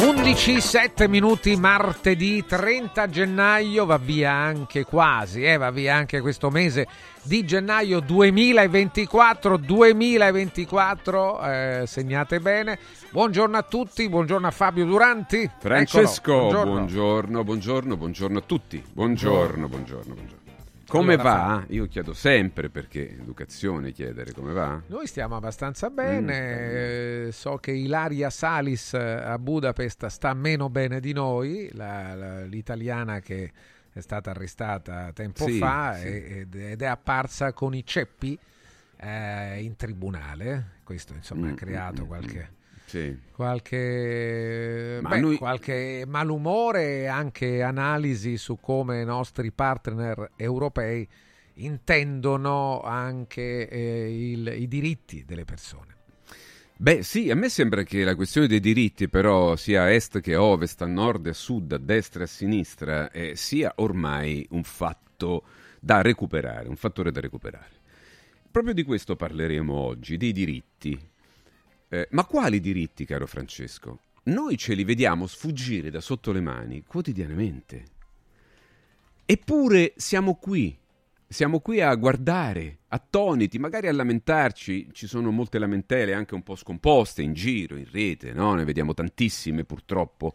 11, 7 minuti, martedì 30 gennaio, va via anche quasi, eh, va via anche questo mese di gennaio 2024, 2024, eh, segnate bene. Buongiorno a tutti, buongiorno a Fabio Duranti. Francesco, Eccolo, buongiorno. buongiorno, buongiorno, a tutti. Buongiorno, buongiorno, buongiorno. Come Allora, va? Io chiedo sempre perché educazione chiedere come va. Noi stiamo abbastanza bene, eh, so che Ilaria Salis eh, a Budapest sta meno bene di noi, la- la- l'italiana che è stata arrestata tempo Sì, fa sì. ed, ed è apparsa con i ceppi eh, in tribunale. Questo insomma Mm, ha creato mm, mm, qualche, Sì. qualche, Ma beh, noi- qualche malumore e anche analisi su come i nostri partner europei intendono anche eh, il- i diritti delle persone. Beh, sì, a me sembra che la questione dei diritti, però, sia a est che a ovest, a nord e a sud, a destra e a sinistra, eh, sia ormai un fatto da recuperare, un fattore da recuperare. Proprio di questo parleremo oggi, dei diritti. Eh, ma quali diritti, caro Francesco? Noi ce li vediamo sfuggire da sotto le mani quotidianamente. Eppure siamo qui, siamo qui a guardare, attoniti, magari a lamentarci. Ci sono molte lamentele anche un po' scomposte in giro, in rete, no? Ne vediamo tantissime purtroppo.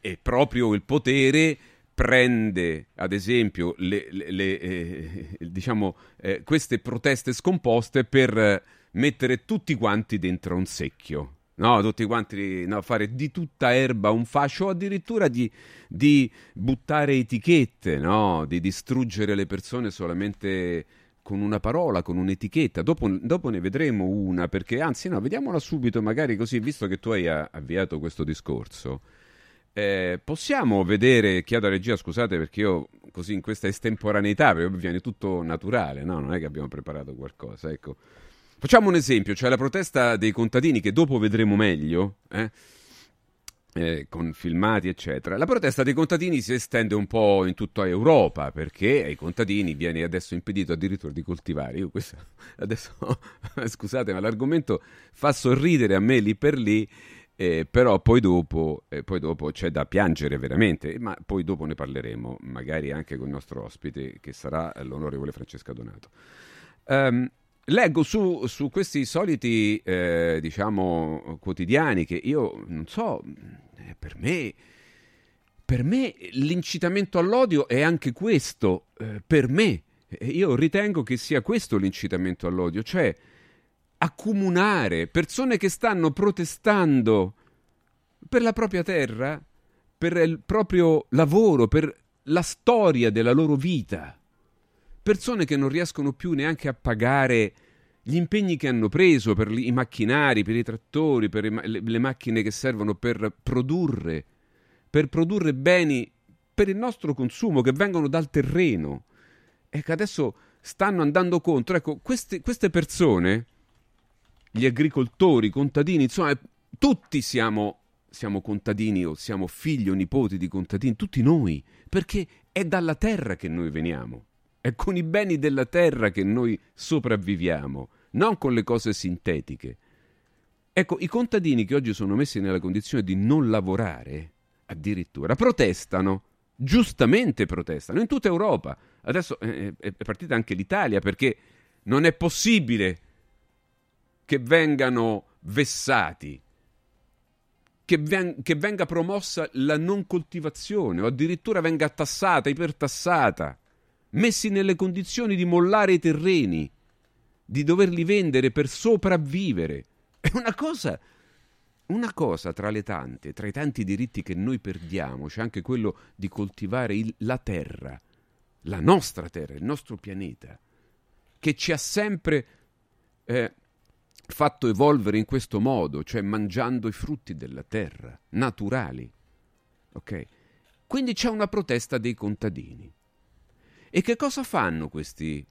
E proprio il potere prende, ad esempio, le, le- le, eh, diciamo, eh, queste proteste scomposte per mettere tutti quanti dentro un secchio. No, tutti quanti no, fare di tutta erba un fascio, o addirittura di, di buttare etichette, no? di distruggere le persone solamente con una parola, con un'etichetta. Dopo, dopo ne vedremo una, perché anzi, no, vediamola subito, magari così, visto che tu hai a- avviato questo discorso. Eh, possiamo vedere, chiedo a regia, scusate perché io così in questa estemporaneità, perché viene tutto naturale, no? Non è che abbiamo preparato qualcosa, ecco. Facciamo un esempio, c'è la protesta dei contadini che dopo vedremo meglio, eh? Eh, con filmati eccetera. La protesta dei contadini si estende un po' in tutta Europa perché ai contadini viene adesso impedito addirittura di coltivare. Io questo adesso scusate, ma l'argomento fa sorridere a me lì per lì, eh, però poi dopo, eh, poi dopo c'è da piangere veramente, ma poi dopo ne parleremo, magari anche con il nostro ospite che sarà l'onorevole Francesca Donato. Ehm, leggo su, su questi soliti, eh, diciamo, quotidiani che io non so, eh, per me, per me l'incitamento all'odio è anche questo, eh, per me. Io ritengo che sia questo l'incitamento all'odio, cioè accomunare persone che stanno protestando per la propria terra, per il proprio lavoro, per la storia della loro vita persone che non riescono più neanche a pagare gli impegni che hanno preso per i macchinari, per i trattori, per le macchine che servono per produrre, per produrre beni per il nostro consumo che vengono dal terreno e che adesso stanno andando contro. Ecco, queste, queste persone, gli agricoltori, i contadini, insomma, eh, tutti siamo, siamo contadini o siamo figli o nipoti di contadini, tutti noi, perché è dalla terra che noi veniamo. È con i beni della terra che noi sopravviviamo, non con le cose sintetiche. Ecco, i contadini che oggi sono messi nella condizione di non lavorare, addirittura, protestano, giustamente protestano, in tutta Europa. Adesso eh, è è partita anche l'Italia perché non è possibile che vengano vessati, che venga promossa la non coltivazione o addirittura venga tassata, ipertassata, messi nelle condizioni di mollare i terreni, di doverli vendere per sopravvivere. È una cosa, una cosa tra le tante, tra i tanti diritti che noi perdiamo, c'è anche quello di coltivare il- la terra, la nostra terra, il nostro pianeta, che ci ha sempre eh, fatto evolvere in questo modo, cioè mangiando i frutti della terra, naturali. Ok? Quindi c'è una protesta dei contadini. E che cosa fanno questi,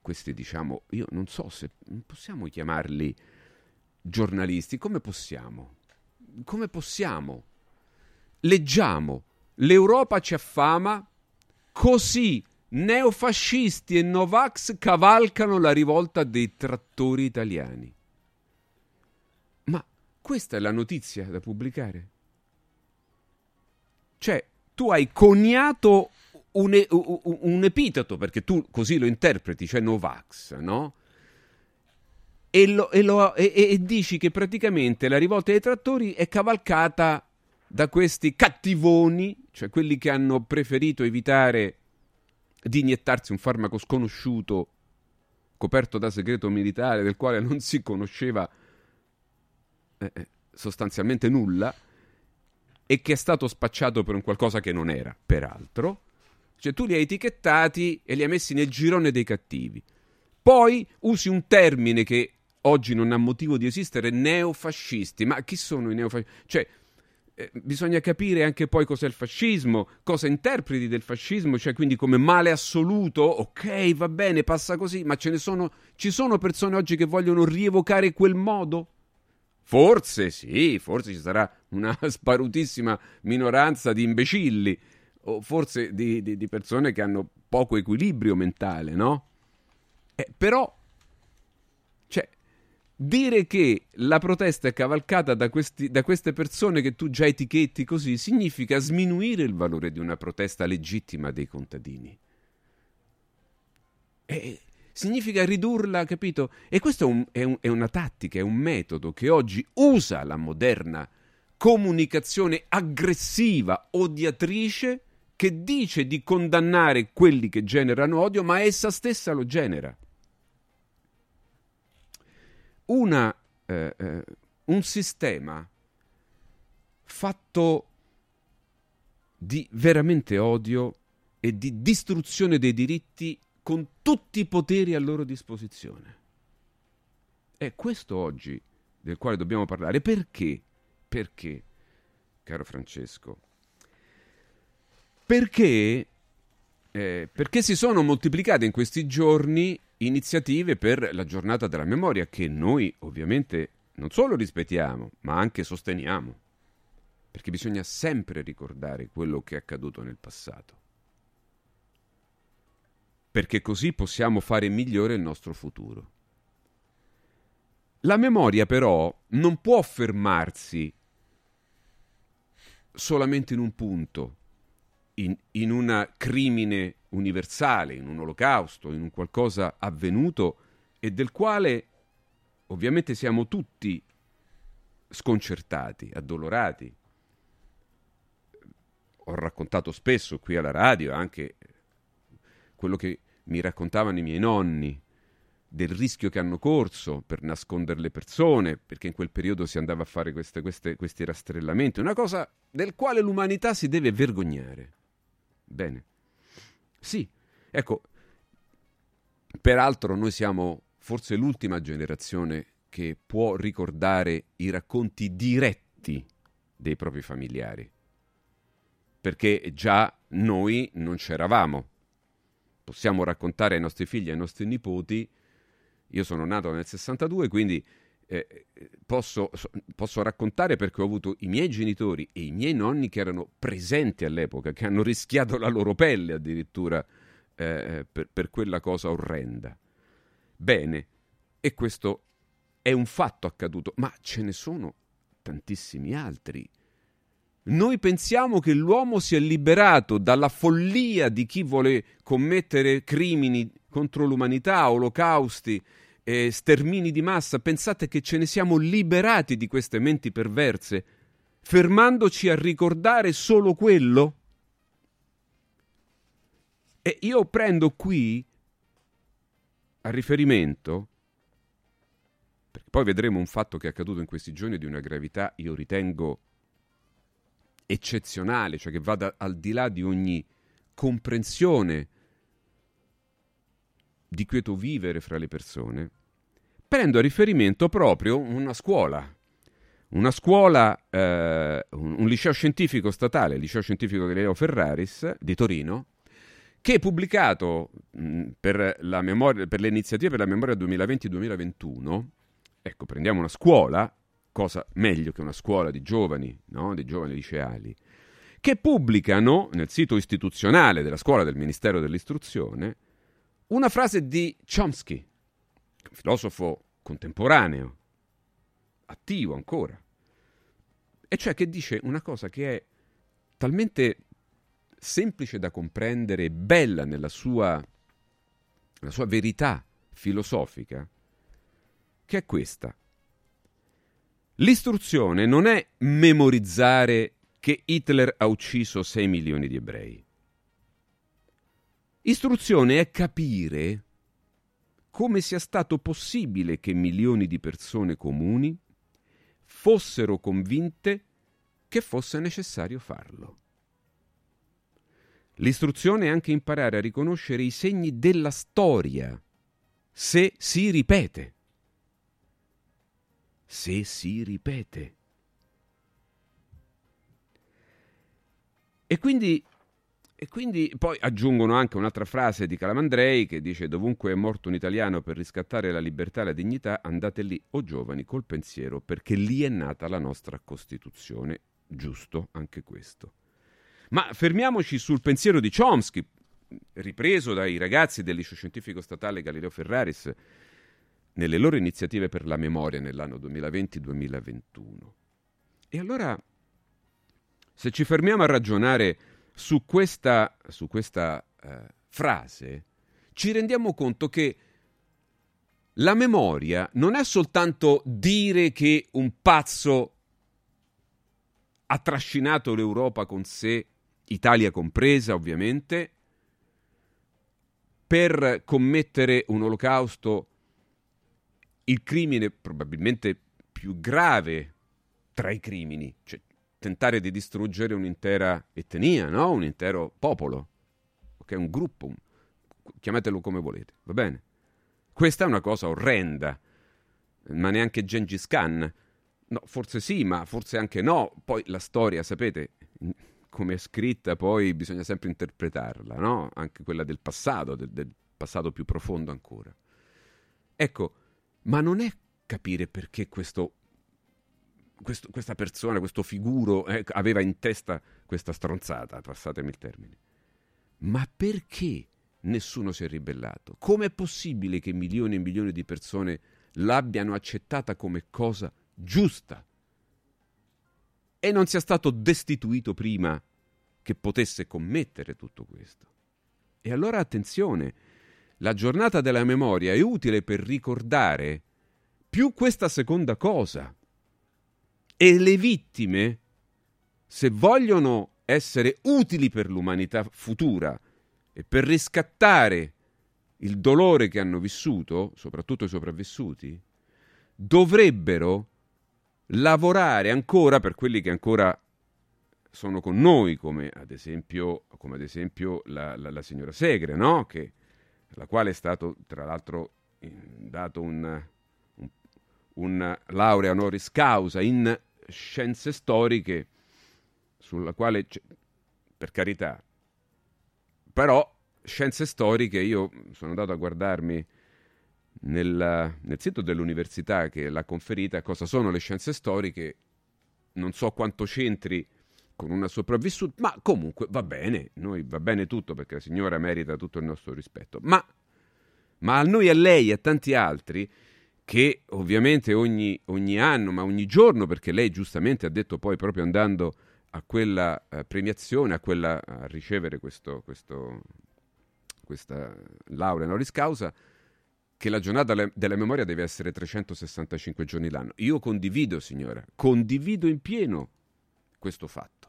questi diciamo, io non so se possiamo chiamarli giornalisti, come possiamo? Come possiamo? Leggiamo l'Europa ci affama, così neofascisti e Novax cavalcano la rivolta dei trattori italiani. Ma questa è la notizia da pubblicare. Cioè, tu hai coniato un, un, epiteto, perché tu così lo interpreti, cioè Novax, no? E, lo, e, lo, e, e, dici che praticamente la rivolta dei trattori è cavalcata da questi cattivoni, cioè quelli che hanno preferito evitare di iniettarsi un farmaco sconosciuto coperto da segreto militare del quale non si conosceva eh, eh, sostanzialmente nulla e che è stato spacciato per un qualcosa che non era, peraltro. Cioè tu li hai etichettati e li hai messi nel girone dei cattivi. Poi usi un termine che oggi non ha motivo di esistere, neofascisti. Ma chi sono i neofascisti? Cioè, eh, bisogna capire anche poi cos'è il fascismo, cosa interpreti del fascismo, cioè quindi come male assoluto, ok, va bene, passa così, ma ce ne sono, ci sono persone oggi che vogliono rievocare quel modo? Forse sì, forse ci sarà una sparutissima minoranza di imbecilli, o forse di, di, di persone che hanno poco equilibrio mentale, no? Eh, però Dire che la protesta è cavalcata da, questi, da, queste persone che tu già etichetti così significa sminuire il valore di una protesta legittima dei contadini. E significa ridurla, capito? E questa è, un, è, un, è una tattica, è un metodo che oggi usa la moderna comunicazione aggressiva, odiatrice, che dice di condannare quelli che generano odio, ma essa stessa lo genera una, eh, eh, un sistema fatto di veramente odio e di distruzione dei diritti con tutti i poteri a loro disposizione. È questo oggi del quale dobbiamo parlare. Perché? Perché, caro Francesco? Perché, eh, perché si sono moltiplicate in questi giorni iniziative per la giornata della memoria che noi ovviamente non solo rispettiamo, ma anche sosteniamo, perché bisogna sempre ricordare quello che è accaduto nel passato, perché così possiamo fare migliore il nostro futuro. La memoria però non può fermarsi solamente in un punto, in, in un crimine universale, in un olocausto, in un qualcosa avvenuto e del quale ovviamente siamo tutti sconcertati, addolorati. Ho raccontato spesso qui alla radio anche quello che mi raccontavano i miei nonni del rischio che hanno corso per nascondere le persone, perché in quel periodo si andava a fare queste, queste, questi rastrellamenti, una cosa del quale l'umanità si deve vergognare. Bene. Sì, ecco, peraltro noi siamo forse l'ultima generazione che può ricordare i racconti diretti dei propri familiari, perché già noi non c'eravamo. Possiamo raccontare ai nostri figli e ai nostri nipoti, io sono nato nel 62, quindi eh, posso, posso, raccontare perché ho avuto i miei genitori e i miei nonni che erano presenti all'epoca, che hanno rischiato la loro pelle addirittura eh, per, per quella cosa orrenda. Bene, e questo è un fatto accaduto, ma ce ne sono tantissimi altri. Noi pensiamo che l'uomo sia liberato dalla follia di chi vuole commettere crimini contro l'umanità, olocausti, eh, stermini di massa, pensate che ce ne siamo liberati di queste menti perverse, fermandoci a ricordare solo quello? E io prendo qui a riferimento, perché poi vedremo un fatto che è accaduto in questi giorni di una gravità, io ritengo eccezionale, cioè che vada al di là di ogni comprensione di quieto vivere fra le persone, prendo a riferimento proprio una scuola, una scuola, eh, un, un, liceo scientifico statale, il liceo scientifico Galileo Ferraris di Torino, che pubblicato mh, per, la memoria, per le iniziative per la memoria 2020-2021, ecco, prendiamo una scuola, cosa meglio che una scuola di giovani, no? di giovani liceali, che pubblicano nel sito istituzionale della scuola del Ministero dell'Istruzione una frase di Chomsky, filosofo contemporaneo, attivo ancora, e cioè che dice una cosa che è talmente semplice da comprendere bella nella sua, nella sua verità filosofica, che è questa. L'istruzione non è memorizzare che Hitler ha ucciso 6 milioni di ebrei. Istruzione è capire come sia stato possibile che milioni di persone comuni fossero convinte che fosse necessario farlo. L'istruzione è anche imparare a riconoscere i segni della storia, se si ripete. Se si ripete. E quindi, e quindi poi aggiungono anche un'altra frase di Calamandrei che dice dovunque è morto un italiano per riscattare la libertà e la dignità, andate lì, o giovani, col pensiero, perché lì è nata la nostra Costituzione. Giusto anche questo. Ma fermiamoci sul pensiero di Chomsky, ripreso dai ragazzi del liceo scientifico statale Galileo Ferraris nelle loro iniziative per la memoria nell'anno 2020-2021. E allora se ci fermiamo a ragionare su questa, su questa eh, frase, ci rendiamo conto che la memoria non è soltanto dire che un pazzo ha trascinato l'Europa con sé, Italia compresa ovviamente, per commettere un olocausto, il crimine probabilmente più grave tra i crimini, cioè tentare di distruggere un'intera etnia, no? un intero popolo, ok? un gruppo, chiamatelo come volete, va bene? Questa è una cosa orrenda, ma neanche Gengis Khan. No, forse sì, ma forse anche no. Poi la storia, sapete, come è scritta, poi bisogna sempre interpretarla, no? Anche quella del passato, del, del passato più profondo ancora. Ecco, ma non è capire perché questo questo, questa persona, questo figuro, eh, aveva in testa questa stronzata, passatemi il termine. Ma perché nessuno si è ribellato? Com'è possibile che milioni e milioni di persone l'abbiano accettata come cosa giusta e non sia stato destituito prima che potesse commettere tutto questo? E allora attenzione, la giornata della memoria è utile per ricordare più questa seconda cosa, e le vittime, se vogliono essere utili per l'umanità futura e per riscattare il dolore che hanno vissuto, soprattutto i sopravvissuti, dovrebbero lavorare ancora per quelli che ancora sono con noi, come ad esempio, come ad esempio la, la, la, signora Segre, no? che, alla quale è stato tra l'altro dato un, un, un laurea honoris causa in scienze storiche sulla quale, per carità, però scienze storiche io sono andato a guardarmi nel, nel sito dell'università che l'ha conferita cosa sono le scienze storiche, non so quanto c'entri con una sopravvissuta, ma comunque va bene, noi va bene tutto perché la signora merita tutto il nostro rispetto, ma, ma a noi, a lei e a tanti altri che ovviamente ogni, ogni, anno, ma ogni giorno, perché lei giustamente ha detto poi proprio andando a quella uh, premiazione, a, quella, a ricevere questo, questo, questa laurea honoris causa, che la giornata della memoria deve essere 365 giorni l'anno. Io condivido, signora, condivido in pieno questo fatto.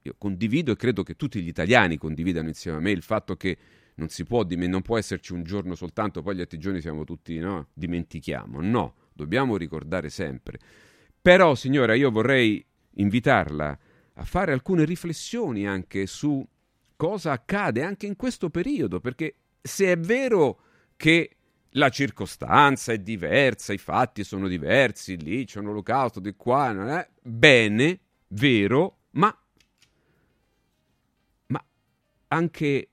Io condivido e credo che tutti gli italiani condividano insieme a me il fatto che non si può, non può esserci un giorno soltanto, poi gli altri giorni siamo tutti, no? Dimentichiamo. No, dobbiamo ricordare sempre. Però, signora, io vorrei invitarla a fare alcune riflessioni anche su cosa accade anche in questo periodo, perché se è vero che la circostanza è diversa, i fatti sono diversi, lì c'è un olocausto di qua, non è bene, vero, ma, ma anche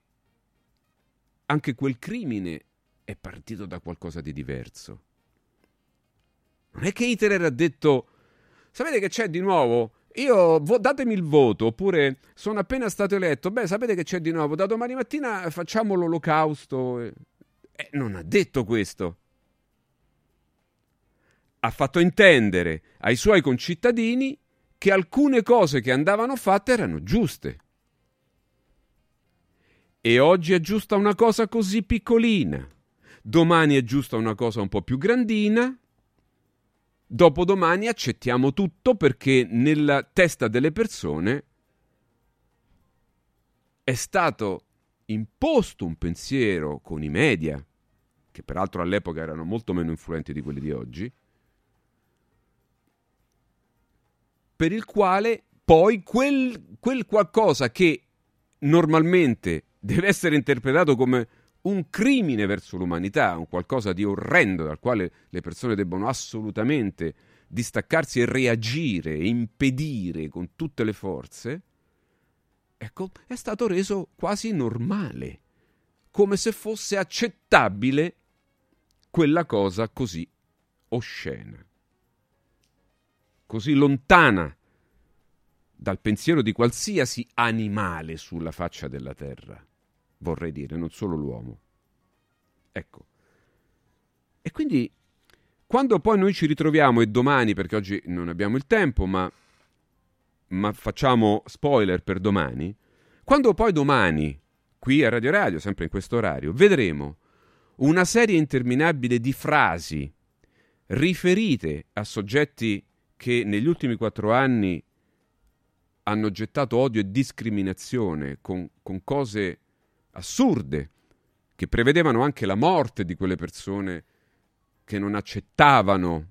anche quel crimine è partito da qualcosa di diverso. Non è che Hitler ha detto, sapete che c'è di nuovo? io vo- datemi il voto, oppure sono appena stato eletto, beh, sapete che c'è di nuovo, da domani mattina facciamo l'olocausto. Eh, non ha detto questo. Ha fatto intendere ai suoi concittadini che alcune cose che andavano fatte erano giuste. E oggi è giusta una cosa così piccolina, domani è giusta una cosa un po' più grandina, dopodomani accettiamo tutto perché nella testa delle persone è stato imposto un pensiero con i media, che peraltro all'epoca erano molto meno influenti di quelli di oggi, per il quale poi quel, quel qualcosa che normalmente deve essere interpretato come un crimine verso l'umanità, un qualcosa di orrendo dal quale le persone debbono assolutamente distaccarsi e reagire, impedire con tutte le forze, ecco, è stato reso quasi normale, come se fosse accettabile quella cosa così oscena, così lontana dal pensiero di qualsiasi animale sulla faccia della terra vorrei dire, non solo l'uomo. Ecco. E quindi quando poi noi ci ritroviamo e domani, perché oggi non abbiamo il tempo, ma, ma facciamo spoiler per domani, quando poi domani, qui a Radio Radio, sempre in questo orario, vedremo una serie interminabile di frasi riferite a soggetti che negli ultimi quattro anni hanno gettato odio e discriminazione con, con cose assurde che prevedevano anche la morte di quelle persone che non accettavano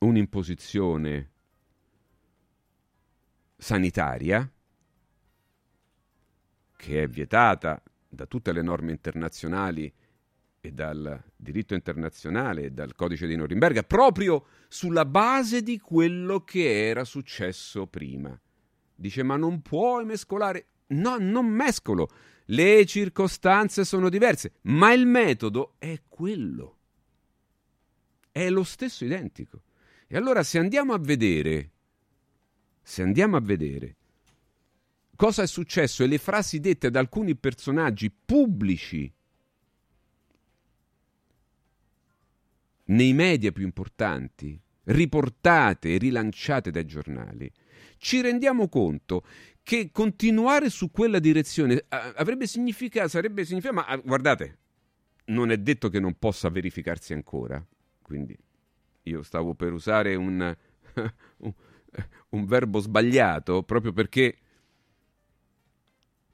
un'imposizione sanitaria che è vietata da tutte le norme internazionali e dal diritto internazionale e dal codice di Norimberga proprio sulla base di quello che era successo prima. Dice ma non puoi mescolare No, non mescolo. Le circostanze sono diverse, ma il metodo è quello. È lo stesso identico. E allora se andiamo a vedere, se andiamo a vedere cosa è successo e le frasi dette da alcuni personaggi pubblici nei media più importanti, riportate e rilanciate dai giornali, ci rendiamo conto che continuare su quella direzione avrebbe significato, sarebbe significato, ma guardate, non è detto che non possa verificarsi ancora. Quindi io stavo per usare un, un, un verbo sbagliato proprio perché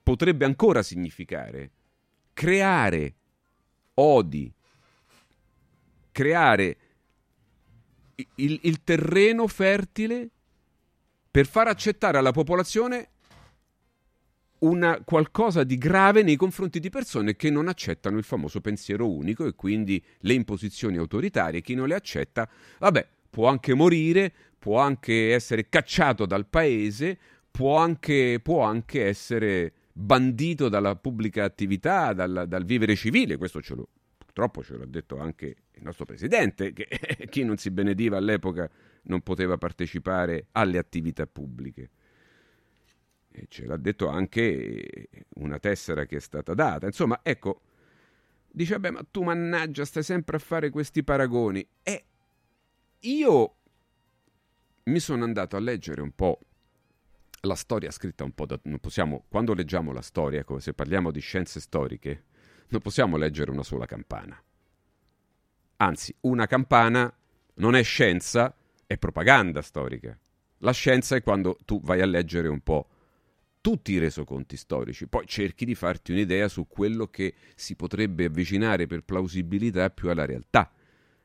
potrebbe ancora significare creare odi, creare il, il terreno fertile per far accettare alla popolazione una qualcosa di grave nei confronti di persone che non accettano il famoso pensiero unico e quindi le imposizioni autoritarie. Chi non le accetta, vabbè, può anche morire, può anche essere cacciato dal paese, può anche, può anche essere bandito dalla pubblica attività, dal, dal vivere civile. Questo ce lo, purtroppo ce l'ha detto anche il nostro presidente, che chi non si benediva all'epoca non poteva partecipare alle attività pubbliche. E ce l'ha detto anche una tessera che è stata data. Insomma, ecco, dice, beh, ma tu mannaggia, stai sempre a fare questi paragoni. E io mi sono andato a leggere un po' la storia scritta un po' da... Possiamo, quando leggiamo la storia, ecco, se parliamo di scienze storiche, non possiamo leggere una sola campana. Anzi, una campana non è scienza, è propaganda storica. La scienza è quando tu vai a leggere un po' tutti i resoconti storici, poi cerchi di farti un'idea su quello che si potrebbe avvicinare per plausibilità più alla realtà.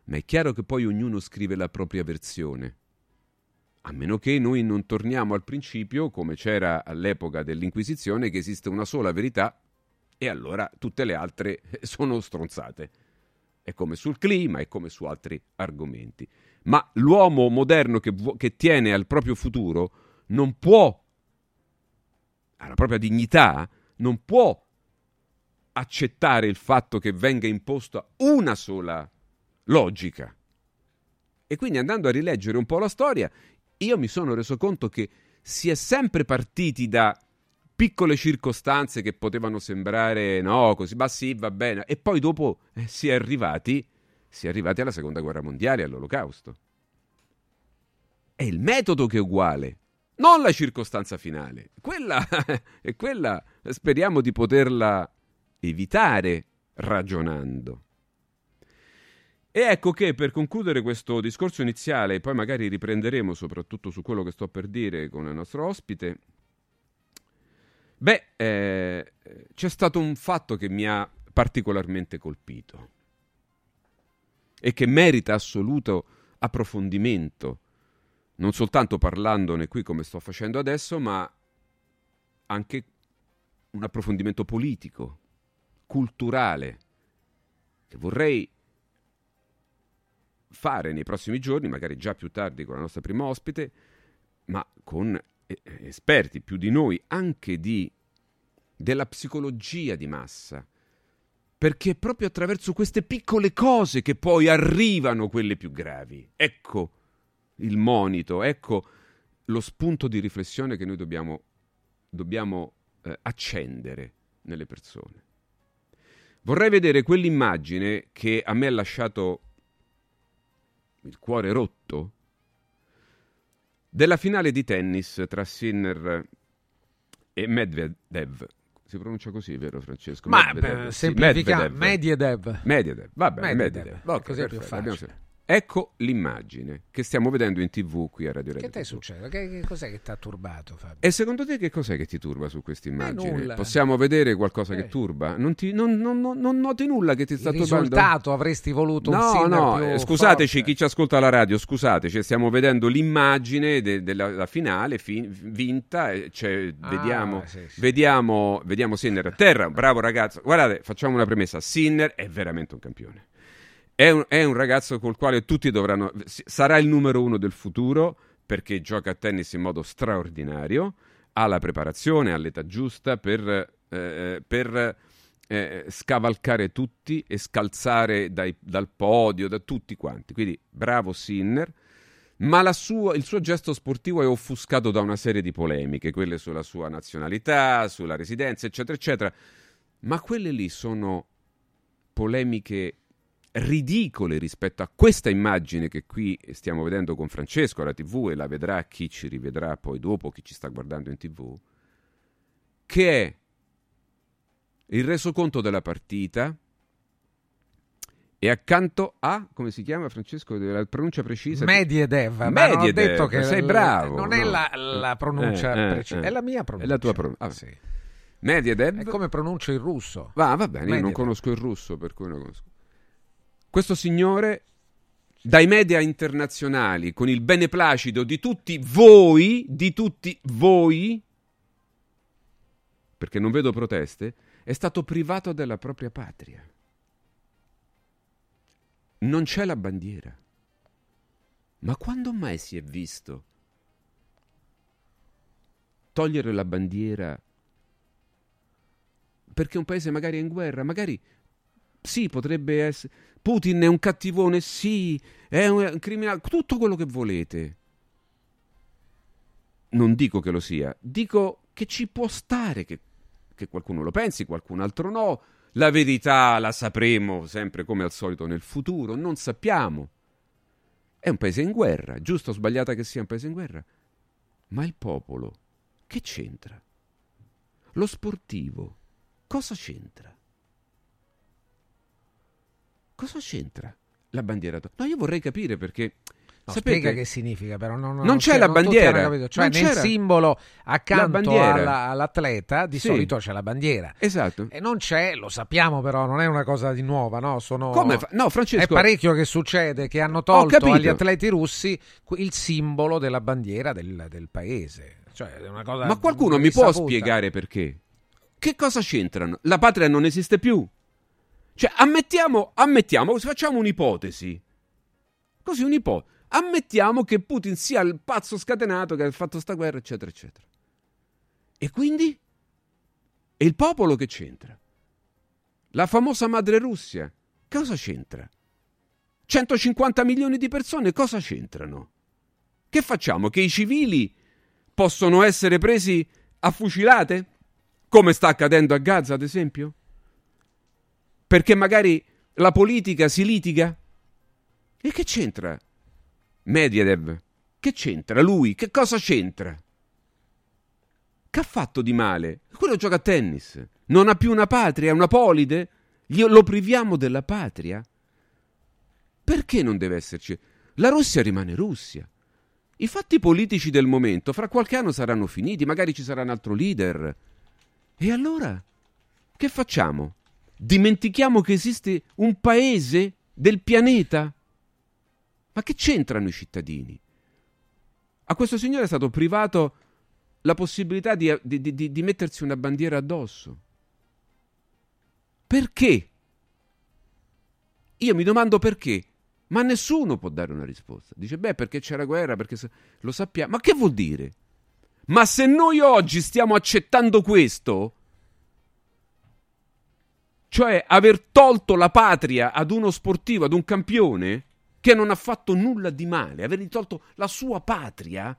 Ma è chiaro che poi ognuno scrive la propria versione. A meno che noi non torniamo al principio, come c'era all'epoca dell'Inquisizione, che esiste una sola verità e allora tutte le altre sono stronzate. È come sul clima, è come su altri argomenti. Ma l'uomo moderno che, che tiene al proprio futuro non può alla propria dignità, non può accettare il fatto che venga imposta una sola logica. E quindi andando a rileggere un po' la storia, io mi sono reso conto che si è sempre partiti da piccole circostanze che potevano sembrare no, così, ma sì, va bene, e poi dopo eh, si è arrivati, si è arrivati alla seconda guerra mondiale, all'olocausto. È il metodo che è uguale, non la circostanza finale. Quella, e quella speriamo di poterla evitare ragionando. E ecco che per concludere questo discorso iniziale, poi magari riprenderemo soprattutto su quello che sto per dire con il nostro ospite, beh, eh, c'è stato un fatto che mi ha particolarmente colpito e che merita assoluto approfondimento, non soltanto parlandone qui come sto facendo adesso, ma anche un approfondimento politico, culturale, che vorrei fare nei prossimi giorni, magari già più tardi con la nostra prima ospite, ma con eh, esperti più di noi anche di, della psicologia di massa. Perché è proprio attraverso queste piccole cose che poi arrivano quelle più gravi. Ecco il monito, ecco lo spunto di riflessione che noi dobbiamo, dobbiamo eh, accendere nelle persone. Vorrei vedere quell'immagine che a me ha lasciato il cuore rotto, della finale di tennis tra Sinner e Medvedev. Si pronuncia così, vero Francesco? Ma Medvedev. Sì, semplifica Medvedev. Medvedev, va bene, Medvedev. Medvedev. Okay, così è più facile. Ecco l'immagine che stiamo vedendo in tv qui a Radio Radio. Che ti succede? Che, che, cos'è che ti ha turbato Fabio? E secondo te che cos'è che ti turba su questa immagine? Possiamo vedere qualcosa eh. che turba? Non, ti, non, non, non, noti nulla che ti sta Il turbando? Risultato avresti voluto no, un No, no, scusateci forte. chi ci ascolta alla radio, scusateci, stiamo vedendo l'immagine de, della finale fin, vinta, cioè, ah, vediamo, sì, sì. vediamo, vediamo Sinner a terra, bravo ragazzo. Guardate, facciamo una premessa, Sinner è veramente un campione. È un, è un, ragazzo col quale tutti dovranno. Sarà il numero uno del futuro perché gioca a tennis in modo straordinario, ha la preparazione, ha l'età giusta per, eh, per eh, scavalcare tutti e scalzare dai, dal podio, da tutti quanti. Quindi bravo Sinner. Ma sua, il suo gesto sportivo è offuscato da una serie di polemiche, quelle sulla sua nazionalità, sulla residenza, eccetera, eccetera. Ma quelle lì sono polemiche ridicole rispetto a questa immagine che qui stiamo vedendo con Francesco alla TV e la vedrà chi ci rivedrà poi dopo, chi ci sta guardando in TV, che è il resoconto della partita e accanto a, come si chiama Francesco, la pronuncia precisa? Mediedev, Mediedev, ho detto che sei bravo. Non è la, la pronuncia eh, eh, precisa, eh. è la mia pronuncia. È la tua pronuncia. Ah, sì. Mediedev. È come pronuncio il russo. Va, va bene, io non conosco il russo, per cui non conosco. Questo signore, dai media internazionali, con il beneplacito di tutti voi, di tutti voi, perché non vedo proteste, è stato privato della propria patria. Non c'è la bandiera. Ma quando mai si è visto togliere la bandiera perché un paese magari è in guerra, magari sì, potrebbe essere Putin è un cattivone, sì, è un criminale, tutto quello che volete. Non dico che lo sia, dico che ci può stare che, che qualcuno lo pensi, qualcun altro no. La verità la sapremo sempre come al solito nel futuro, non sappiamo. È un paese in guerra, giusto o sbagliata che sia un paese in guerra. Ma il popolo, che c'entra? Lo sportivo, cosa c'entra? Cosa c'entra la bandiera? No, io vorrei capire perché. No, sapete, spiega che significa, però non, non, non c'è, la non bandiera. Cioè, nel simbolo accanto alla, all'atleta di Sì. solito c'è la bandiera. Esatto. E non c'è, lo sappiamo però, non è una cosa di nuova, no? Sono... Come No, È Francesco. parecchio che succede che hanno tolto agli atleti russi il simbolo della bandiera del, del paese. Cioè, è una cosa Ma qualcuno mi può spiegare perché? Che cosa c'entrano? La patria non esiste più. Cioè, ammettiamo, ammettiamo, facciamo un'ipotesi. Così un'ipotesi. Ammettiamo che Putin sia il pazzo scatenato che ha fatto sta guerra, eccetera, eccetera. E quindi? E il popolo che c'entra? La famosa madre Russia, cosa c'entra? 150 milioni di persone cosa c'entrano? Che facciamo? Che i civili possono essere presi a fucilate? Come sta accadendo a Gaza, ad esempio? Perché magari la politica si litiga? E che c'entra? Medvedev, che c'entra lui? Che cosa c'entra? Che ha fatto di male? Quello gioca a tennis. Non ha più una patria, una polide? Lo priviamo della patria? Perché non deve esserci? La Russia rimane Russia. I fatti politici del momento fra qualche anno saranno finiti, magari ci sarà un altro leader. E allora? Che facciamo? Dimentichiamo che esiste un paese del pianeta? Ma che c'entrano i cittadini? A questo signore è stato privato la possibilità di, di, di, di mettersi una bandiera addosso. Perché? Io mi domando perché, ma nessuno può dare una risposta. Dice, beh, perché c'era guerra, perché lo sappiamo. Ma che vuol dire? Ma se noi oggi stiamo accettando questo, cioè aver tolto la patria ad uno sportivo, ad un campione, che non ha fatto nulla di male, avergli tolto la sua patria,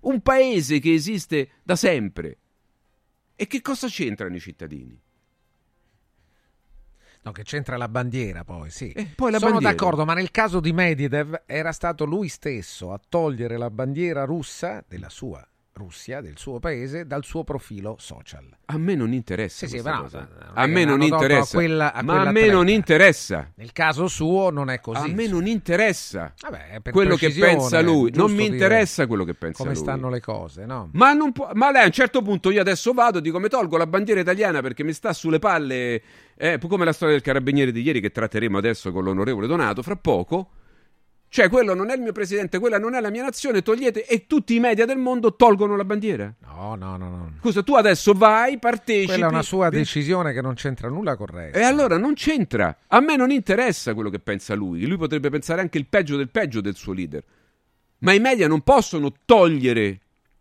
un paese che esiste da sempre. E che cosa c'entrano i cittadini? No, che c'entra la bandiera poi, sì. Eh, poi la Sono bandiera. d'accordo, ma nel caso di Medvedev era stato lui stesso a togliere la bandiera russa della sua Russia, del suo paese, dal suo profilo social. A me non interessa. Sì, sì, no, a me non interessa. a quella- a ma a me non interessa. Nel caso suo non è così. a me non interessa Vabbè, quello che pensa lui. Non mi interessa quello che pensa Come lui. stanno le cose, no? Ma, non può, ma lei a un certo punto io adesso vado, dico mi tolgo la bandiera italiana perché mi sta sulle palle, eh, come la storia del carabiniere di ieri che tratteremo adesso con l'onorevole Donato, fra poco. Cioè, quello non è il mio presidente, quella non è la mia nazione, togliete e tutti i media del mondo tolgono la bandiera. No, no, no, no. Scusa, tu adesso vai, partecipi. Quella è una sua vi- decisione che non c'entra nulla con resto. E allora non c'entra. A me non interessa quello che pensa lui. Lui potrebbe pensare anche il peggio del peggio del suo leader. Ma i media non possono togliere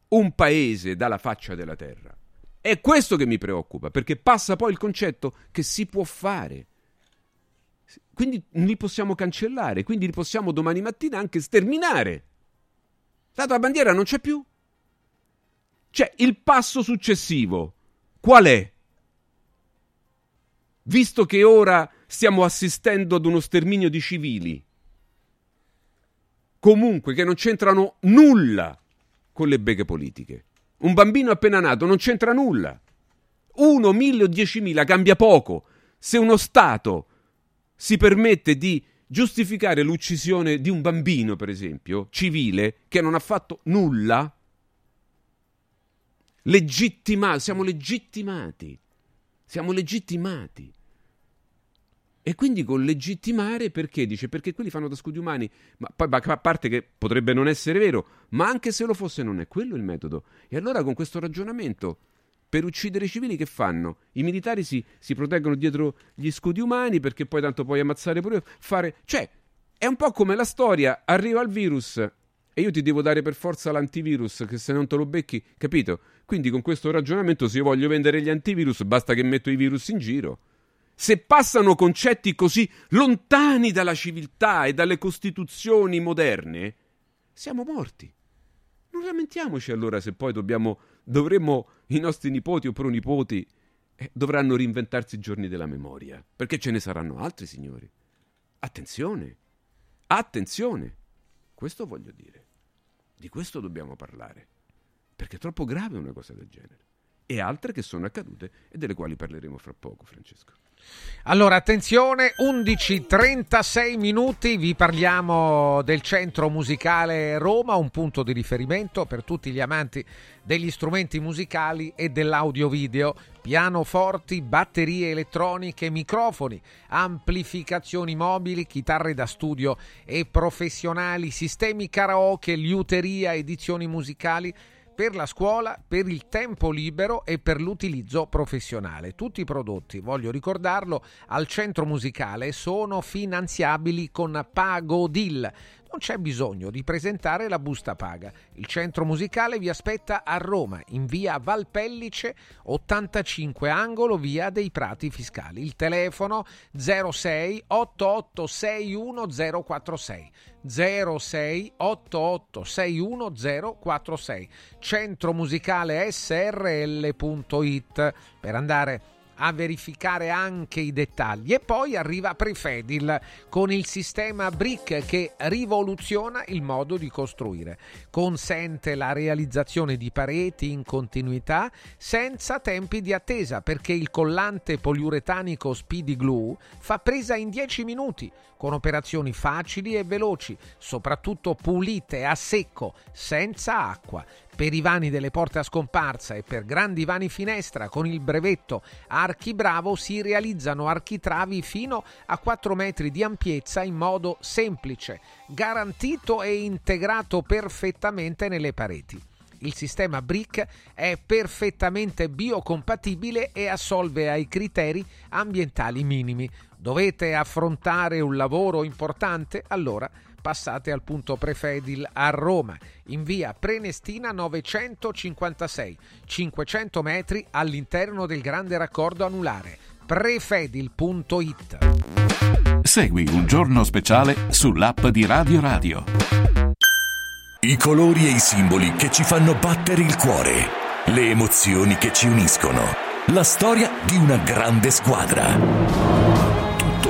un paese dalla faccia della terra. È questo che mi preoccupa, perché passa poi il concetto che si può fare. Quindi li possiamo cancellare, quindi li possiamo domani mattina anche sterminare. Tanto la bandiera non c'è più. Cioè, il passo successivo qual è? Visto che ora stiamo assistendo ad uno sterminio di civili, comunque che non c'entrano nulla con le beghe politiche. Un bambino appena nato non c'entra nulla. Uno, mille o diecimila cambia poco. Se uno Stato si permette di giustificare l'uccisione di un bambino, per esempio, civile, che non ha fatto nulla, legittimato, siamo legittimati. Siamo legittimati. E quindi con legittimare perché dice? Perché quelli fanno da scudi umani, ma a parte che potrebbe non essere vero, ma anche se lo fosse non è quello il metodo. E allora con questo ragionamento per uccidere i civili che fanno? I militari si, si proteggono dietro gli scudi umani perché poi tanto puoi ammazzare pure fare, cioè è un po' come la storia, arriva il virus e io ti devo dare per forza l'antivirus che se non te lo becchi, capito? Quindi con questo ragionamento se io voglio vendere gli antivirus basta che metto i virus in giro. Se passano concetti così lontani dalla civiltà e dalle costituzioni moderne, siamo morti. Non lamentiamoci allora se poi dobbiamo, dovremmo, i nostri nipoti o pronipoti eh, dovranno reinventarsi i giorni della memoria, perché ce ne saranno altri, signori. Attenzione, attenzione, questo voglio dire, di questo dobbiamo parlare, perché è troppo grave una cosa del genere. E altre che sono accadute e delle quali parleremo fra poco, Francesco. Allora, attenzione, 11.36 minuti, vi parliamo del centro musicale Roma, un punto di riferimento per tutti gli amanti degli strumenti musicali e dell'audio-video, pianoforti, batterie elettroniche, microfoni, amplificazioni mobili, chitarre da studio e professionali, sistemi karaoke, liuteria, edizioni musicali per la scuola, per il tempo libero e per l'utilizzo professionale. Tutti i prodotti, voglio ricordarlo, al centro musicale sono finanziabili con Pagodil. Non c'è bisogno di presentare la busta paga. Il centro musicale vi aspetta a Roma, in via Valpellice 85 angolo via dei Prati Fiscali. Il telefono 06 88 61 046 06 88 61 046 centro musicale srl.it per andare a verificare anche i dettagli e poi arriva Prefedil con il sistema Brick che rivoluziona il modo di costruire. Consente la realizzazione di pareti in continuità senza tempi di attesa perché il collante poliuretanico Speedy Glue fa presa in 10 minuti con operazioni facili e veloci, soprattutto pulite a secco, senza acqua per i vani delle porte a scomparsa e per grandi vani finestra con il brevetto Archibravo si realizzano architravi fino a 4 metri di ampiezza in modo semplice, garantito e integrato perfettamente nelle pareti. Il sistema BRIC è perfettamente biocompatibile e assolve ai criteri ambientali minimi. Dovete affrontare un lavoro importante? Allora passate al punto Prefedil a Roma, in via Prenestina 956, 500 metri all'interno del grande raccordo anulare. Prefedil.it Segui un giorno speciale sull'app di Radio Radio. I colori e i simboli che ci fanno battere il cuore, le emozioni che ci uniscono, la storia di una grande squadra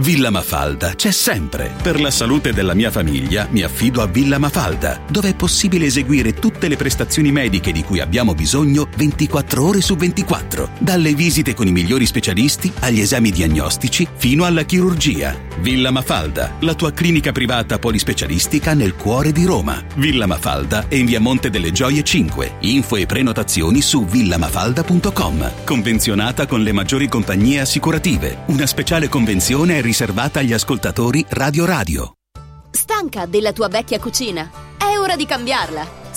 Villa Mafalda c'è sempre. Per la salute della mia famiglia mi affido a Villa Mafalda, dove è possibile eseguire tutte le prestazioni mediche di cui abbiamo bisogno 24 ore su 24, dalle visite con i migliori specialisti agli esami diagnostici fino alla chirurgia. Villa Mafalda, la tua clinica privata polispecialistica nel cuore di Roma. Villa Mafalda è in via Monte delle Gioie 5. Info e prenotazioni su villamafalda.com. Convenzionata con le maggiori compagnie assicurative. Una speciale convenzione è riservata agli ascoltatori Radio Radio. Stanca della tua vecchia cucina? È ora di cambiarla!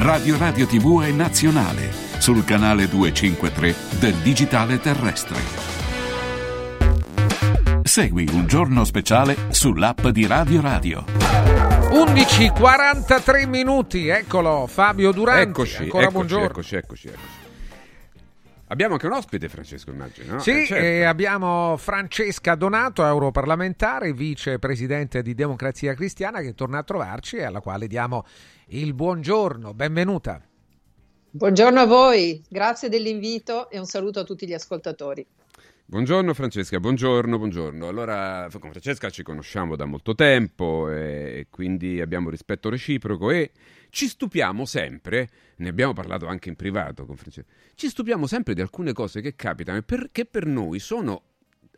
Radio Radio TV è nazionale sul canale 253 del digitale terrestre. Segui un giorno speciale sull'app di Radio Radio. 11:43 minuti, eccolo Fabio Duranti. Eccoci, Ancora eccoci, buongiorno. eccoci, eccoci, eccoci. Abbiamo anche un ospite, Francesco, immagino. no? Sì, Eh, certo. e abbiamo Francesca Donato, europarlamentare, vicepresidente di Democrazia Cristiana, che torna a trovarci e alla quale diamo il buongiorno. Benvenuta. Buongiorno a voi, grazie dell'invito e un saluto a tutti gli ascoltatori. Buongiorno Francesca, buongiorno, buongiorno. Allora, con Francesca ci conosciamo da molto tempo e quindi abbiamo rispetto reciproco e ci stupiamo sempre, ne abbiamo parlato anche in privato con Francesca, ci stupiamo sempre di alcune cose che capitano e per- che per noi sono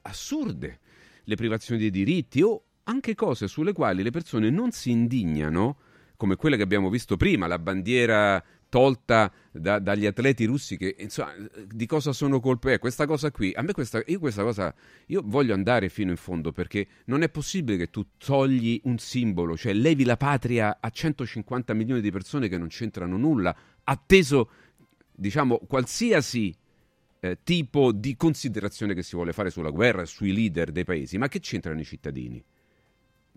assurde, le privazioni dei diritti o anche cose sulle quali le persone non si indignano, come quelle che abbiamo visto prima, la bandiera tolta da- dagli atleti russi che insomma di cosa sono colpe? Eh, questa cosa qui a me questa io questa cosa io voglio andare fino in fondo perché non è possibile che tu togli un simbolo cioè levi la patria a 150 milioni di persone che non c'entrano nulla atteso diciamo qualsiasi eh, tipo di considerazione che si vuole fare sulla guerra sui leader dei paesi ma che c'entrano i cittadini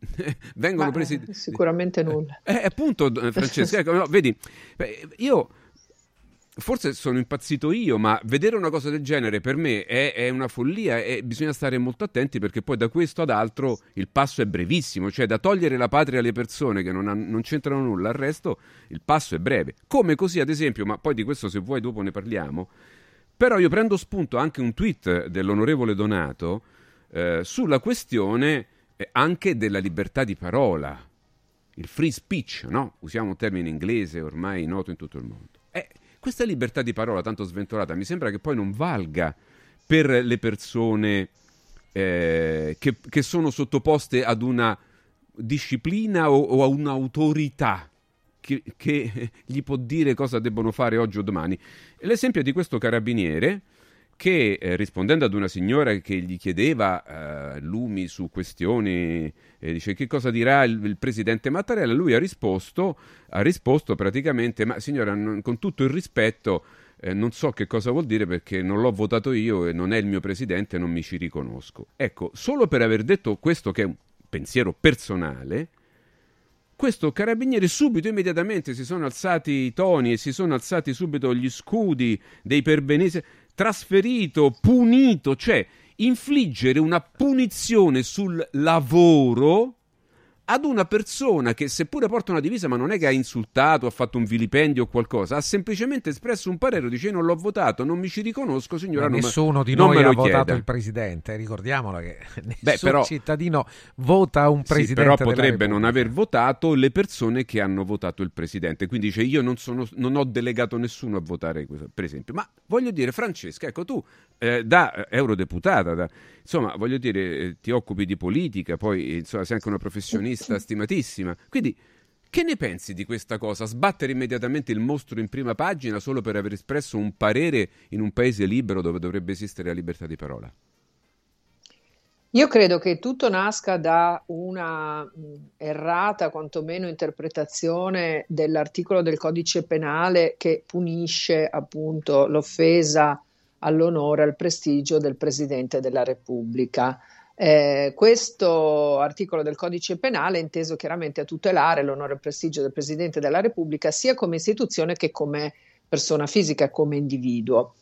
vengono Ma, presi sicuramente nulla. eh, appunto, eh, Francesca, ecco, no, vedi, beh, io forse sono impazzito io, ma vedere una cosa del genere per me è, è una follia e bisogna stare molto attenti perché poi da questo ad altro il passo è brevissimo, cioè da togliere la patria alle persone che non, han- non c'entrano nulla, al resto il passo è breve. Come così, ad esempio, ma poi di questo se vuoi dopo ne parliamo, però io prendo spunto anche un tweet dell'onorevole Donato eh, sulla questione anche della libertà di parola, il free speech, no? Usiamo un termine inglese ormai noto in tutto il mondo. Eh, questa libertà di parola tanto sventolata mi sembra che poi non valga per le persone eh, che, che sono sottoposte ad una disciplina o, o a un'autorità che, che gli può dire cosa debbono fare oggi o domani. L'esempio di questo carabiniere che eh, rispondendo ad una signora che gli chiedeva eh, lumi su questioni, eh, dice che cosa dirà il, il presidente Mattarella, lui ha risposto, ha risposto praticamente, ma signora, non- con tutto il rispetto, eh, non so che cosa vuol dire perché non l'ho votato io e non è il mio presidente, non mi ci riconosco. Ecco, solo per aver detto questo che è un pensiero personale, questo carabiniere subito, immediatamente si sono alzati i toni e si sono alzati subito gli scudi dei perbenesi, trasferito, punito, cioè infliggere una punizione sul lavoro ad una persona che seppure porta una divisa ma non è che ha insultato, ha fatto un vilipendio o qualcosa, ha semplicemente espresso un parere, dice non l'ho votato, non mi ci riconosco, signora, Ma non me- nessuno di noi ha votato chieda. il presidente, ricordiamolo che nessun Beh, però- cittadino vota un Sì, presidente però della potrebbe non aver votato le persone che hanno votato il presidente. Quindi dice: Io non, sono, non ho delegato nessuno a votare, questo", per esempio. Ma voglio dire, Francesca, ecco tu eh, da eh, eurodeputata, da- insomma, voglio dire, eh, ti occupi di politica, poi insomma, sei anche una professionista stimatissima. Quindi Che ne pensi di questa cosa? Sbattere immediatamente il mostro in prima pagina solo per aver espresso un parere in un paese libero dove dovrebbe esistere la libertà di parola? Io credo che tutto nasca da una errata, quantomeno interpretazione dell'articolo del codice penale che punisce appunto l'offesa all'onore, al prestigio del Presidente della Repubblica. Eh, questo articolo del codice penale è inteso chiaramente a tutelare l'onore e il prestigio del Presidente della Repubblica sia come istituzione che come persona fisica, come individuo.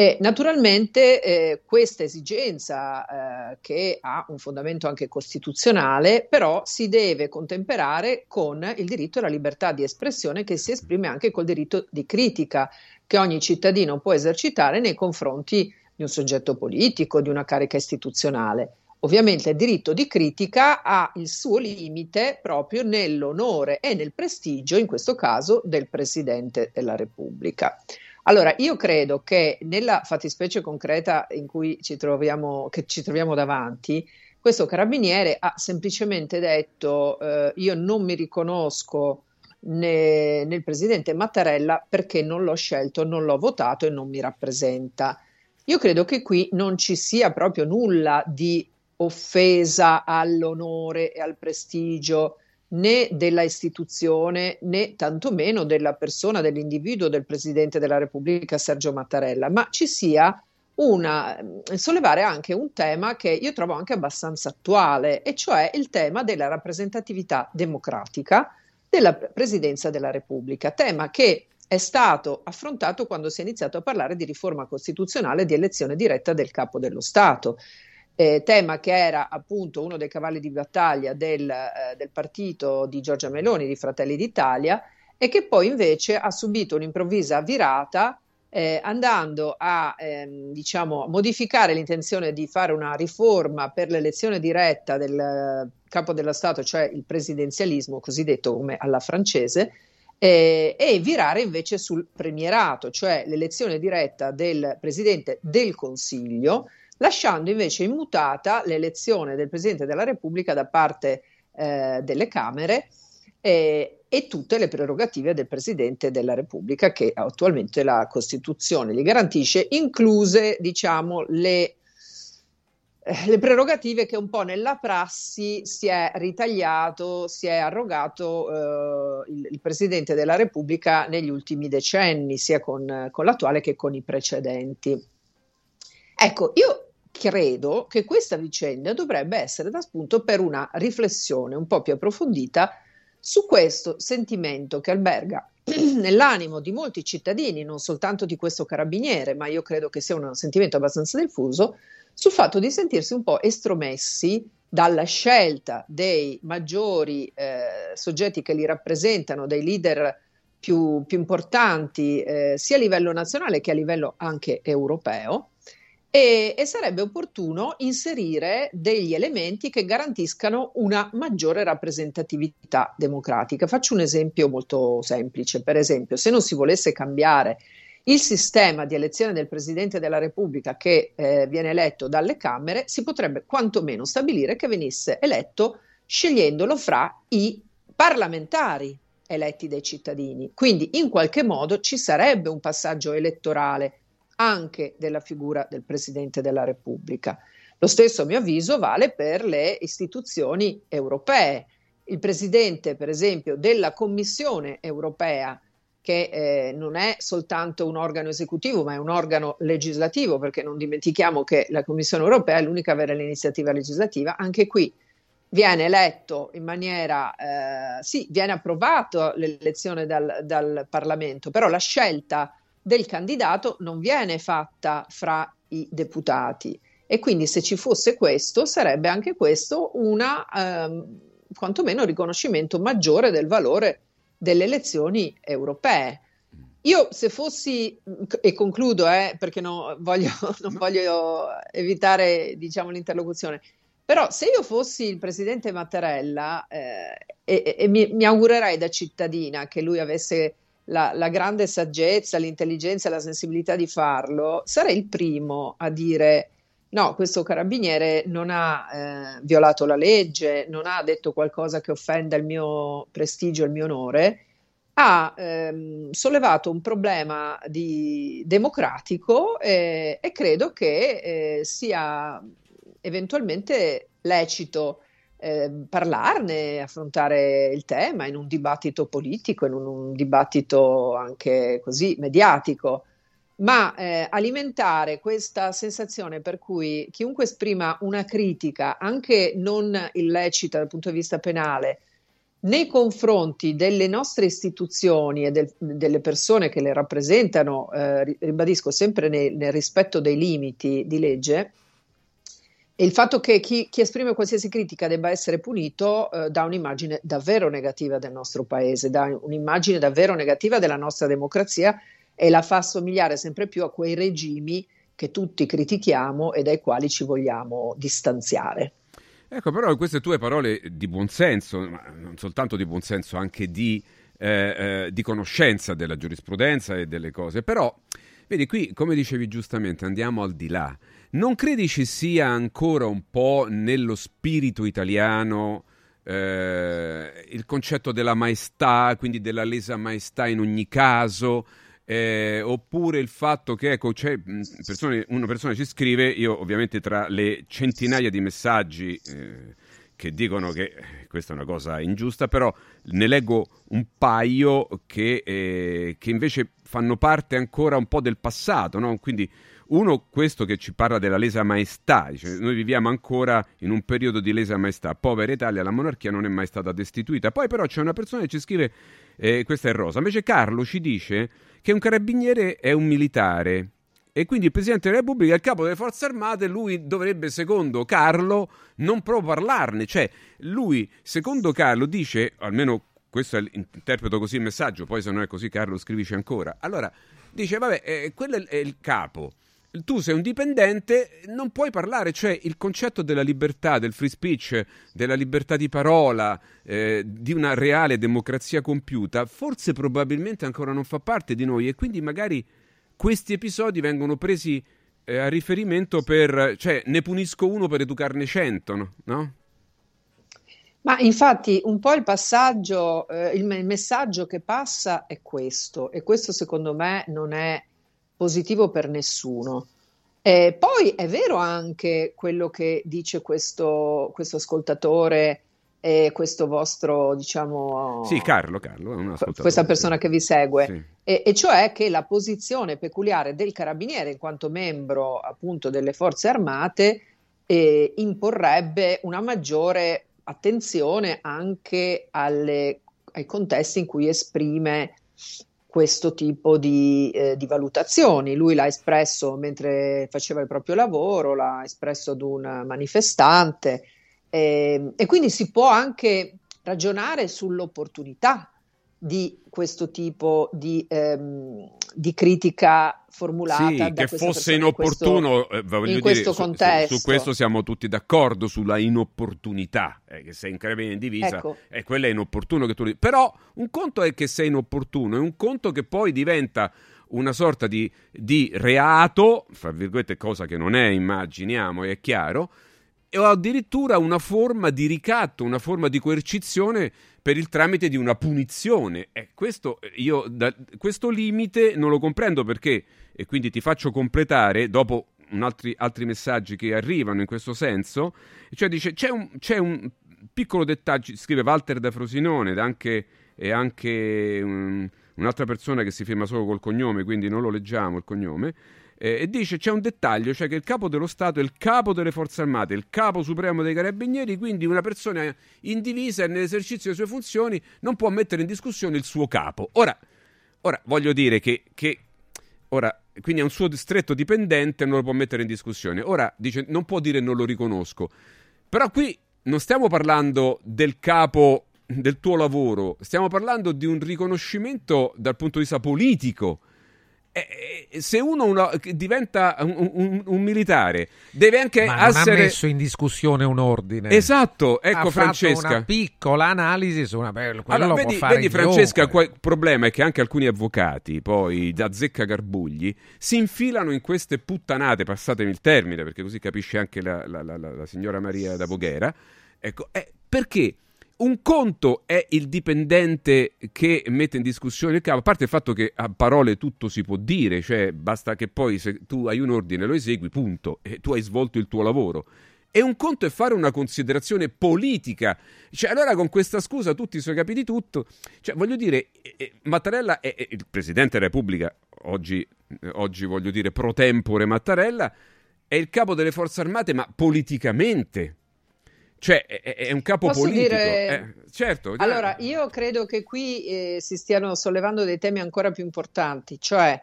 E naturalmente eh, questa esigenza, eh, che ha un fondamento anche costituzionale, però si deve contemperare con il diritto alla libertà di espressione che si esprime anche col diritto di critica che ogni cittadino può esercitare nei confronti di un soggetto politico, di una carica istituzionale. Ovviamente il diritto di critica ha il suo limite proprio nell'onore e nel prestigio, in questo caso, del Presidente della Repubblica. Allora, io credo che nella fattispecie concreta in cui ci troviamo, che ci troviamo davanti, questo carabiniere ha semplicemente detto eh, io non mi riconosco ne, nel presidente Mattarella perché non l'ho scelto, non l'ho votato e non mi rappresenta. Io credo che qui non ci sia proprio nulla di offesa all'onore e al prestigio né della istituzione né tantomeno della persona, dell'individuo del Presidente della Repubblica Sergio Mattarella, ma ci sia una, sollevare anche un tema che io trovo anche abbastanza attuale, e cioè il tema della rappresentatività democratica della Presidenza della Repubblica, tema che è stato affrontato quando si è iniziato a parlare di riforma costituzionale e di elezione diretta del capo dello Stato. Eh, tema che era appunto uno dei cavalli di battaglia del, eh, del partito di Giorgia Meloni, di Fratelli d'Italia, e che poi invece ha subito un'improvvisa virata eh, andando a ehm, diciamo, modificare l'intenzione di fare una riforma per l'elezione diretta del eh, capo dello Stato, cioè il presidenzialismo cosiddetto come alla francese, eh, e virare invece sul premierato, cioè l'elezione diretta del presidente del Consiglio, lasciando invece immutata l'elezione del Presidente della Repubblica da parte eh, delle Camere eh, e tutte le prerogative del Presidente della Repubblica che attualmente la Costituzione gli garantisce, incluse diciamo le le prerogative che un po' nella prassi si è ritagliato, si è arrogato eh, il, il, Presidente della Repubblica negli ultimi decenni, sia con, con, l'attuale che con i precedenti. Ecco, io credo che questa vicenda dovrebbe essere da spunto per una riflessione un po' più approfondita su questo sentimento che alberga nell'animo di molti cittadini, non soltanto di questo carabiniere, ma io credo che sia un sentimento abbastanza diffuso, sul fatto di sentirsi un po' estromessi dalla scelta dei maggiori eh, soggetti che li rappresentano, dei leader più, più importanti, eh, sia a livello nazionale che a livello anche europeo, e, e, sarebbe opportuno inserire degli elementi che garantiscano una maggiore rappresentatività democratica. Faccio un esempio molto semplice, per esempio, se non si volesse cambiare il sistema di elezione del Presidente della Repubblica che eh, viene eletto dalle Camere, si potrebbe quantomeno stabilire che venisse eletto scegliendolo fra i parlamentari eletti dai cittadini. Quindi in qualche modo ci sarebbe un passaggio elettorale anche della figura del Presidente della Repubblica. Lo stesso, a mio avviso, vale per le istituzioni europee. Il Presidente, per esempio, della Commissione europea, che eh, non è soltanto un organo esecutivo, ma è un organo legislativo, perché non dimentichiamo che la Commissione europea è l'unica a avere l'iniziativa legislativa, anche qui viene eletto in maniera, eh, sì, viene approvato l'elezione dal, dal Parlamento, però la scelta del candidato non viene fatta fra i deputati. E quindi se ci fosse questo sarebbe anche questo una ehm, quantomeno riconoscimento maggiore del valore delle elezioni europee. Io se fossi, e concludo eh, perché no, voglio, non voglio evitare diciamo, l'interlocuzione, però se io fossi il presidente Mattarella eh, e, e mi, mi augurerei da cittadina che lui avesse la, la, grande saggezza, l'intelligenza e la sensibilità di farlo, sarei il primo a dire no, questo carabiniere non ha eh, violato la legge, non ha detto qualcosa che offenda il mio prestigio, il mio onore, ha ehm, sollevato un problema di, democratico eh, e credo che eh, sia eventualmente lecito eh, parlarne, affrontare il tema in un dibattito politico, in un, un dibattito anche così mediatico ma eh, alimentare questa sensazione per cui chiunque esprima una critica, anche non illecita dal punto di vista penale, nei confronti delle nostre istituzioni e del, delle persone che le rappresentano, eh, ribadisco sempre nel, nel, rispetto dei limiti di legge, e il fatto che chi, chi esprime qualsiasi critica debba essere punito eh, dà un'immagine davvero negativa del nostro paese, dà un'immagine davvero negativa della nostra democrazia e la fa assomigliare sempre più a quei regimi che tutti critichiamo e dai quali ci vogliamo distanziare. Ecco, però queste tue parole di buonsenso, ma non soltanto di buonsenso, anche di, eh, eh, di conoscenza della giurisprudenza e delle cose, però, vedi, qui, come dicevi giustamente, andiamo al di là. Non credi ci sia ancora un po' nello spirito italiano eh, il concetto della maestà, quindi della lesa maestà in ogni caso? Eh, oppure il fatto che ecco, persone, una persona ci scrive, io ovviamente tra le centinaia di messaggi eh, che dicono che questa è una cosa ingiusta, però ne leggo un paio che, eh, che invece fanno parte ancora un po' del passato, no? quindi uno, questo che ci parla della lesa maestà, dice, noi viviamo ancora in un periodo di lesa maestà, povera Italia, la monarchia non è mai stata destituita. Poi però c'è una persona che ci scrive, eh, questa è Rosa, invece Carlo ci dice che un carabiniere è un militare. E quindi il Presidente della Repubblica il capo delle forze armate, lui dovrebbe, secondo Carlo, non proprio parlarne, cioè lui, secondo Carlo, dice, almeno questo è interpreto così il messaggio, poi se non è così Carlo scrivici ancora, allora dice, vabbè, eh, quello è il capo, tu sei un dipendente, non puoi parlare, cioè il concetto della libertà, del free speech, della libertà di parola, eh, di una reale democrazia compiuta, forse probabilmente ancora non fa parte di noi e quindi magari questi episodi vengono presi eh, a riferimento per, cioè ne punisco uno per educarne cento, no? Ma infatti un po' il passaggio, eh, il, il messaggio che passa è questo e questo secondo me non è positivo per nessuno. Eh, poi è vero anche quello che dice questo, questo ascoltatore e questo vostro, diciamo... Sì, Carlo, Carlo. Questa persona che vi segue, sì. e, e, cioè che la posizione peculiare del carabiniere in quanto membro appunto delle forze armate eh, imporrebbe una maggiore attenzione anche alle, ai contesti in cui esprime questo tipo di, eh, di, valutazioni. Lui l'ha espresso mentre faceva il proprio lavoro, l'ha espresso ad un manifestante eh, e quindi si può anche ragionare sull'opportunità di questo tipo di, ehm, di critica formulata sì, che fosse inopportuno in questo, eh, in questo dire, contesto. Su, su, questo siamo tutti d'accordo sulla inopportunità eh, che sei in carabina in divisa ecco. e quello è inopportuno che tu però un conto è che sei inopportuno è un conto che poi diventa una sorta di, di reato fra virgolette cosa che non è immaginiamo è chiaro o addirittura una forma di ricatto, una forma di coercizione per il tramite di una punizione. Eh, questo, io, da, questo limite non lo comprendo perché, e quindi ti faccio completare dopo altri, altri, messaggi che arrivano in questo senso, cioè dice c'è un, c'è un piccolo dettaglio, scrive Walter da Frosinone ed anche, e anche un, un'altra persona che si firma solo col cognome, quindi non lo leggiamo il cognome, eh, e dice c'è un dettaglio, cioè che il capo dello Stato è il capo delle forze armate, il capo supremo dei carabinieri, quindi una persona in divisa e nell'esercizio delle sue funzioni non può mettere in discussione il suo capo. Ora, ora voglio dire che, che ora, quindi è un suo stretto dipendente, non lo può mettere in discussione. Ora dice non può dire non lo riconosco. Però qui non stiamo parlando del capo del tuo lavoro, stiamo parlando di un riconoscimento dal punto di vista politico se uno, uno diventa un, un, un, militare deve anche Ma essere... non ha messo in discussione un ordine. Esatto, ecco ha Francesca. una piccola analisi su una... Quello allora, vedi, vedi Francesca, il problema è che anche alcuni avvocati, poi da zecca garbugli, si infilano in queste puttanate, passatemi il termine, perché così capisce anche la, la, la, la signora Maria da Voghera, ecco, eh, perché un conto è il dipendente che mette in discussione il capo, a parte il fatto che a parole tutto si può dire, cioè basta che poi se tu hai un ordine lo esegui, punto, e tu hai svolto il tuo lavoro. E un conto è fare una considerazione politica. Cioè, allora con questa scusa tutti sono capiti tutto. Cioè, voglio dire, eh, Mattarella è, è, il Presidente della Repubblica, oggi, eh, oggi voglio dire pro tempore Mattarella, è il capo delle forze armate, ma politicamente cioè, è, è un capo Posso politico. Dire... Eh, certo. Allora, io credo che qui eh, si stiano sollevando dei temi ancora più importanti, cioè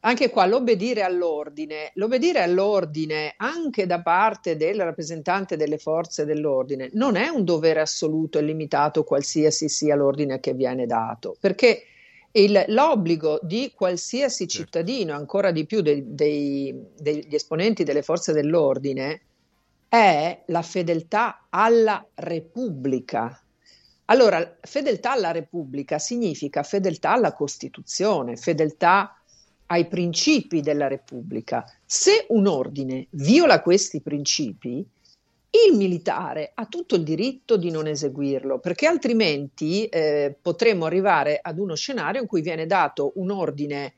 anche qua l'obbedire all'ordine, l'obbedire all'ordine anche da parte del rappresentante delle forze dell'ordine non è un dovere assoluto e limitato qualsiasi sia l'ordine che viene dato, perché il, l'obbligo di qualsiasi certo. cittadino, ancora di più dei, dei, degli esponenti delle forze dell'ordine, è la fedeltà alla Repubblica. Allora, fedeltà alla Repubblica significa fedeltà alla Costituzione, fedeltà ai principi della Repubblica. Se un ordine viola questi principi, il militare ha tutto il diritto di non eseguirlo, perché altrimenti eh, potremmo arrivare ad uno scenario in cui viene dato un ordine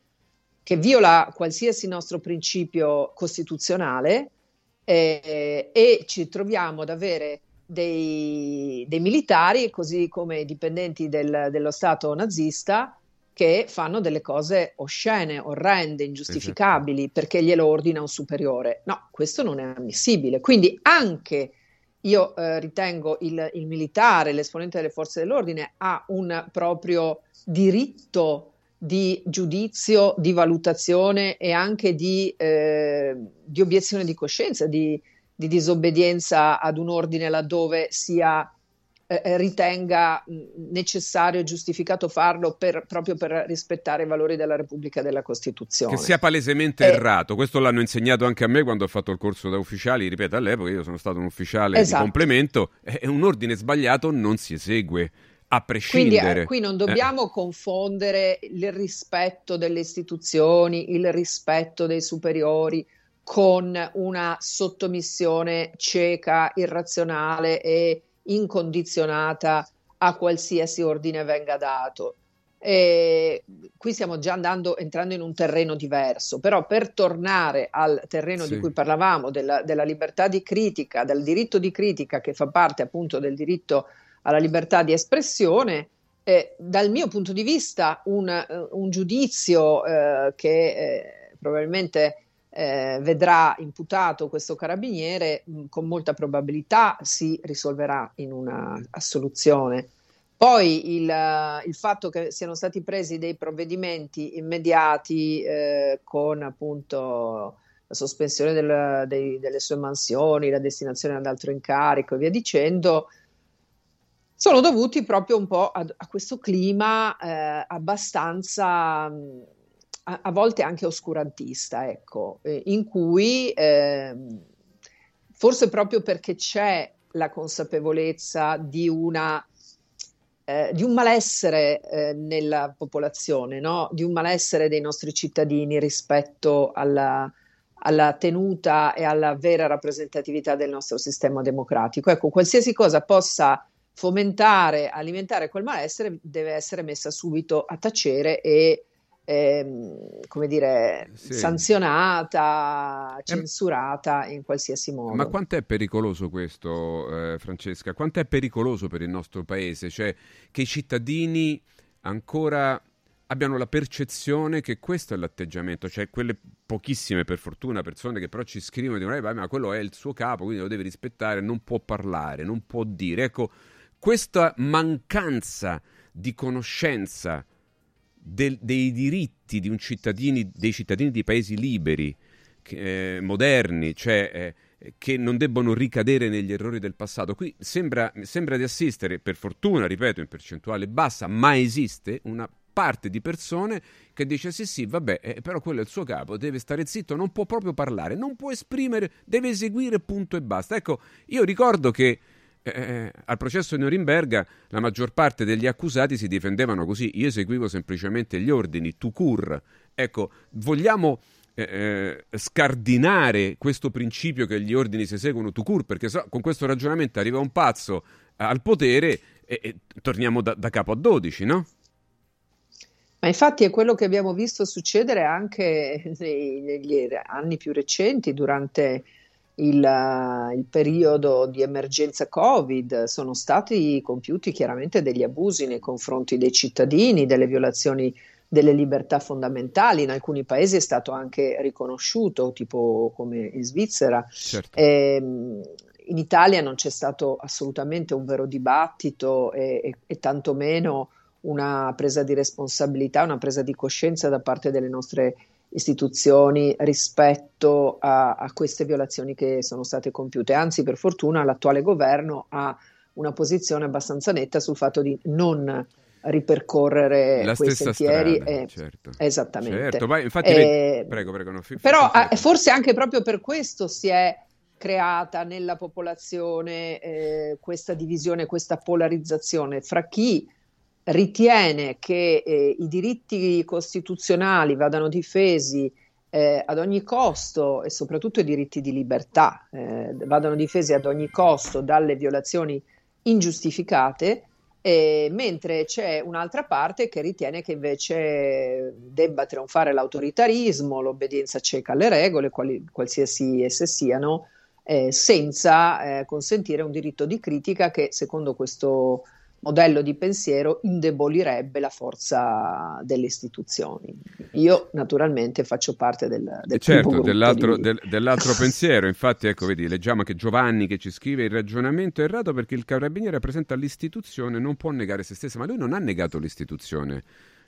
che viola qualsiasi nostro principio costituzionale eh, e ci troviamo ad avere dei, dei, militari, così come i dipendenti del, dello Stato nazista, che fanno delle cose oscene, orrende, ingiustificabili esatto. perché glielo ordina un superiore. No, questo non è ammissibile. Quindi anche io eh, ritengo il, il militare, l'esponente delle forze dell'ordine, ha un proprio diritto di giudizio, di valutazione e anche di, eh, di obiezione di coscienza, di, di, disobbedienza ad un ordine laddove sia eh, eh ritenga necessario e giustificato farlo per, proprio per rispettare i valori della Repubblica e della Costituzione. Che sia palesemente eh, errato, questo l'hanno insegnato anche a me quando ho fatto il corso da ufficiali, ripeto all'epoca io sono stato un ufficiale esatto. di complemento, e un ordine sbagliato non si esegue a prescindere. Quindi eh, qui non dobbiamo eh. confondere il rispetto delle istituzioni, il rispetto dei superiori con una sottomissione cieca, irrazionale e incondizionata a qualsiasi ordine venga dato. E qui stiamo già andando, entrando in un terreno diverso, però per tornare al terreno sì. di cui parlavamo, della, della libertà di critica, del diritto di critica che fa parte appunto del diritto alla libertà di espressione. Eh, dal mio punto di vista, un, un giudizio eh, che eh, probabilmente eh, vedrà imputato questo carabiniere, mh, con molta probabilità si risolverà in una assoluzione. Poi il, il, fatto che siano stati presi dei provvedimenti immediati eh, con appunto la sospensione del, dei, delle sue mansioni, la destinazione ad altro incarico e via dicendo, sono dovuti proprio un po' a, a questo clima eh, abbastanza a, a, volte anche oscurantista, ecco, eh, in cui eh, forse proprio perché c'è la consapevolezza di una eh, di un malessere eh, nella popolazione, no? di un malessere dei nostri cittadini rispetto alla, alla, tenuta e alla vera rappresentatività del nostro sistema democratico. Ecco, qualsiasi cosa possa fomentare, alimentare quel malessere deve essere messa subito a tacere e ehm, come dire, sì. sanzionata, ehm, censurata in qualsiasi modo. Ma quanto è pericoloso questo, eh, Francesca? Quanto è pericoloso per il nostro paese? Cioè che i cittadini ancora abbiano la percezione che questo è l'atteggiamento, cioè quelle pochissime per fortuna persone che però ci scrivono e dicono eh, ma quello è il suo capo, quindi lo deve rispettare, non può parlare, non può dire. Ecco, questa mancanza di conoscenza del, dei diritti di cittadini, dei cittadini di paesi liberi, eh, moderni, cioè eh, che non debbono ricadere negli errori del passato. Qui sembra, sembra di assistere, per fortuna, ripeto, in percentuale bassa, ma esiste una parte di persone che dice sì sì vabbè eh, però quello è il suo capo deve stare zitto non può proprio parlare non può esprimere deve eseguire punto e basta ecco io ricordo che eh, eh, al processo di Norimberga la maggior parte degli accusati si difendevano così. Io eseguivo semplicemente gli ordini tu cur. Ecco vogliamo eh, eh, scardinare questo principio che gli ordini si eseguono tu cur? Perché so, con questo ragionamento arriva un pazzo al potere e, e torniamo da, da capo a 12 no? Ma infatti è quello che abbiamo visto succedere anche negli anni più recenti, durante il, il, periodo di emergenza Covid. Sono stati compiuti chiaramente degli abusi nei confronti dei cittadini, delle violazioni delle libertà fondamentali. In alcuni paesi è stato anche riconosciuto, tipo come in Svizzera. Certo. E, ehm, in Italia non c'è stato assolutamente un vero dibattito e, e, e tantomeno una presa di responsabilità, una presa di coscienza da parte delle nostre istituzioni rispetto a, a, queste violazioni che sono state compiute. Anzi, per fortuna, l'attuale governo ha una posizione abbastanza netta sul fatto di non ripercorrere la quei sentieri. Strada, e, certo. Esattamente. Certo, vai, infatti, eh, prego, prego. No, fi, però fi, fi, forse anche proprio per questo si è creata nella popolazione eh, questa divisione, questa polarizzazione fra chi ritiene che eh, i diritti costituzionali vadano difesi eh, ad ogni costo e soprattutto i diritti di libertà eh, vadano difesi ad ogni costo dalle violazioni ingiustificate, mentre c'è un'altra parte che ritiene che invece debba trionfare l'autoritarismo, l'obbedienza cieca alle regole, quali, qualsiasi esse siano, eh, senza eh, consentire un diritto di critica che secondo questo modello di pensiero indebolirebbe la forza delle istituzioni. Io naturalmente faccio parte del, del certo, dell'altro, di... del, dell'altro pensiero, infatti ecco vedi, leggiamo che Giovanni che ci scrive il ragionamento è errato perché il carabiniere rappresenta l'istituzione, non può negare se stessa, ma lui non ha negato l'istituzione.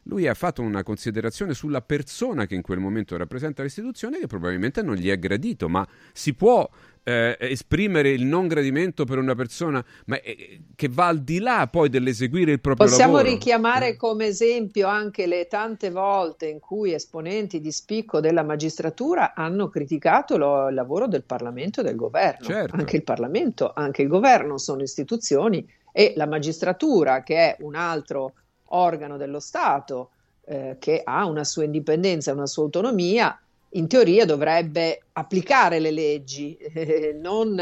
Lui ha fatto una considerazione sulla persona che in quel momento rappresenta l'istituzione che probabilmente non gli è gradito, ma si può eh, esprimere il non gradimento per una persona, ma eh, che va al di là poi dell'eseguire il proprio Possiamo lavoro. Possiamo richiamare come esempio anche le tante volte in cui esponenti di spicco della magistratura hanno criticato lo, il lavoro del Parlamento e del governo. Certo. Anche il Parlamento, anche il governo sono istituzioni e la magistratura, che è un altro organo dello Stato, eh, che ha una sua indipendenza, una sua autonomia, in teoria dovrebbe applicare le leggi, eh, non,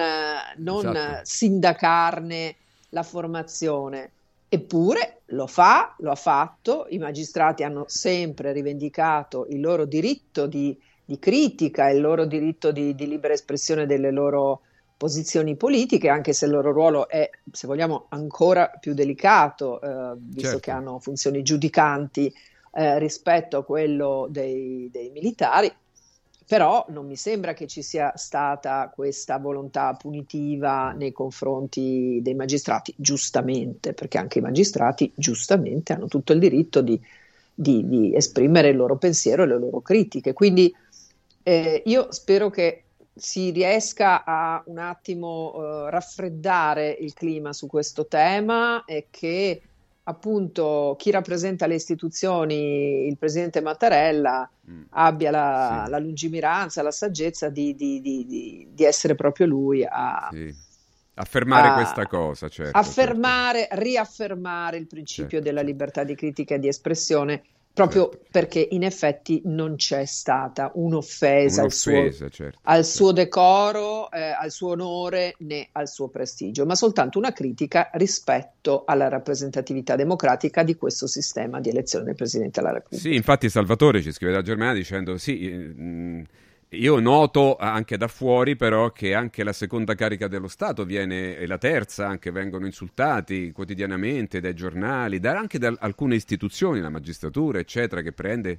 non esatto. sindacarne la formazione. Eppure lo fa, lo ha fatto, i magistrati hanno sempre rivendicato il loro diritto di, di critica, il loro diritto di, di, libera espressione delle loro posizioni politiche, anche se il loro ruolo è, se vogliamo, ancora più delicato, eh, visto certo. che hanno funzioni giudicanti eh, rispetto a quello dei, dei militari però non mi sembra che ci sia stata questa volontà punitiva nei confronti dei magistrati, giustamente, perché anche i magistrati giustamente hanno tutto il diritto di, di, di esprimere il loro pensiero e le loro critiche. Quindi eh, io spero che si riesca a un attimo eh, raffreddare il clima su questo tema e che appunto chi rappresenta le istituzioni, il presidente Mattarella, mm. abbia la, sì. la, lungimiranza, la saggezza di, di, di, di, essere proprio lui a... Sì. Affermare a, questa cosa, certo. Affermare, certo. riaffermare il principio certo. della libertà di critica e di espressione proprio certo. perché in effetti non c'è stata un'offesa, un'offesa al, suo, certo, al certo. suo, decoro, eh, al suo onore né al suo prestigio, ma soltanto una critica rispetto alla rappresentatività democratica di questo sistema di elezione del Presidente della Repubblica. Sì, infatti Salvatore ci scrive da Germania dicendo sì... Mh, mm, io noto anche da fuori però che anche la seconda carica dello Stato viene, e la terza anche vengono insultati quotidianamente dai giornali, da, anche da alcune istituzioni, la magistratura eccetera, che prende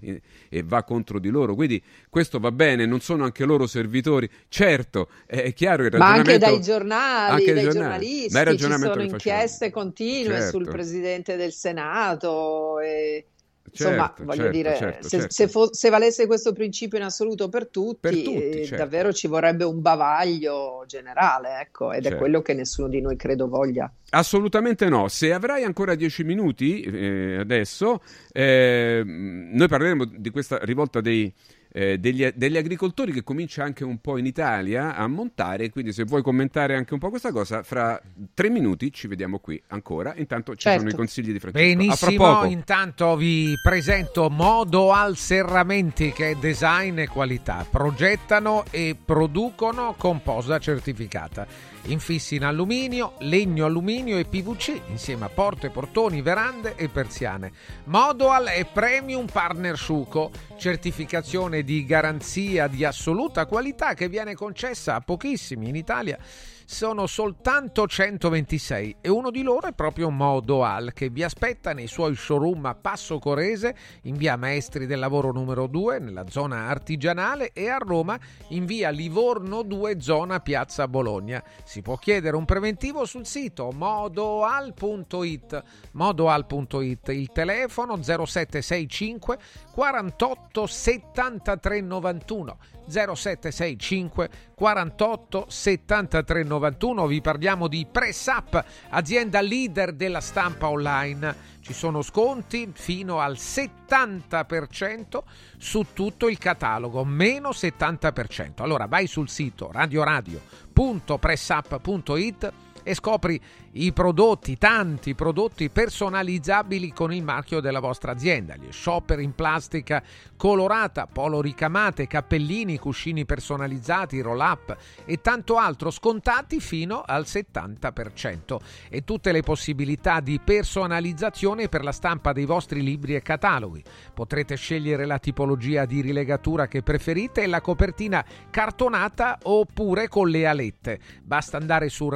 e va contro di loro. Quindi questo va bene, non sono anche loro servitori. Certo, è chiaro il ragionamento... Ma anche dai giornali, anche dai giornalisti, ci sono inchieste continue certo. sul Presidente del Senato e Insomma, certo, voglio certo, dire, certo, se, certo. se fo- se valesse questo principio in assoluto per tutti, Per tutti, eh, certo. davvero ci vorrebbe un bavaglio generale, ecco, ed è Certo. quello che nessuno di noi credo voglia. Assolutamente no. Se avrai ancora dieci minuti eh, adesso, eh, noi parleremo di questa rivolta dei, eh, degli, degli agricoltori che comincia anche un po' in Italia a montare. Quindi, se vuoi commentare anche un po' questa cosa, fra tre minuti ci vediamo qui ancora. Intanto ci Certo. sono i consigli di Francesco. Benissimo, intanto vi presento Modo Al Serramenti che è design e qualità. Progettano e producono con posa certificata. Infissi in alluminio, legno alluminio e PVC insieme a porte, portoni, verande e persiane. Modoal è Premium Partner Suco, certificazione di garanzia di assoluta qualità che viene concessa a pochissimi in Italia sono soltanto 126 e uno di loro è proprio Modoal che vi aspetta nei suoi showroom a Passo Corese in via Maestri del Lavoro numero 2 nella zona artigianale e a Roma in via Livorno 2 zona Piazza Bologna. Si può chiedere un preventivo sul sito modoal.it modoal.it il telefono 0765 48 73 91 0765 48 73 91 vi parliamo di Press Up azienda leader della stampa online. Ci sono sconti fino al 70% su tutto il catalogo meno 70% allora vai sul sito radioradio.pressup.it e scopri i prodotti, tanti prodotti personalizzabili con il marchio della vostra azienda, gli shopper in plastica colorata, polo ricamate, cappellini, cuscini personalizzati, roll up e tanto altro scontati fino al 70% e tutte le possibilità di personalizzazione per la stampa dei vostri libri e cataloghi. Potrete scegliere la tipologia di rilegatura che preferite e la copertina cartonata oppure con le alette. Basta andare su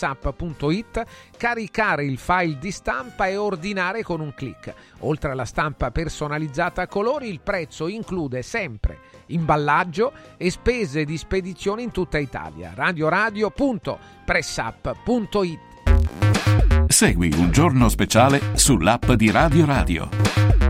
radioradio.pressup.it, caricare il file di stampa e ordinare con un clic. Oltre alla stampa personalizzata a colori, il prezzo include sempre imballaggio e spese di spedizione in tutta Italia. radioradio.pressup.it Segui un giorno speciale sull'app di Radio Radio.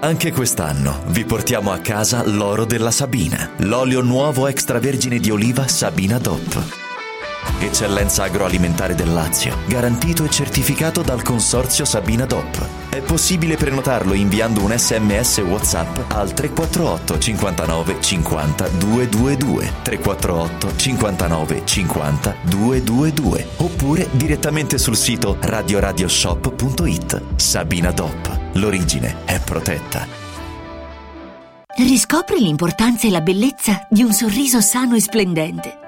Anche quest'anno vi portiamo a casa l'oro della Sabina, l'olio nuovo extravergine di oliva Sabina DOP. Eccellenza agroalimentare del Lazio, garantito e certificato dal consorzio Sabina DOP. È possibile prenotarlo inviando un sms WhatsApp al 348 59 50 222 348 59 50 222 oppure direttamente sul sito radioradioshop.it. Sabina DOP. L'origine è protetta. Riscopri l'importanza e la bellezza di un sorriso sano e splendente.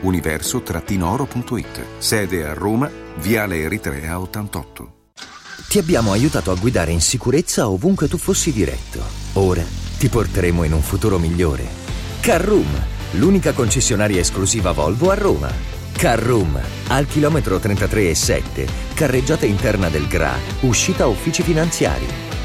Universo-oro.it. Sede a Roma, Viale Eritrea 88. Ti abbiamo aiutato a guidare in sicurezza ovunque tu fossi diretto. Ora ti porteremo in un futuro migliore. Carroom, l'unica concessionaria esclusiva Volvo a Roma. Carroom, al chilometro 33 e 7, carreggiata interna del GRA, uscita uffici finanziari.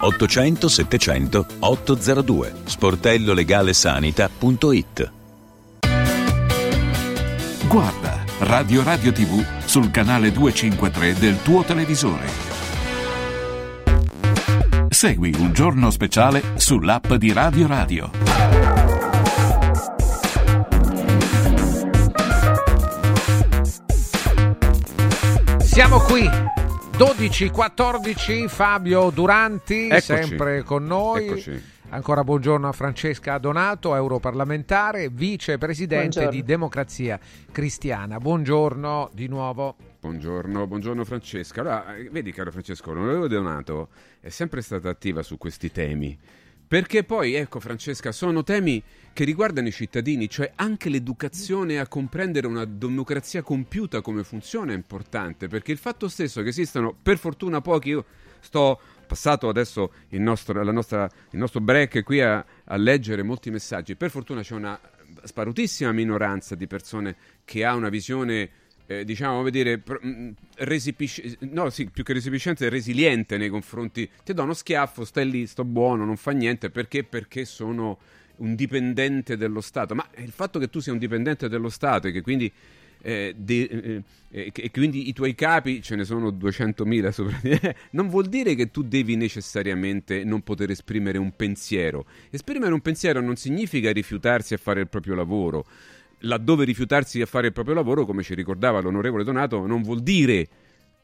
800 700 802 sportellolegalesanita.it Guarda Radio Radio TV sul canale 253 del tuo televisore. Segui un giorno speciale sull'app di Radio Radio. Siamo qui 12-14 Fabio Duranti, Eccoci. sempre con noi. Eccoci. Ancora buongiorno a Francesca Donato, europarlamentare, vicepresidente Buongiorno. di Democrazia Cristiana. Buongiorno di nuovo. Buongiorno, buongiorno Francesca. Allora, eh, vedi caro Francesco, l'onorevole Donato è sempre stata attiva su questi temi. Perché poi, ecco Francesca, sono temi che riguardano i cittadini, cioè anche l'educazione a comprendere una democrazia compiuta come funziona è importante, perché il fatto stesso che esistano per fortuna pochi, io sto passato adesso il nostro, nostra- il nostro break qui a, a leggere molti messaggi, per fortuna c'è una sparutissima minoranza di persone che ha una visione eh, diciamo, come dire, pr- mh, resipisc- no, sì, più che resipiscente, resiliente nei confronti. Ti do uno schiaffo, stai lì, sto buono, non fa niente. Perché? Perché sono un dipendente dello Stato. Ma il fatto che tu sia un dipendente dello Stato e che quindi. eh, de- eh, eh, e quindi i tuoi capi ce ne sono 200.000 sopra di te, non vuol dire che tu devi necessariamente non poter esprimere un pensiero. Esprimere un pensiero non significa rifiutarsi a fare il proprio lavoro laddove rifiutarsi a fare il proprio lavoro, come ci ricordava l'onorevole Donato, non vuol dire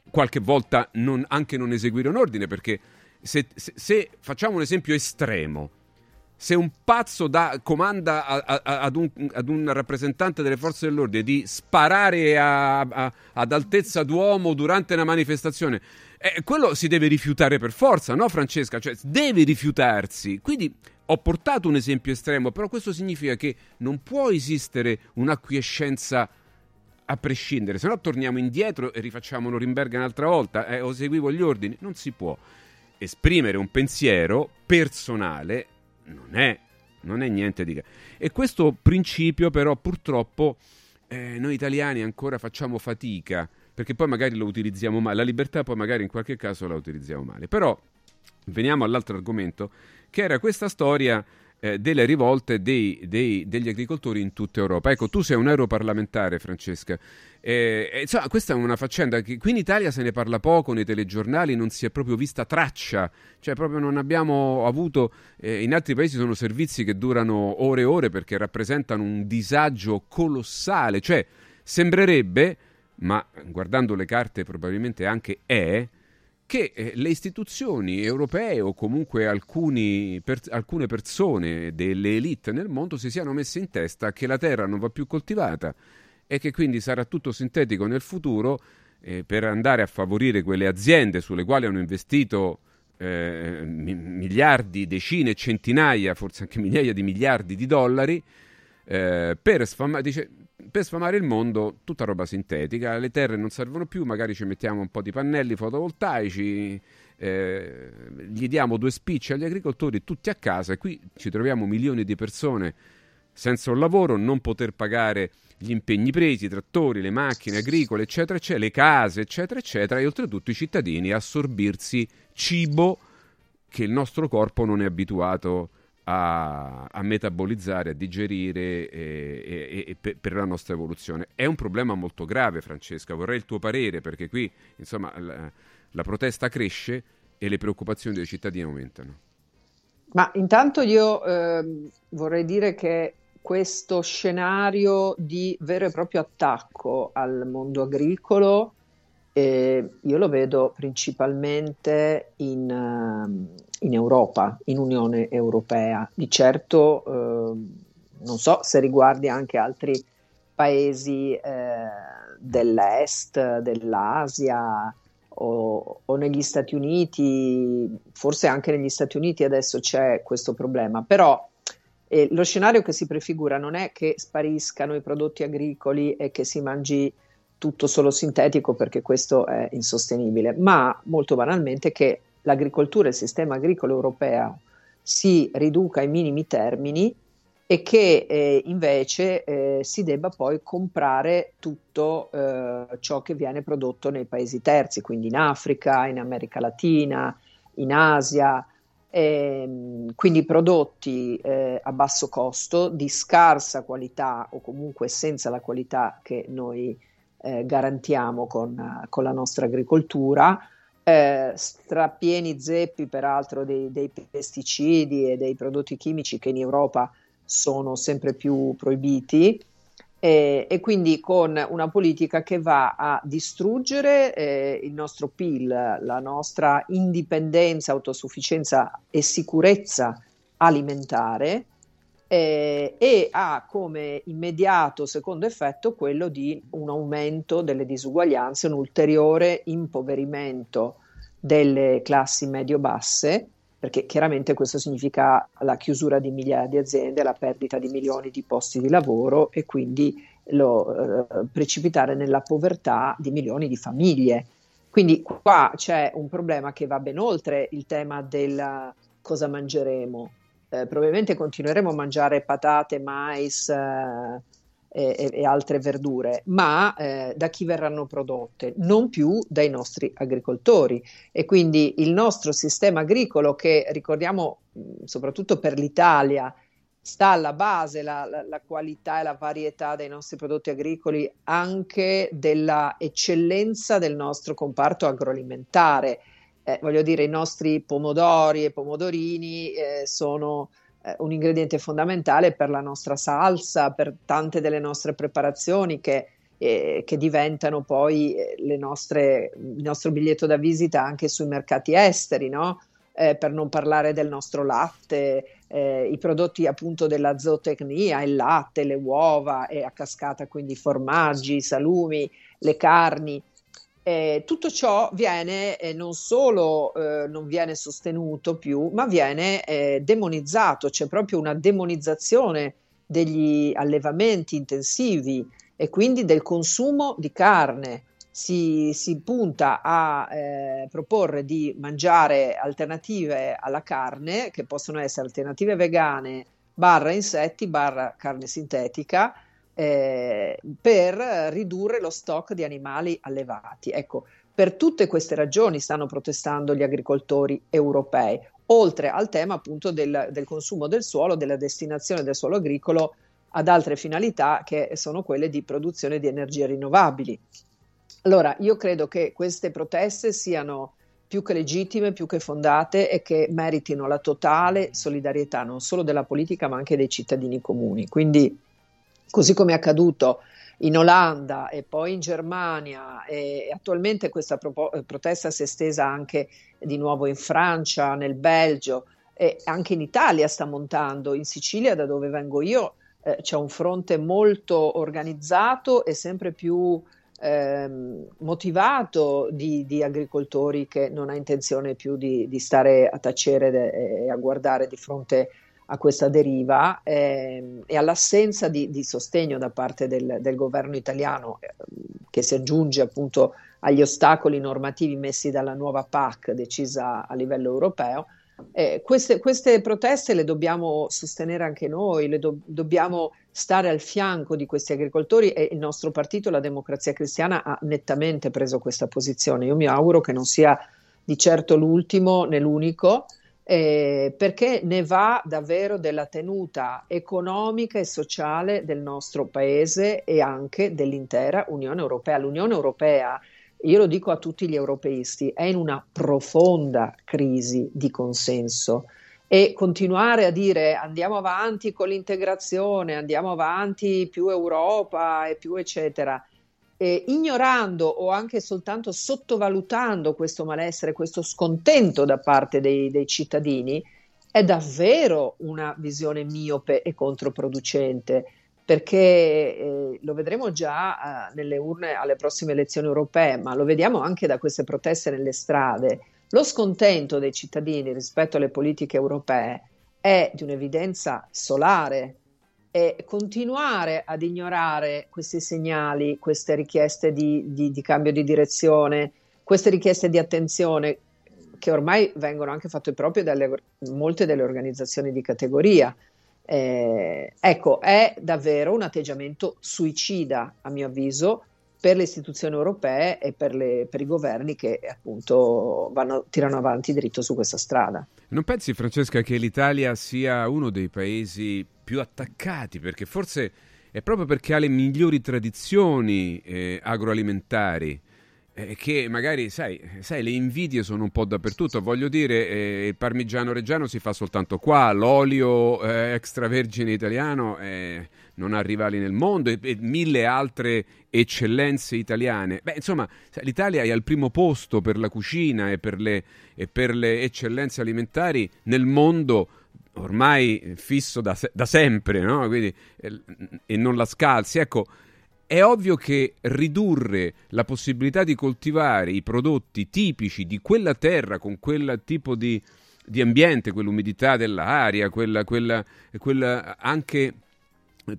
qualche volta non- anche non eseguire un ordine, perché se, se- se- facciamo un esempio estremo, se un pazzo dà- comanda a- a- ad, un, ad un rappresentante delle forze dell'ordine di sparare a- ad altezza d'uomo durante una manifestazione, eh, quello si deve rifiutare per forza, no Francesca? Cioè, deve rifiutarsi. Quindi ho portato un esempio estremo, però questo significa che non può esistere un'acquiescenza a prescindere, se no torniamo indietro e rifacciamo Norimberga un'altra volta, eh, o seguivo gli ordini, non si può. Esprimere un pensiero personale non è, non è niente di che. E questo principio però purtroppo eh, noi italiani ancora facciamo fatica, perché poi magari lo utilizziamo male, la libertà poi magari in qualche caso la utilizziamo male. Però veniamo all'altro argomento, che era questa storia eh, delle rivolte dei, dei, degli agricoltori in tutta Europa. Ecco, tu sei un europarlamentare, Francesca. Eh, eh, insomma, questa è una faccenda che qui in Italia se ne parla poco, nei telegiornali non si è proprio vista traccia, cioè proprio non abbiamo avuto, eh, in altri paesi sono servizi che durano ore e ore perché rappresentano un disagio colossale, cioè sembrerebbe, ma guardando le carte probabilmente anche è, che eh, le istituzioni europee o comunque alcuni, per, alcune persone delle elite nel mondo si siano messe in testa che la terra non va più coltivata e che quindi sarà tutto sintetico nel futuro eh, per andare a favorire quelle aziende sulle quali hanno investito eh, miliardi, decine, centinaia, forse anche migliaia di miliardi di dollari eh, per, sfama- dice, per sfamare il mondo tutta roba sintetica, le terre non servono più, magari ci mettiamo un po' di pannelli fotovoltaici, eh, gli diamo due spicci agli agricoltori tutti a casa e qui ci troviamo milioni di persone senza un lavoro, non poter pagare gli impegni presi, i trattori, le macchine agricole, eccetera, eccetera, le case, eccetera, eccetera, e oltretutto i cittadini assorbirsi cibo che il nostro corpo non è abituato a a, a metabolizzare, a digerire e, e, e per la nostra evoluzione. È un problema molto grave, Francesca. Vorrei il tuo parere perché qui insomma, la, la protesta cresce e le preoccupazioni dei cittadini aumentano. Ma intanto io eh, vorrei dire che questo scenario di vero e proprio attacco al mondo agricolo eh, io lo vedo principalmente in, uh, in, Europa, in Unione Europea. Di certo uh, non so se riguardi anche altri paesi eh, dell'est, dell'Asia o, o, negli Stati Uniti, forse anche negli Stati Uniti adesso c'è questo problema, però eh, lo scenario che si prefigura non è che spariscano i prodotti agricoli e che si mangi tutto solo sintetico perché questo è insostenibile, ma molto banalmente che l'agricoltura e il sistema agricolo europeo si riduca ai minimi termini e che eh, invece eh, si debba poi comprare tutto eh, ciò che viene prodotto nei paesi terzi, quindi in Africa, in America Latina, in Asia, ehm, quindi prodotti eh, a basso costo, di scarsa qualità o comunque senza la qualità che noi eh, garantiamo con, con, la nostra agricoltura, eh, strappieni zeppi peraltro dei, dei, pesticidi e dei prodotti chimici che in Europa sono sempre più proibiti eh, e quindi con una politica che va a distruggere eh, il nostro PIL, la nostra indipendenza, autosufficienza e sicurezza alimentare eh, e ha come immediato secondo effetto quello di un aumento delle disuguaglianze, un ulteriore impoverimento delle classi medio-basse, perché chiaramente questo significa la chiusura di migliaia di aziende, la perdita di milioni di posti di lavoro e quindi lo eh, precipitare nella povertà di milioni di famiglie. Quindi qua c'è un problema che va ben oltre il tema del cosa mangeremo, eh, probabilmente continueremo a mangiare patate, mais eh, e, e, altre verdure, ma eh, da chi verranno prodotte? Non più dai nostri agricoltori. E quindi il nostro sistema agricolo, che ricordiamo soprattutto per l'Italia, sta alla base la, la, la, qualità e la varietà dei nostri prodotti agricoli, anche della eccellenza del nostro comparto agroalimentare eh, voglio dire, i nostri pomodori e pomodorini eh, sono eh, un ingrediente fondamentale per la nostra salsa, per tante delle nostre preparazioni che, eh, che diventano poi eh, nostre, il nostro biglietto da visita anche sui mercati esteri, no? Eh, per non parlare del nostro latte, i prodotti appunto della zootecnia, il latte, le uova e a cascata quindi formaggi, salumi, le carni eh, tutto ciò viene eh, non solo eh, non viene sostenuto più, ma viene eh, demonizzato, c'è proprio una demonizzazione degli allevamenti intensivi e quindi del consumo di carne. Si, si punta a eh, proporre di mangiare alternative alla carne, che possono essere alternative vegane, barra insetti, barra carne sintetica, eh, per ridurre lo stock di animali allevati. Ecco, per tutte queste ragioni stanno protestando gli agricoltori europei, oltre al tema appunto del, del consumo del suolo, della destinazione del suolo agricolo ad altre finalità che sono quelle di produzione di energie rinnovabili. Allora, io credo che queste proteste siano più che legittime, più che fondate e che meritino la totale solidarietà non solo della politica ma anche dei cittadini comuni. Quindi, così come è accaduto in Olanda e poi in Germania e attualmente questa pro- protesta si è estesa anche di nuovo in Francia, nel Belgio e anche in Italia sta montando, in Sicilia da dove vengo io eh, c'è un fronte molto organizzato e sempre più ehm, motivato di, di, agricoltori che non ha intenzione più di, di stare a tacere e a guardare di fronte a questa deriva ehm, e all'assenza di, di, sostegno da parte del, del governo italiano eh, che si aggiunge appunto agli ostacoli normativi messi dalla nuova PAC decisa a livello europeo. Eh, queste, queste, proteste le dobbiamo sostenere anche noi, le do, dobbiamo stare al fianco di questi agricoltori e il nostro partito, la Democrazia Cristiana, ha nettamente preso questa posizione. Io mi auguro che non sia di certo l'ultimo né l'unico, eh, perché ne va davvero della tenuta economica e sociale del nostro paese e anche dell'intera Unione Europea. L'Unione Europea, io lo dico a tutti gli europeisti, è in una profonda crisi di consenso e continuare a dire andiamo avanti con l'integrazione, andiamo avanti più Europa e più eccetera, eh, ignorando o anche soltanto sottovalutando questo malessere, questo scontento da parte dei, dei cittadini, è davvero una visione miope e controproducente perché eh, lo vedremo già eh, nelle urne alle prossime elezioni europee, ma lo vediamo anche da queste proteste nelle strade. Lo scontento dei cittadini rispetto alle politiche europee è di un'evidenza solare e continuare ad ignorare questi segnali, queste richieste di, di, di cambio di direzione, queste richieste di attenzione che ormai vengono anche fatte proprio dalle molte delle organizzazioni di categoria. Eh, ecco, è davvero un atteggiamento suicida, a mio avviso, per le istituzioni europee e per, le, per i governi che appunto vanno, tirano avanti dritto su questa strada. Non pensi, Francesca, che l'Italia sia uno dei paesi più attaccati? Perché forse è proprio perché ha le migliori tradizioni eh, agroalimentari eh, che magari, sai, sai, le invidie sono un po' dappertutto. Voglio dire, eh, il parmigiano reggiano si fa soltanto qua, l'olio eh, extravergine italiano eh, non ha rivali nel mondo e, e, mille altre eccellenze italiane. Beh, insomma, l'Italia è al primo posto per la cucina e per le, e per le eccellenze alimentari nel mondo ormai fisso da, da sempre, no? Quindi, eh, e non la scalzi. Ecco, è ovvio che ridurre la possibilità di coltivare i prodotti tipici di quella terra con quel tipo di, di ambiente, quell'umidità dell'aria, quella, quella, quella anche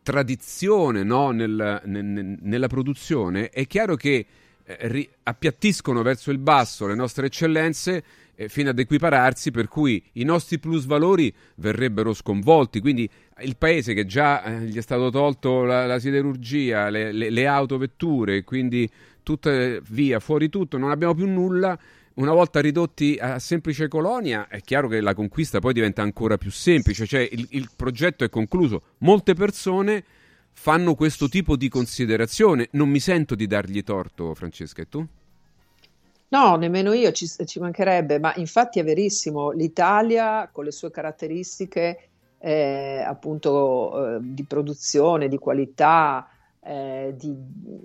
tradizione no? nel, nel, nella produzione, è chiaro che eh, appiattiscono verso il basso le nostre eccellenze eh, fino ad equipararsi, per cui i nostri plusvalori verrebbero sconvolti. Quindi il paese che già eh, gli è stato tolto la, la siderurgia, le, le, le, autovetture, quindi tutte via, fuori tutto, non abbiamo più nulla. Una volta ridotti a semplice colonia, è chiaro che la conquista poi diventa ancora più semplice, cioè il, il progetto è concluso. Molte persone fanno questo tipo di considerazione. Non mi sento di dargli torto, Francesca, e tu? No, nemmeno io, ci, ci mancherebbe, ma infatti è verissimo, l'Italia con le sue caratteristiche eh, appunto eh, di produzione, di qualità, eh, di,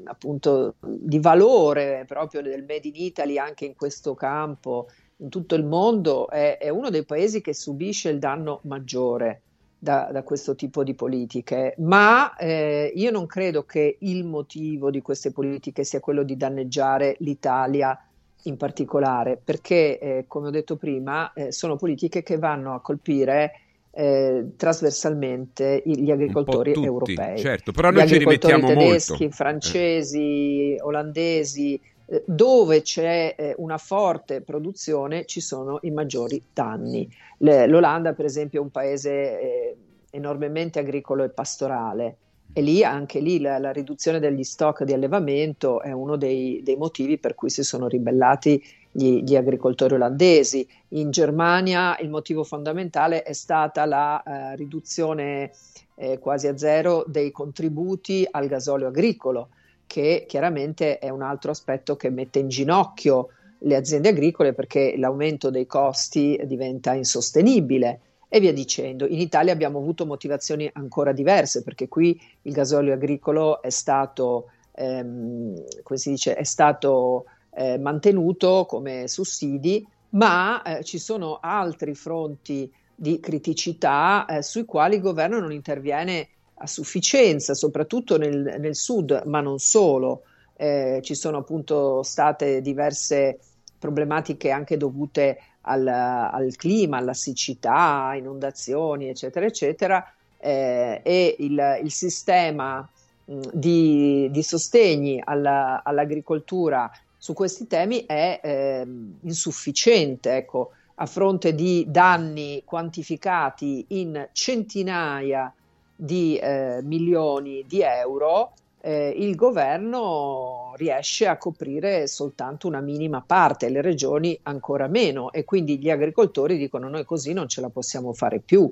appunto, di valore proprio del Made in Italy anche in questo campo, in tutto il mondo, è, è uno dei paesi che subisce il danno maggiore. Da, da, questo tipo di politiche, ma eh, io non credo che il motivo di queste politiche sia quello di danneggiare l'Italia in particolare, perché, eh, come ho detto prima, eh, sono politiche che vanno a colpire eh, trasversalmente gli agricoltori tutti, europei. Certo, però noi gli ci rimettiamo tedeschi, molto. francesi, olandesi, eh, dove c'è eh, una forte produzione ci sono i maggiori danni. L'Olanda, per esempio, è un paese eh, enormemente agricolo e pastorale E lì, anche lì, la, la riduzione degli stock di allevamento è uno dei, dei motivi per cui si sono ribellati gli, gli, agricoltori olandesi. In Germania il motivo fondamentale è stata la eh, riduzione eh, quasi a zero dei contributi al gasolio agricolo, che chiaramente è un altro aspetto che mette in ginocchio le aziende agricole perché l'aumento dei costi diventa insostenibile e via dicendo. In Italia abbiamo avuto motivazioni ancora diverse perché qui il gasolio agricolo è stato, ehm, come si dice, è stato eh, mantenuto come sussidi, ma eh, ci sono altri fronti di criticità eh, sui quali il governo non interviene a sufficienza, soprattutto nel, nel sud, ma non solo. Eh, ci sono appunto state diverse problematiche anche dovute al, al clima, alla siccità, inondazioni, eccetera, eccetera, eh, e il, il sistema mh, di, di, sostegni alla, all'agricoltura su questi temi è eh, insufficiente, ecco, a fronte di danni quantificati in centinaia di eh, milioni di euro, eh, il governo riesce a coprire soltanto una minima parte, le regioni ancora meno e quindi gli agricoltori dicono noi così non ce la possiamo fare più.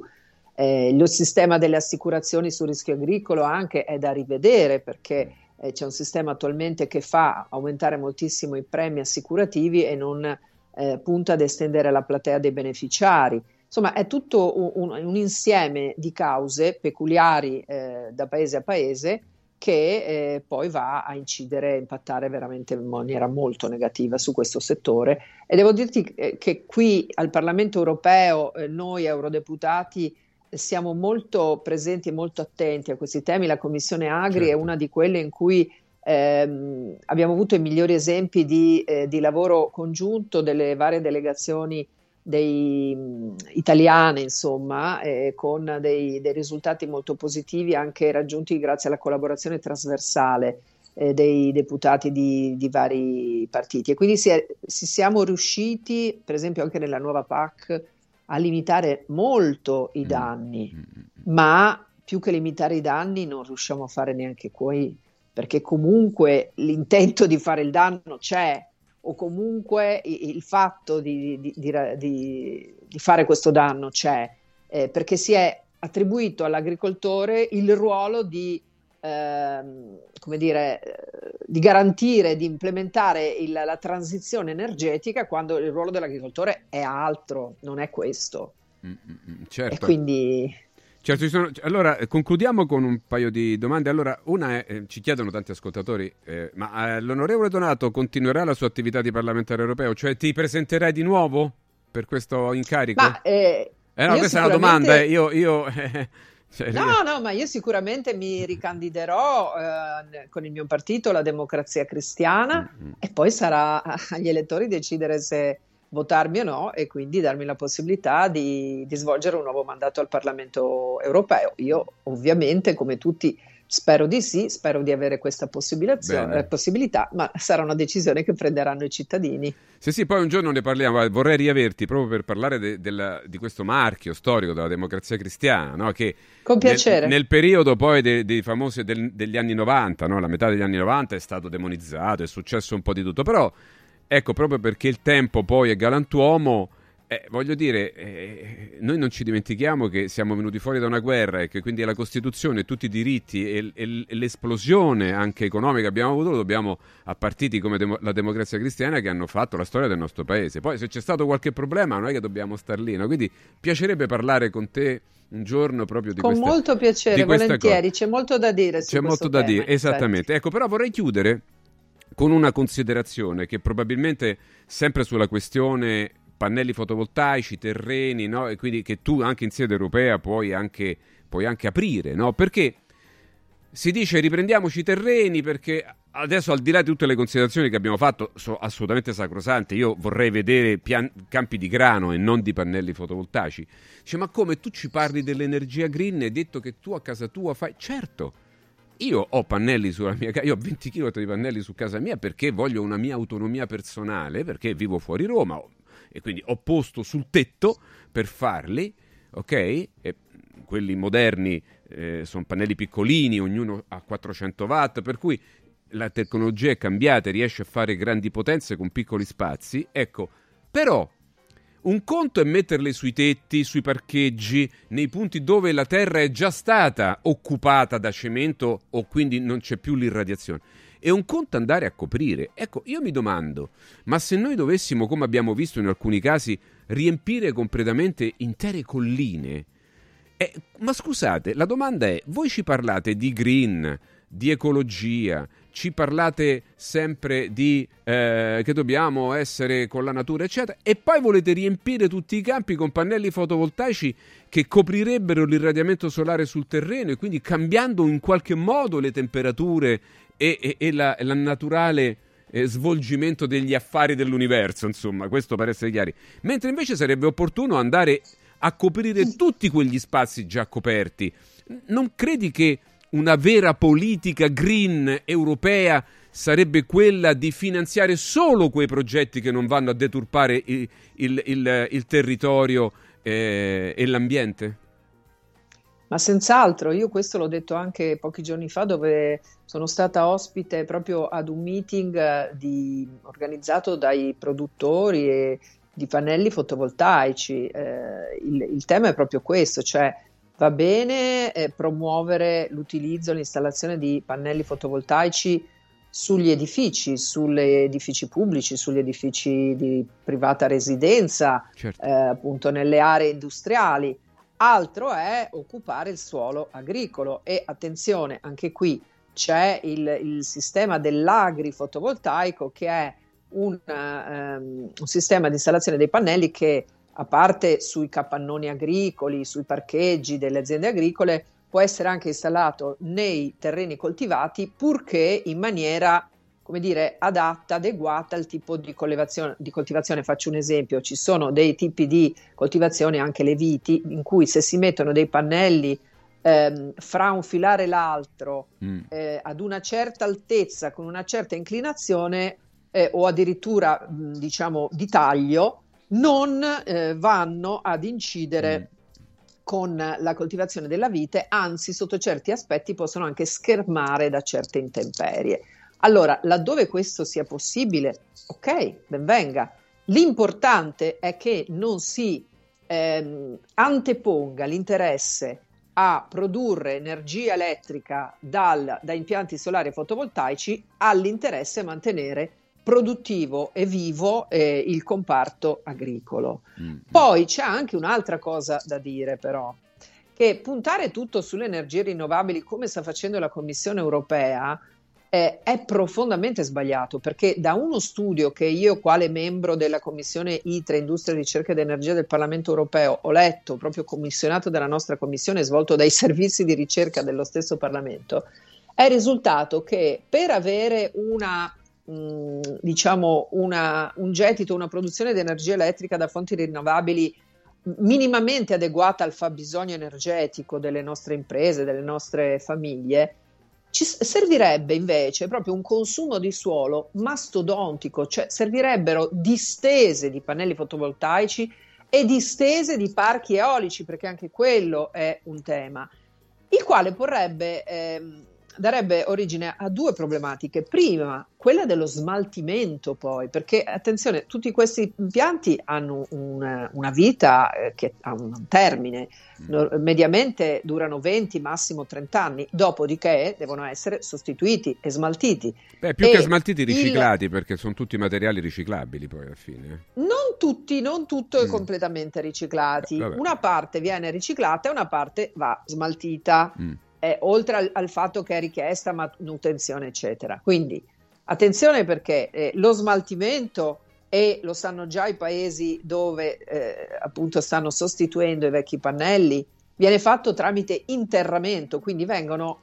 Eh, lo sistema delle assicurazioni sul rischio agricolo anche è da rivedere perché eh, c'è un sistema attualmente che fa aumentare moltissimo i premi assicurativi e non eh, punta ad estendere la platea dei beneficiari. Insomma, è tutto un, un, un insieme di cause peculiari eh, da paese a paese che eh, poi va a incidere, a impattare veramente in maniera molto negativa su questo settore. E devo dirti che, che qui al Parlamento europeo eh, noi eurodeputati siamo molto presenti e molto attenti a questi temi. La Commissione Agri certo. è una di quelle in cui ehm, abbiamo avuto i migliori esempi di, eh, di lavoro congiunto delle varie delegazioni dei, italiane, insomma, eh, con dei, dei, risultati molto positivi anche raggiunti grazie alla collaborazione trasversale eh, dei deputati di, di, vari partiti. E quindi si, è, si siamo riusciti, per esempio anche nella nuova PAC, a limitare molto i mm. danni, mm. ma più che limitare i danni non riusciamo a fare neanche qui, perché comunque l'intento di fare il danno c'è, o comunque il fatto di, di, di, di fare questo danno c'è, eh, perché si è attribuito all'agricoltore il ruolo di, eh, come dire, di garantire, di implementare il, la transizione energetica quando il ruolo dell'agricoltore è altro, non è questo. Mm-hmm, certo. E quindi Certo, sono... allora concludiamo con un paio di domande. Allora, una è, eh, ci chiedono tanti ascoltatori, eh, ma eh, l'onorevole Donato continuerà la sua attività di parlamentare europeo? Cioè ti presenterai di nuovo per questo incarico? Ma, eh, eh no, questa è una domanda, eh. io... io cioè, no, no, ma io sicuramente mi ricandiderò eh, con il mio partito, la Democrazia Cristiana, mm-hmm. e poi sarà agli elettori decidere se votarmi o no e quindi darmi la possibilità di, di svolgere un nuovo mandato al Parlamento europeo. Io ovviamente, come tutti, spero di sì, spero di avere questa eh, possibilità, ma sarà una decisione che prenderanno i cittadini. Sì, sì, poi un giorno ne parliamo. Vorrei riaverti proprio per parlare de, de, di questo marchio storico della democrazia cristiana, no? che Con piacere. Nel, nel periodo poi dei, dei famosi del, degli anni 90, no? la metà degli anni 90 è stato demonizzato, è successo un po' di tutto, però Ecco, proprio perché il tempo poi è galantuomo, eh, voglio dire, eh, noi non ci dimentichiamo che siamo venuti fuori da una guerra e che quindi la Costituzione, tutti i diritti e, e, e l'esplosione anche economica che abbiamo avuto lo dobbiamo a partiti come demo, la democrazia cristiana che hanno fatto la storia del nostro paese. Poi se c'è stato qualche problema non è che dobbiamo star lì, no? quindi piacerebbe parlare con te un giorno proprio di Con questa, molto piacere, volentieri, c'è molto da dire. C'è molto da tema, dire, esattamente. Ecco, però vorrei chiudere con una considerazione che probabilmente sempre sulla questione pannelli fotovoltaici, terreni, no? e quindi che tu anche in sede europea puoi anche, puoi anche aprire, no? perché si dice riprendiamoci i terreni perché adesso al di là di tutte le considerazioni che abbiamo fatto sono assolutamente sacrosante io vorrei vedere pian- campi di grano e non di pannelli fotovoltaici dice ma come tu ci parli dell'energia green e detto che tu a casa tua fai certo io ho pannelli sulla mia casa, io ho 20 kW di pannelli su casa mia perché voglio una mia autonomia personale, perché vivo fuori Roma e quindi ho posto sul tetto per farli, ok? E quelli moderni eh, sono pannelli piccolini, ognuno ha 400 watt, per cui la tecnologia è cambiata riesce a fare grandi potenze con piccoli spazi. Ecco, però un conto è metterle sui tetti, sui parcheggi, nei punti dove la terra è già stata occupata da cemento o quindi non c'è più l'irradiazione. E un conto andare a coprire. Ecco, io mi domando, ma se noi dovessimo, come abbiamo visto in alcuni casi, riempire completamente intere colline, eh, ma scusate, la domanda è, voi ci parlate di green, di ecologia, ci parlate sempre di eh, che dobbiamo essere con la natura, eccetera, e poi volete riempire tutti i campi con pannelli fotovoltaici che coprirebbero l'irradiamento solare sul terreno e quindi cambiando in qualche modo le temperature e, e, e la, la, naturale eh, svolgimento degli affari dell'universo, insomma, questo per essere chiari. Mentre invece sarebbe opportuno andare a coprire tutti quegli spazi già coperti. Non credi che una vera politica green europea sarebbe quella di finanziare solo quei progetti che non vanno a deturpare il, il, il, il territorio eh, e l'ambiente? Ma senz'altro, io questo l'ho detto anche pochi giorni fa dove sono stata ospite proprio ad un meeting eh, di, organizzato dai produttori di pannelli fotovoltaici. Eh, il, il tema è proprio questo, cioè Va bene eh, promuovere l'utilizzo e l'installazione di pannelli fotovoltaici sugli edifici, sugli edifici pubblici, sugli edifici di privata residenza, certo. eh, appunto nelle aree industriali. Altro è occupare il suolo agricolo e attenzione, anche qui c'è il, il sistema dell'agrifotovoltaico che è un, um, un sistema di installazione dei pannelli che a parte sui capannoni agricoli, sui parcheggi delle aziende agricole, può essere anche installato nei terreni coltivati purché in maniera come dire, adatta, adeguata al tipo di coltivazione, di coltivazione. Faccio un esempio, ci sono dei tipi di coltivazione, anche le viti, in cui se si mettono dei pannelli ehm, fra un filare e l'altro mm. eh, ad una certa altezza, con una certa inclinazione eh, o addirittura mh, diciamo di taglio, non eh, vanno ad incidere mm. con la coltivazione della vite, anzi sotto certi aspetti possono anche schermare da certe intemperie. Allora, laddove questo sia possibile, ok, ben venga. L'importante è che non si ehm, anteponga l'interesse a produrre energia elettrica dal, da impianti solari fotovoltaici all'interesse a mantenere produttivo e vivo eh, il comparto agricolo. Mm. Poi c'è anche un'altra cosa da dire però, che puntare tutto sulle energie rinnovabili come sta facendo la Commissione europea eh, è profondamente sbagliato perché da uno studio che io quale membro della Commissione ITRE, Industria, Ricerca ed Energia del Parlamento europeo, ho letto proprio commissionato dalla nostra Commissione, svolto dai servizi di ricerca dello stesso Parlamento, è risultato che per avere una diciamo una, un gettito, una produzione di energia elettrica da fonti rinnovabili minimamente adeguata al fabbisogno energetico delle nostre imprese, delle nostre famiglie, ci servirebbe invece proprio un consumo di suolo mastodontico, cioè servirebbero distese di pannelli fotovoltaici e distese di parchi eolici, perché anche quello è un tema, il quale porrebbe ehm, darebbe origine a due problematiche. Prima, quella dello smaltimento poi, perché attenzione, tutti questi impianti hanno una, una vita eh, che ha un termine, mm. mediamente durano 20, massimo 30 anni, dopodiché devono essere sostituiti e smaltiti. Beh, più e che smaltiti, riciclati, il... perché sono tutti materiali riciclabili poi alla fine. Non tutti, non tutto è mm. completamente riciclati. Eh, una parte viene riciclata e una parte va smaltita. Mm eh, oltre al, al, fatto che è richiesta manutenzione, eccetera. Quindi attenzione perché eh, lo smaltimento e lo sanno già i paesi dove eh, appunto stanno sostituendo i vecchi pannelli viene fatto tramite interramento, quindi vengono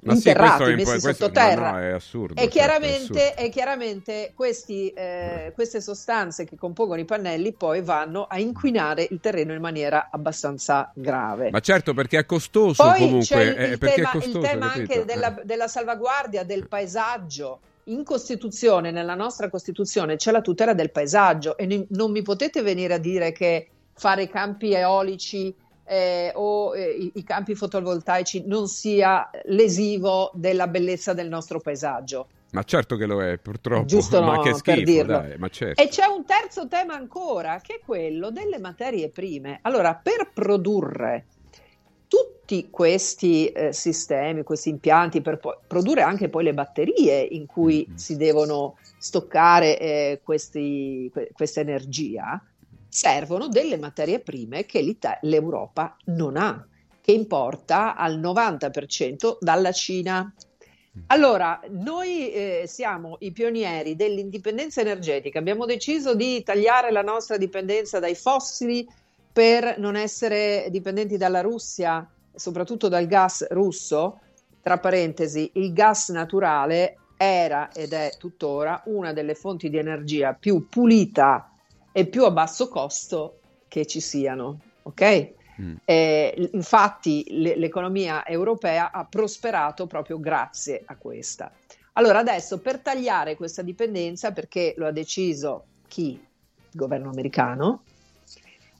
Ma interrati, sì, messi questo, sottoterra. No, no, è assurdo. E certo, chiaramente, e chiaramente questi, eh, queste sostanze che compongono i pannelli poi vanno a inquinare il terreno in maniera abbastanza grave. Ma certo, perché è costoso poi comunque. C'è il, eh, il tema, costoso, il tema anche della, eh. della salvaguardia del paesaggio in Costituzione, nella nostra Costituzione, c'è la tutela del paesaggio e non mi potete venire a dire che fare campi eolici eh, o eh, i, i campi fotovoltaici non sia lesivo della bellezza del nostro paesaggio. Ma certo che lo è, purtroppo. Giusto ma no, che per schifo, dai, ma certo. E c'è un terzo tema ancora, che è quello delle materie prime. Allora, per produrre tutti questi eh, sistemi, questi impianti, per po- produrre anche poi le batterie in cui Mm-hmm. si devono stoccare eh, questi- que- questa energia, servono delle materie prime che l'Europa non ha, che importa al 90% dalla Cina. Allora, noi eh, siamo i pionieri dell'indipendenza energetica, abbiamo deciso di tagliare la nostra dipendenza dai fossili per non essere dipendenti dalla Russia, soprattutto dal gas russo. Tra parentesi, il gas naturale era ed è tuttora una delle fonti di energia più pulita e più a basso costo che ci siano, ok? Eh, infatti le- l'economia europea ha prosperato proprio grazie a questa. Allora adesso per tagliare questa dipendenza, perché lo ha deciso chi? Il governo americano,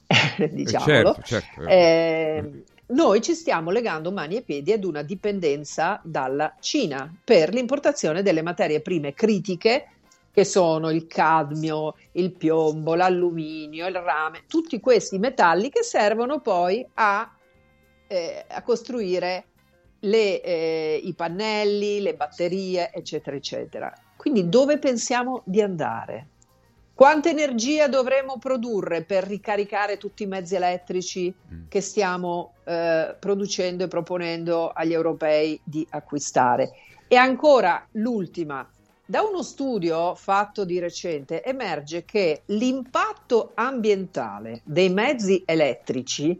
diciamolo, certo, certo. eh, noi ci stiamo legando mani e piedi ad una dipendenza dalla Cina per l'importazione delle materie prime critiche che sono il cadmio, il piombo, l'alluminio, il rame, tutti questi metalli che servono poi a, eh, a costruire le, eh, i pannelli, le batterie, eccetera, eccetera. Quindi dove pensiamo di andare? Quanta energia dovremo produrre per ricaricare tutti i mezzi elettrici che stiamo eh, producendo e proponendo agli europei di acquistare? E ancora l'ultima, da uno studio fatto di recente emerge che l'impatto ambientale dei mezzi elettrici,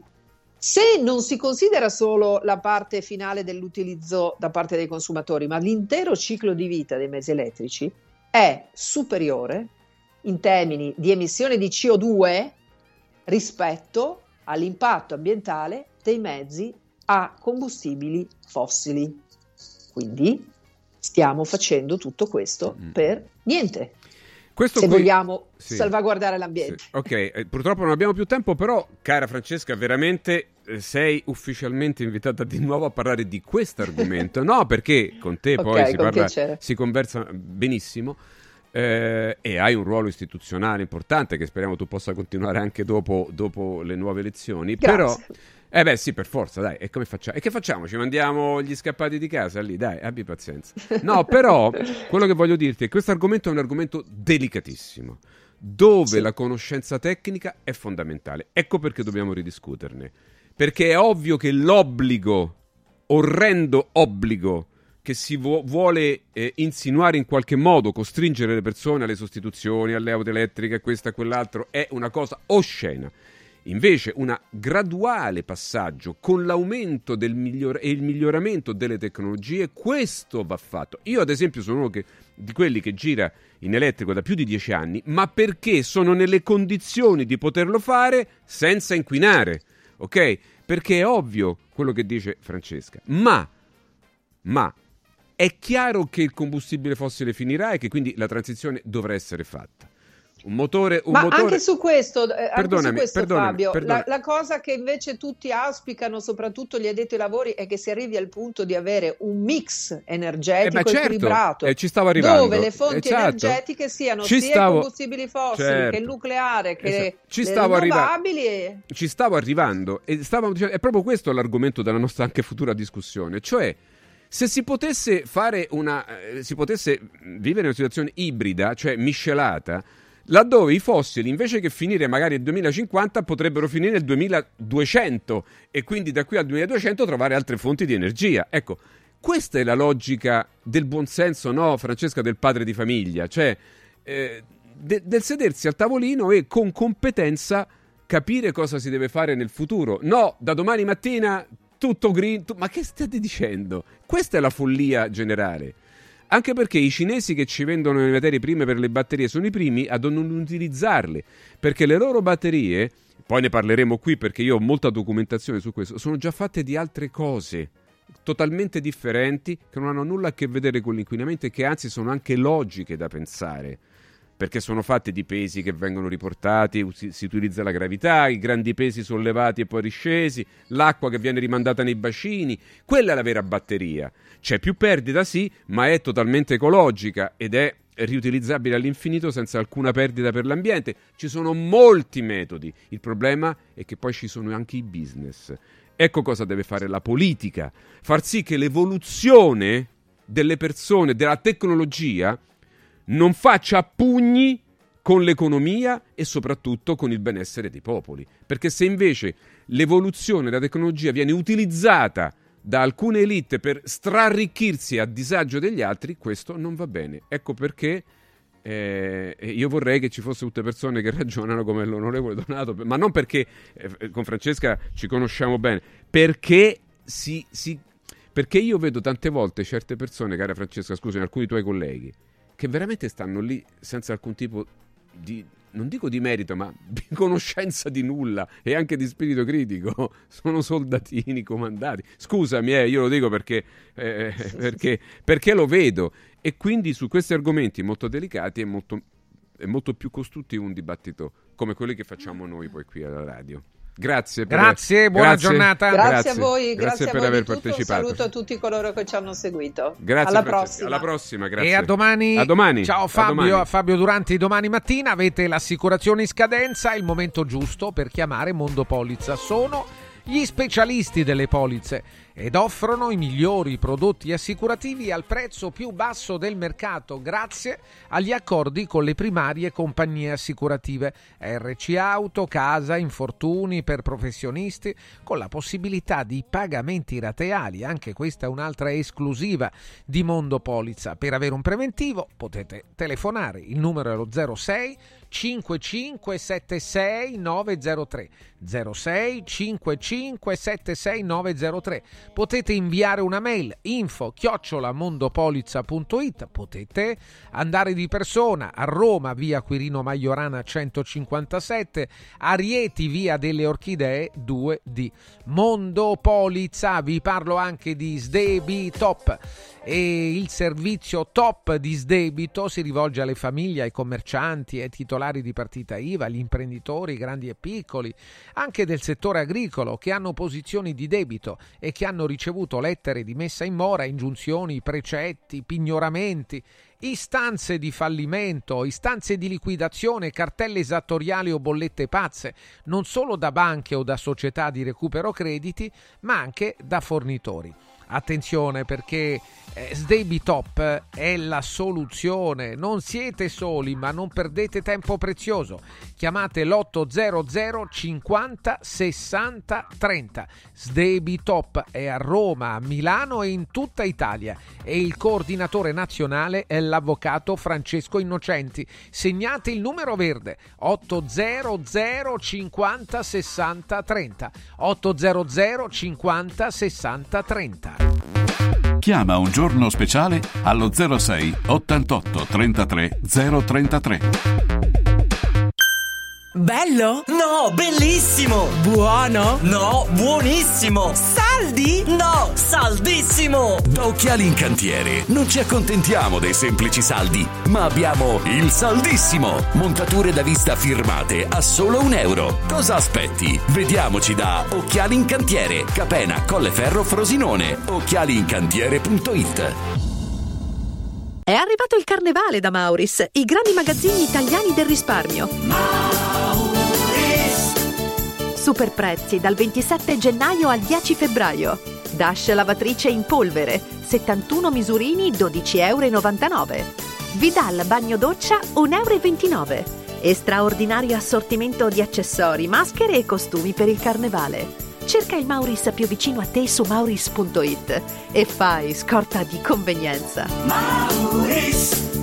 se non si considera solo la parte finale dell'utilizzo da parte dei consumatori, ma l'intero ciclo di vita dei mezzi elettrici, è superiore in termini di emissione di CO2 rispetto all'impatto ambientale dei mezzi a combustibili fossili. Quindi stiamo facendo tutto questo per niente. Questo se qui- vogliamo sì. salvaguardare l'ambiente. Ok, eh, purtroppo non abbiamo più tempo, però, cara Francesca, veramente eh, sei ufficialmente invitata di nuovo a parlare di questo argomento. no, perché con te poi si, con parla, si conversa benissimo. Eh, e hai un ruolo istituzionale importante che speriamo tu possa continuare anche dopo, dopo le nuove elezioni. Grazie. Però, eh beh, sì, per forza, dai. E come facciamo? E che facciamo? Ci mandiamo gli scappati di casa lì? Dai, abbi pazienza. No, però, quello che voglio dirti è che questo argomento è un argomento delicatissimo, dove la conoscenza tecnica è fondamentale. Ecco perché dobbiamo ridiscuterne. Perché è ovvio che l'obbligo, orrendo obbligo, che si vu- vuole eh, insinuare in qualche modo, costringere le persone alle sostituzioni, alle auto elettriche, questo e quell'altro, è una cosa oscena. Invece un graduale passaggio con l'aumento miglior- e il miglioramento delle tecnologie, questo va fatto. Io ad esempio sono uno che- di quelli che gira in elettrico da più di dieci anni, ma perché sono nelle condizioni di poterlo fare senza inquinare, ok? Perché è ovvio quello che dice Francesca, ma, ma è chiaro che il combustibile fossile finirà e che quindi la transizione dovrà essere fatta. Un motore, un Ma motore... anche su questo, eh, anche su questo perdonami, Fabio, perdonami. La, la cosa che invece tutti auspicano, soprattutto gli addetti ai lavori, è che si arrivi al punto di avere un mix energetico Eh certo, equilibrato, eh, ci stavo arrivando. dove le fonti Esatto. energetiche siano Ci sia stavo- i combustibili fossili Certo. che il nucleare che Esatto. Ci stavo arrivando. rinnovabili. e- ci stavo arrivando e stavamo dicendo, è proprio questo l'argomento della nostra anche futura discussione, cioè se si potesse fare una eh, si potesse vivere una situazione ibrida, cioè miscelata, laddove i fossili invece che finire magari nel 2050 potrebbero finire nel 2200 e quindi da qui al 2200 trovare altre fonti di energia. Ecco, questa è la logica del buonsenso, no, Francesca, del padre di famiglia, cioè eh, de- del sedersi al tavolino e con competenza capire cosa si deve fare nel futuro. No, da domani mattina tutto green. tu- Ma che state dicendo? Questa è la follia generale. Anche perché i cinesi che ci vendono le materie prime per le batterie sono i primi a non utilizzarle, perché le loro batterie, poi ne parleremo qui perché io ho molta documentazione su questo, sono già fatte di altre cose totalmente differenti che non hanno nulla a che vedere con l'inquinamento e che anzi sono anche logiche da pensare. Perché sono fatte di pesi che vengono riportati, si, si utilizza la gravità, i grandi pesi sollevati e poi riscesi, l'acqua che viene rimandata nei bacini, quella è la vera batteria. C'è più perdita sì, ma è totalmente ecologica ed è riutilizzabile all'infinito senza alcuna perdita per l'ambiente. Ci sono molti metodi. Il problema è che poi ci sono anche i business. Ecco cosa deve fare la politica: far sì che l'evoluzione delle persone, della tecnologia, non faccia pugni con l'economia e soprattutto con il benessere dei popoli. Perché se invece l'evoluzione della tecnologia viene utilizzata da alcune elite per strarricchirsi a disagio degli altri, questo non va bene. Ecco perché eh, io vorrei che ci fossero tutte persone che ragionano come l'onorevole Donato, ma non perché eh, con Francesca ci conosciamo bene, perché, si, si, perché io vedo tante volte certe persone, cara Francesca, scusami, alcuni tuoi colleghi, che veramente stanno lì senza alcun tipo di non dico di merito, ma di conoscenza di nulla e anche di spirito critico. Sono soldatini comandati. Scusami, eh, io lo dico perché, eh, perché, perché, lo vedo. E quindi su questi argomenti molto delicati è molto, è molto più costruttivo un dibattito come quelli che facciamo noi poi qui alla radio. Grazie, per, grazie, buona grazie, giornata. Grazie, grazie, a voi, grazie, grazie per aver partecipato. Un saluto a tutti coloro che ci hanno seguito. Grazie, alla prossima. Alla prossima, grazie. E a domani. A domani. Ciao Fabio, a domani. Fabio Duranti domani mattina avete l'assicurazione in scadenza, il momento giusto per chiamare Mondo Polizza. Sono gli specialisti delle polizze ed offrono i migliori prodotti assicurativi al prezzo più basso del mercato grazie agli accordi con le primarie compagnie assicurative RC Auto, Casa, Infortuni per professionisti con la possibilità di pagamenti rateali, anche questa è un'altra esclusiva di Mondo Polizza. Per avere un preventivo potete telefonare, il numero è lo 06 5576 903 06 5576 903 potete inviare una mail info chiocciolamondopolizza.it potete andare di persona a Roma via Quirino Maiorana 157 a Rieti via delle Orchidee 2D Mondo Polizza vi parlo anche di Sdebi Top e il servizio top di sdebito si rivolge alle famiglie, ai commercianti, ai titolari di partita IVA, agli imprenditori grandi e piccoli, anche del settore agricolo che hanno posizioni di debito e che hanno ricevuto lettere di messa in mora, ingiunzioni, precetti, pignoramenti istanze di fallimento, istanze di liquidazione, cartelle esattoriali o bollette pazze, non solo da banche o da società di recupero crediti, ma anche da fornitori. Attenzione perché eh, Sdebitop è la soluzione. Non siete soli, ma non perdete tempo prezioso. Chiamate l'800 50 60 30. Sdebitop è a Roma, a Milano e in tutta Italia. E il coordinatore nazionale è l'avvocato Francesco Innocenti. Segnate il numero verde 800 50 60 30. 800 50 60 30. Chiama un giorno speciale allo 06 88 33 033. Bello? No, bellissimo! Buono? No, buonissimo! Saldi? No, saldissimo! Da Occhiali in Cantiere non ci accontentiamo dei semplici saldi, ma abbiamo il saldissimo! Montature da vista firmate a solo un euro. Cosa aspetti? Vediamoci da Occhiali in Cantiere, Capena, Colleferro, Frosinone, occhialiincantiere.it. È arrivato il carnevale da Mauris, i grandi magazzini italiani del risparmio. Super prezzi dal 27 gennaio al 10 febbraio. Dash lavatrice in polvere, 71 misurini 12,99 euro. Vidal bagno doccia 1,29 euro. E straordinario assortimento di accessori, maschere e costumi per il carnevale. Cerca il Mauris più vicino a te su mauris.it e fai scorta di convenienza. Mauris!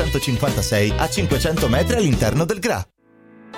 956 a 500 metri all'interno del GRA.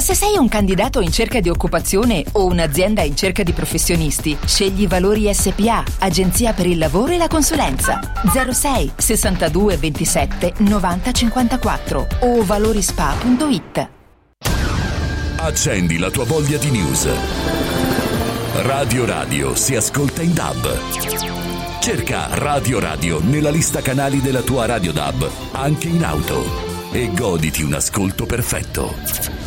Se sei un candidato in cerca di occupazione o un'azienda in cerca di professionisti, scegli Valori SPA, Agenzia per il lavoro e la consulenza. 06 62 27 90 54 o valorispa.it. Accendi la tua voglia di news. Radio Radio si ascolta in DAB. Cerca Radio Radio nella lista canali della tua Radio DAB, anche in auto. E goditi un ascolto perfetto.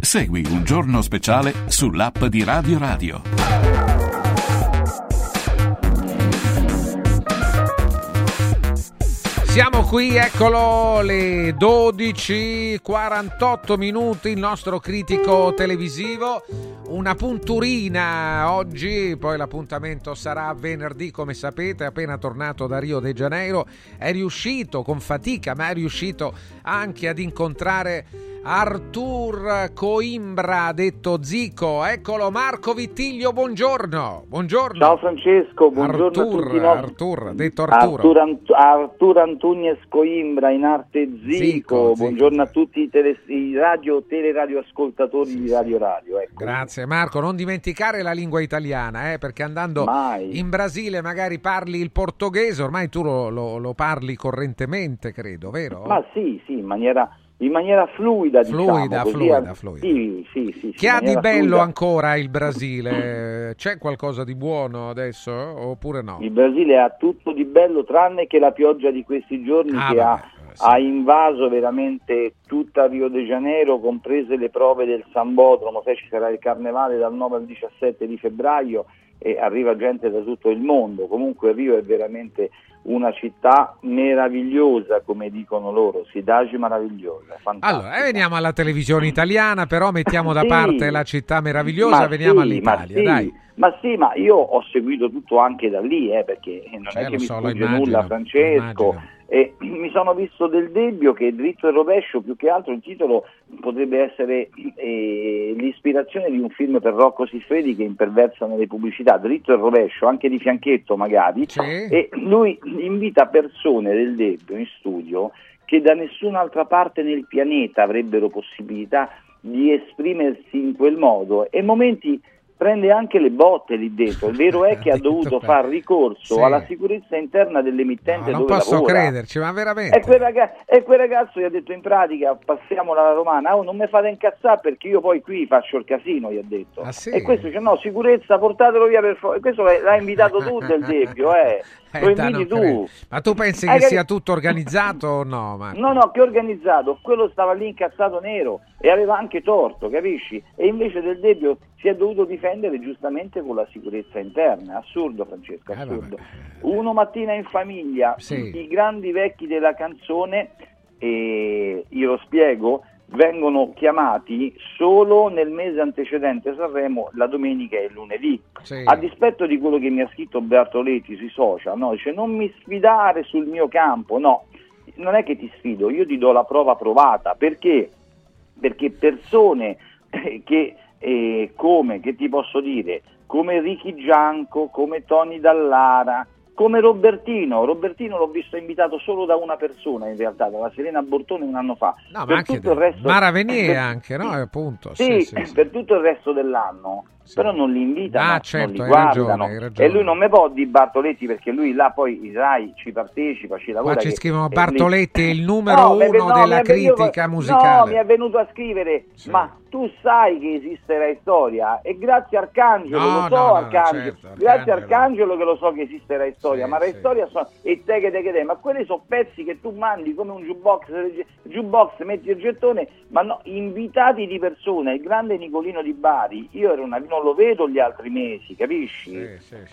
Segui un giorno speciale sull'app di Radio Radio. Siamo qui, eccolo, le 12.48 minuti, il nostro critico televisivo. Una punturina oggi, poi l'appuntamento sarà venerdì, come sapete, appena tornato da Rio de Janeiro. È riuscito con fatica, ma è riuscito anche ad incontrare Artur Coimbra, detto Zico. Eccolo Marco Vittiglio, buongiorno. Buongiorno. Ciao Francesco, buongiorno Artur, a tutti. No? Artur, detto Arturo. Artur, Ant- Artur Antunes Coimbra, in arte Zico. Zico, buongiorno a tutti i, tele- i radio, teleradioascoltatori di Radio Radio. Ecco. Grazie Marco, non dimenticare la lingua italiana, eh, perché andando Mai. in Brasile magari parli il portoghese, ormai tu lo, lo- lo parli correntemente, credo, vero? Ma sì, sì, in maniera, in maniera fluida, Fluida, diciamo. fluida, eh, fluida. Sì, sì, sì, Che ha di bello ancora il Brasile? C'è qualcosa di buono adesso oppure no? Il Brasile ha tutto di bello tranne che la pioggia di questi giorni Ah, che vabbè, ha, ha invaso veramente tutta Rio de Janeiro, comprese le prove del Sambodromo, sai ci sarà il carnevale dal 9 al 17 di febbraio e arriva gente da tutto il mondo. Comunque Rio è veramente una città meravigliosa, come dicono loro, Sidagi meravigliosa. fantastica. Allora, eh, veniamo alla televisione italiana, però mettiamo da Sì. parte la città meravigliosa, veniamo sì, all'Italia, ma sì, dai. Ma sì, ma io ho seguito tutto anche da lì, eh, perché non Eh, è lo che mi so, sfugge nulla, Francesco. immagino. E mi sono visto del Debbio che dritto e rovescio, più che altro il titolo potrebbe essere eh, l'ispirazione di un film per Rocco Siffredi che imperversa nelle pubblicità, dritto e rovescio, anche di fianchetto magari. E lui invita persone del Debbio in studio che da nessun'altra parte nel pianeta avrebbero possibilità di esprimersi in quel modo. E momenti prende anche le botte lì dentro. Il vero è che ha dovuto far ricorso Sì. alla sicurezza interna dell'emittente No, non posso lavora. crederci, ma veramente. E quel, raga- e quel ragazzo gli ha detto in pratica, passiamola alla romana, oh, non mi fate incazzare perché io poi qui faccio il casino, gli ha detto. Ah, sì? E questo dice no, sicurezza, portatelo via per favore. Questo l'hai invitato tu del Debbio, eh. Eh, Lo inviti tu. credo. Ma tu pensi che capi- sia tutto organizzato o no? Marco? No, no, che organizzato, quello stava lì incazzato nero e aveva anche torto, capisci? E invece del Debbio si è dovuto difendere giustamente con la sicurezza interna. Assurdo, Francesco, assurdo. Uno mattina in famiglia, Sì. i grandi vecchi della canzone, e io lo spiego, vengono chiamati solo nel mese antecedente Sanremo, la domenica e il lunedì. Sì. A dispetto di quello che mi ha scritto Bertoletti sui social, no? dice non mi sfidare sul mio campo, no, non è che ti sfido, io ti do la prova provata, perché? Perché persone eh, che eh, come, che ti posso dire, come Ricky Gianco, come Tony Dallara, come Robertino, Robertino l'ho visto invitato solo da una persona in realtà, dalla Serena Bortone un anno fa. No, ma Per anche tutto il resto- Mara Venier per- anche, no? Appunto. sì, Sì, sì, sì. per tutto il resto dell'anno, però non li invitano, Ah, certo, non li guardano. ragione, ragione. E lui non me può di Bartoletti perché lui là poi Rai ci partecipa, ci lavora. Qua ci scrivono Bartoletti è il numero No, mi uno no, mi della critica No, musicale. mi è venuto a scrivere, ma tu sai che esiste Rai Storia e grazie Arcangelo, No, lo no, so no, no, Arcangelo, certo, grazie Arcangelo. Arcangelo che lo so che esiste Rai Storia, ma Rai Storia sono e te che te che te, ma quelli sono pezzi che tu mandi come un jukebox, jukebox metti il gettone, ma no, invitati di persona, il grande Nicolino di Bari, io ero una- non lo vedo gli altri mesi, capisci?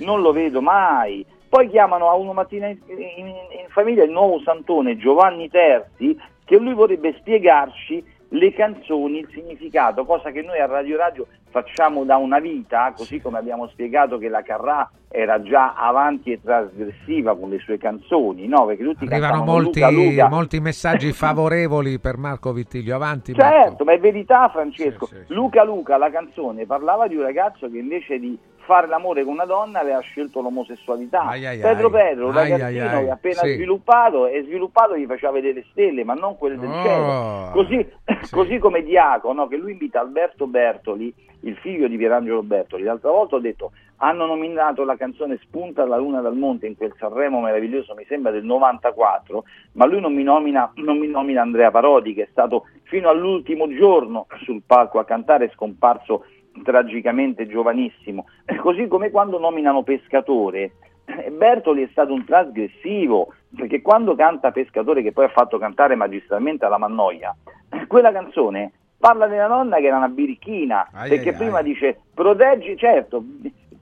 Non lo vedo mai. Poi chiamano a uno mattina in, in- in famiglia il nuovo santone Giovanni Terzi che lui vorrebbe spiegarci le canzoni, il significato, cosa che noi a Radio Radio facciamo da una vita, così come abbiamo spiegato che la Carrà era già avanti e trasgressiva con le sue canzoni, no? Perché tutti Arrivano molti, Luca, Luca. molti messaggi favorevoli per Marco Vittiglio. Avanti, Marco. Certo, ma è verità Francesco. Luca Luca, la canzone, parlava di un ragazzo che invece di fare l'amore con una donna aveva scelto l'omosessualità. Ai, ai, Pedro. Pedro, un Ai, ragazzino ai, che appena Sì. sviluppato e sviluppato gli faceva vedere le stelle, ma non quelle del Oh, cielo. Così, così come Diacono, che lui invita Alberto Bertoli, il figlio di Pierangelo Bertoli. L'altra volta ho detto, hanno nominato la canzone Spunta la luna dal monte in quel Sanremo meraviglioso, mi sembra del 94, ma lui non mi nomina, non mi nomina Andrea Parodi, che è stato fino all'ultimo giorno sul palco a cantare, scomparso tragicamente giovanissimo. Così come quando nominano Pescatore, eh, Bertoli è stato un trasgressivo, perché quando canta Pescatore, che poi ha fatto cantare magistralmente alla Mannoia, quella canzone parla della nonna che era una birichina, Ai, perché ai, prima ai. dice proteggi, certo,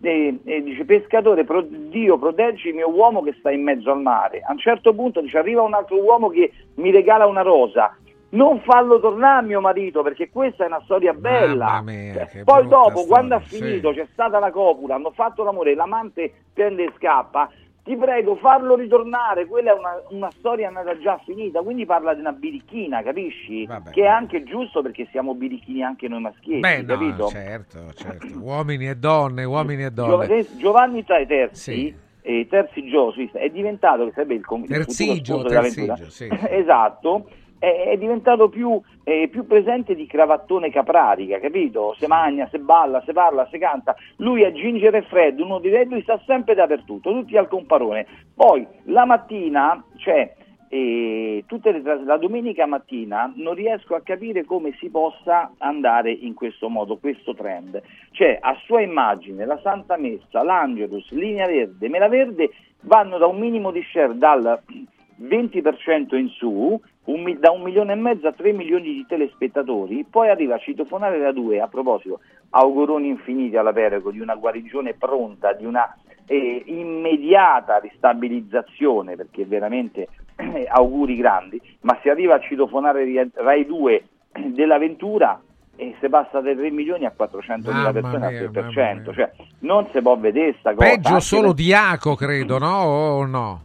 eh, eh, dice pescatore, pro- Dio proteggi il mio uomo che sta in mezzo al mare. A un certo punto dice arriva un altro uomo che mi regala una rosa. Non fallo tornare mio marito perché questa è una storia bella. Mia, Cioè, Poi dopo, storia, quando ha sì. finito, c'è stata la copula, hanno fatto l'amore, l'amante prende e scappa. Ti prego, farlo ritornare, quella è una, una storia nata già finita, quindi parla di una birichina, capisci? che è anche giusto perché siamo birichini anche noi maschietti, Beh, no, capito? certo, certo. Uomini e donne, uomini e donne. Giovanni Tra- Terzi, eh, Terzi Giosi, è diventato, che sarebbe il, com- il Terzigio, dell'avventura. Terzigio, sì. esatto, è, diventato più, eh, più presente di Cravattone Caprarica, capito? Se magna, se balla, se parla, se canta. Lui è Ginger e Fred, uno di lei, lui sta sempre dappertutto, tutti al comparone. Poi la mattina, cioè e le la domenica mattina non riesco a capire come si possa andare in questo modo, questo trend. Cioè, a sua immagine, la Santa Messa, l'Angelus, Linea Verde, Mela Verde vanno da un minimo di share dal 20% in su, un, da un milione e mezzo a 3 milioni di telespettatori, poi arriva a citofonare la 2, a proposito, auguroni infiniti alla Perego di una guarigione pronta, di una eh, immediata ristabilizzazione, perché veramente eh, auguri grandi, ma si arriva a citofonare Rai 2 dell'avventura e se passa dai 3 milioni a 400 mila persone al 3%, cioè non si può vedere sta cosa. Peggio solo di Diaco, credo, no? O no?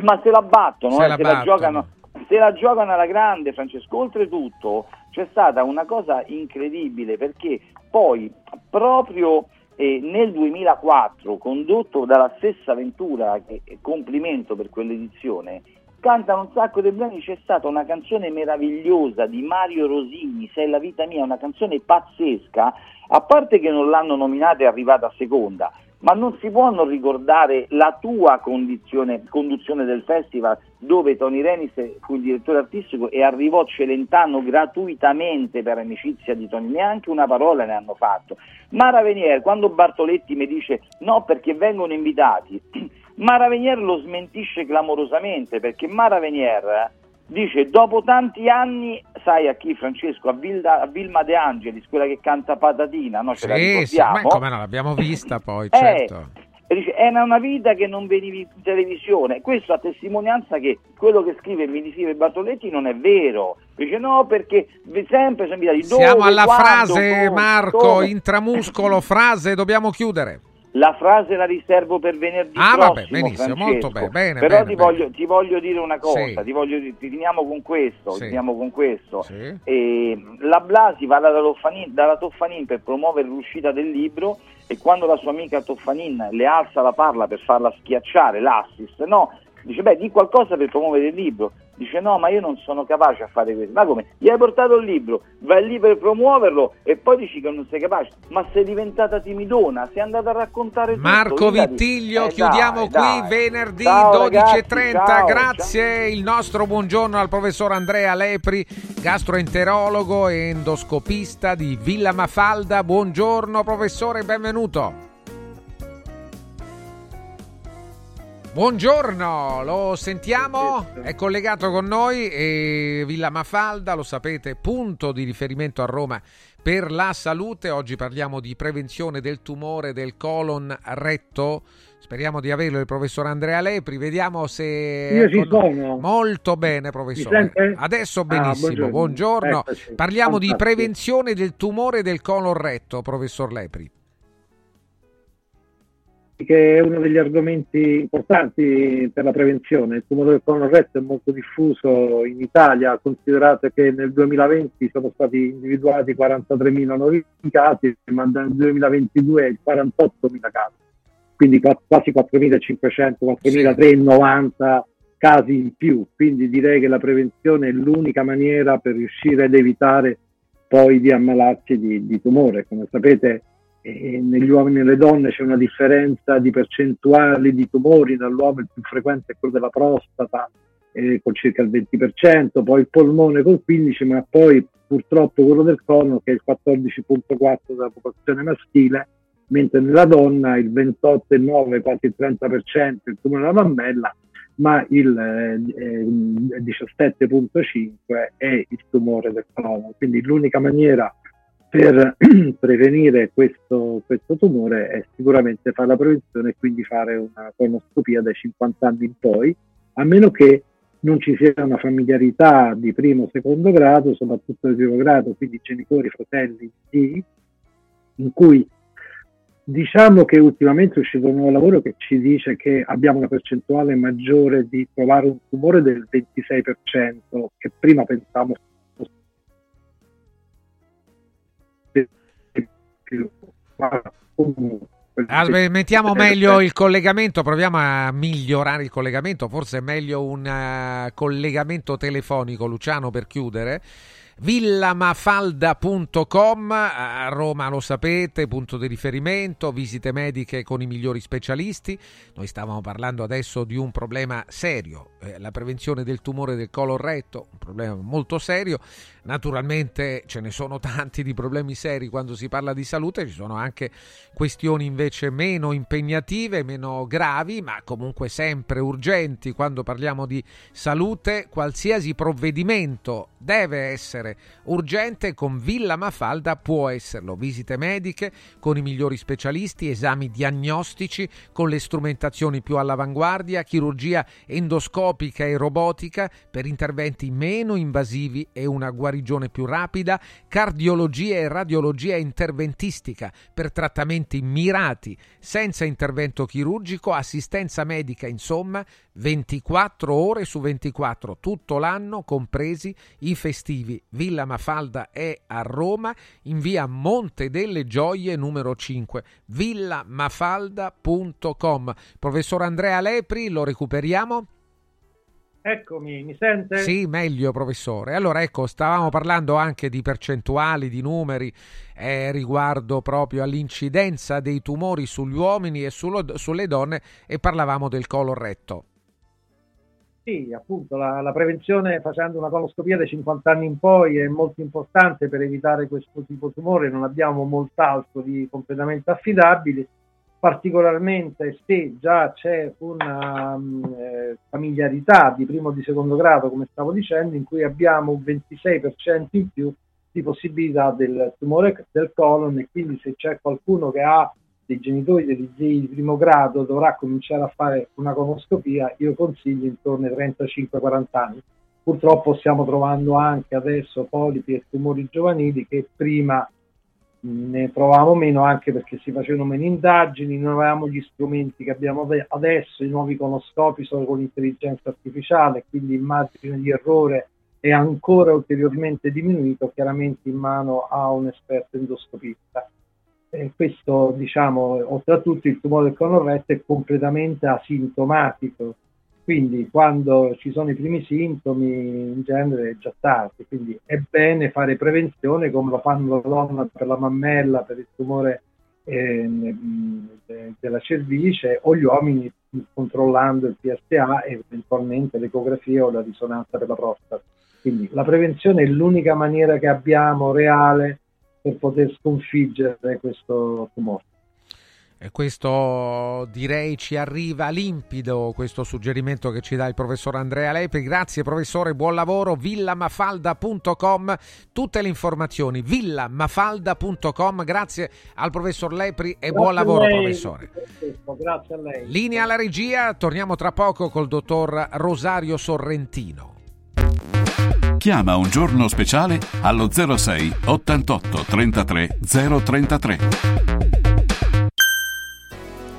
Ma se la battono, se, eh, la, se battono. la giocano se la giocano alla grande, Francesco. Oltretutto c'è stata una cosa incredibile perché poi proprio eh, nel 2004, condotto dalla stessa Ventura, che complimento per quell'edizione, cantano un sacco di brani, c'è stata una canzone meravigliosa di Mario Rosini, Sei la vita mia, una canzone pazzesca, a parte che non l'hanno nominata è arrivata seconda, ma non si può non ricordare la tua condizione, conduzione del festival dove Tony Renis fu il direttore artistico e arrivò Celentano gratuitamente per amicizia di Tony, neanche una parola ne hanno fatto. Mara Venier, quando Bartoletti mi dice no perché vengono invitati, Mara Venier lo smentisce clamorosamente perché Mara Venier eh, dice dopo tanti anni, sai a chi Francesco, a, Vilda, a Vilma De Angelis, quella che canta Patatina, no? Ce la Sì, sì, ma come no, l'abbiamo vista poi, Eh, certo. e dice, è una vita che non venivi in televisione. Questo a testimonianza che quello che scrive mi scrive Bartoletti non è vero. Dice no perché sempre sono invitati. Siamo alla quando, frase, come, Marco, come? intramuscolo, frase, dobbiamo chiudere. La frase la riservo per venerdì Ah, prossimo, vabbè, benissimo, Francesco. molto bene, bene, Però bene, ti, bene. Voglio, ti voglio dire una cosa, Sì. ti voglio, ti finiamo con questo, Sì. finiamo con questo. Sì. E, la Blasi va dalla Toffanin, dalla Toffanin per promuovere l'uscita del libro e quando la sua amica Toffanin le alza la parla per farla schiacciare, l'assist, no, dice beh di qualcosa per promuovere il libro, dice no ma io non sono capace a fare questo, ma come? Gli hai portato il libro, vai lì per promuoverlo e poi dici che non sei capace, ma sei diventata timidona, sei andata a raccontare tutto. Marco la- Vittiglio, Eh, chiudiamo dai, qui dai. venerdì Ciao, 12.30. ragazzi, ciao, Grazie, il nostro buongiorno al professor Andrea Lepri, gastroenterologo e endoscopista di Villa Mafalda. Buongiorno professore, benvenuto. Buongiorno, lo sentiamo? È collegato con noi e Villa Mafalda, lo sapete, punto di riferimento a Roma per la salute. Oggi parliamo di prevenzione del tumore del colon retto. Speriamo di averlo il professor Andrea Lepri. Vediamo se. Io ci sono. Molto bene, professore. Adesso Ah, benissimo. buongiorno. Eccoci. Parliamo di Fantastico. prevenzione del tumore del colon retto, professor Lepri. Che è uno degli argomenti importanti per la prevenzione. Il tumore del colon retto è molto diffuso in Italia, considerate che nel 2020 sono stati individuati 43.000 nuovi casi, ma nel 2022 48.000 casi, quindi qua- quasi 4.500, 4.390 casi in più. Quindi direi che la prevenzione è l'unica maniera per riuscire ad evitare poi di ammalarsi di, di tumore. Come sapete, eh, negli uomini e nelle donne c'è una differenza di percentuali di tumori, nell'uomo il più frequente è quello della prostata eh, con circa il 20%, poi il polmone col 15%, ma poi purtroppo quello del colon che è il 14,4% della popolazione maschile, mentre nella donna il 28,9%, quasi il 30% il tumore della mammella, ma il eh, 17,5% è il tumore del colon. Quindi l'unica maniera per prevenire questo, questo tumore è sicuramente fare la prevenzione e quindi fare una colonoscopia dai 50 anni in poi, a meno che non ci sia una familiarità di primo o secondo grado, soprattutto di primo grado, quindi genitori, fratelli, zii, in cui diciamo che ultimamente è uscito un nuovo lavoro che ci dice che abbiamo una percentuale maggiore di trovare un tumore del 26%, che prima pensavamo comunque, Aspe- mettiamo meglio il collegamento, proviamo a migliorare il collegamento, forse è meglio un eh, collegamento telefonico, Luciano, per chiudere. villamafalda.com a Roma lo sapete, punto di riferimento, visite mediche con i migliori specialisti. Noi stavamo parlando adesso di un problema serio, eh, la prevenzione del tumore del colon retto, un problema molto serio. Naturalmente ce ne sono tanti di problemi seri quando si parla di salute, ci sono anche questioni invece meno impegnative, meno gravi, ma comunque sempre urgenti quando parliamo di salute. Qualsiasi provvedimento deve essere urgente, con Villa Mafalda può esserlo. Visite mediche con i migliori specialisti, esami diagnostici con le strumentazioni più all'avanguardia, chirurgia endoscopica e robotica per interventi meno invasivi e una guarigione più rapida, cardiologia e radiologia interventistica per trattamenti mirati senza intervento chirurgico, assistenza medica, insomma, 24 ore su 24 tutto l'anno, compresi i festivi. Villa Mafalda è a Roma, in via Monte delle Gioie numero 5, villamafalda.com. Professor Andrea Lepri, lo recuperiamo? Eccomi, mi sente? Sì, meglio professore. Allora ecco, stavamo parlando anche di percentuali, di numeri eh, riguardo proprio all'incidenza dei tumori sugli uomini e sullo, sulle donne e parlavamo del colon retto. Sì, appunto, la, la, prevenzione facendo una coloscopia dai 50 anni in poi è molto importante per evitare questo tipo di tumore, non abbiamo molt'altro di completamente affidabili, particolarmente se già c'è una um, eh, familiarità di primo o di secondo grado, come stavo dicendo, in cui abbiamo un 26% in più di possibilità del tumore del colon e quindi se c'è qualcuno che ha dei genitori degli zii di primo grado dovrà cominciare a fare una conoscopia, io consiglio intorno ai 35-40 anni. Purtroppo stiamo trovando anche adesso polipi e tumori giovanili che prima ne trovavamo meno anche perché si facevano meno indagini, non avevamo gli strumenti che abbiamo adesso, i nuovi conoscopi sono con l'intelligenza artificiale, quindi il margine di errore è ancora ulteriormente diminuito, chiaramente in mano a un esperto endoscopista eh, questo diciamo oltre a tutto il tumore del colon retto è completamente asintomatico. Quindi quando ci sono i primi sintomi in genere è già tardi. Quindi è bene fare prevenzione come lo fanno la donna per la mammella per il tumore eh, della cervice o gli uomini controllando il PSA e eventualmente l'ecografia o la risonanza per la prostata quindi la prevenzione è l'unica maniera che abbiamo reale per poter sconfiggere questo tumore. E questo direi ci arriva limpido, questo suggerimento che ci dà il professor Andrea Lepri. Grazie professore, buon lavoro. villamafalda.com, tutte le informazioni villamafalda.com. Grazie al professor Lepri e Grazie buon lavoro professore. Grazie a lei. Linea alla regia, torniamo tra poco col dottor Rosario Sorrentino. Chiama un giorno speciale allo 06 88 33 033.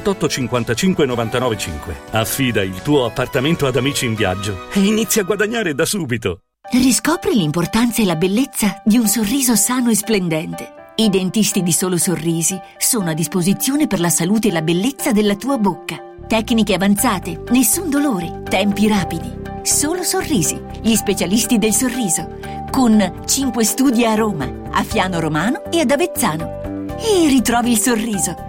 78 55 99 5. Affida il tuo appartamento ad amici in viaggio e inizia a guadagnare da subito. Riscopri l'importanza e la bellezza di un sorriso sano e splendente. I dentisti di Solo Sorrisi sono a disposizione per la salute e la bellezza della tua bocca. Tecniche avanzate, nessun dolore, tempi rapidi. Solo Sorrisi, gli specialisti del sorriso, con 5 studi a Roma, a Fiano Romano e ad Avezzano. E ritrovi il sorriso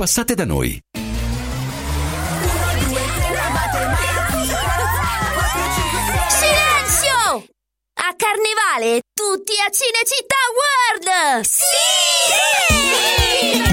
Passate da noi. Silenzio! A Carnevale tutti a Cinecittà World! Sì!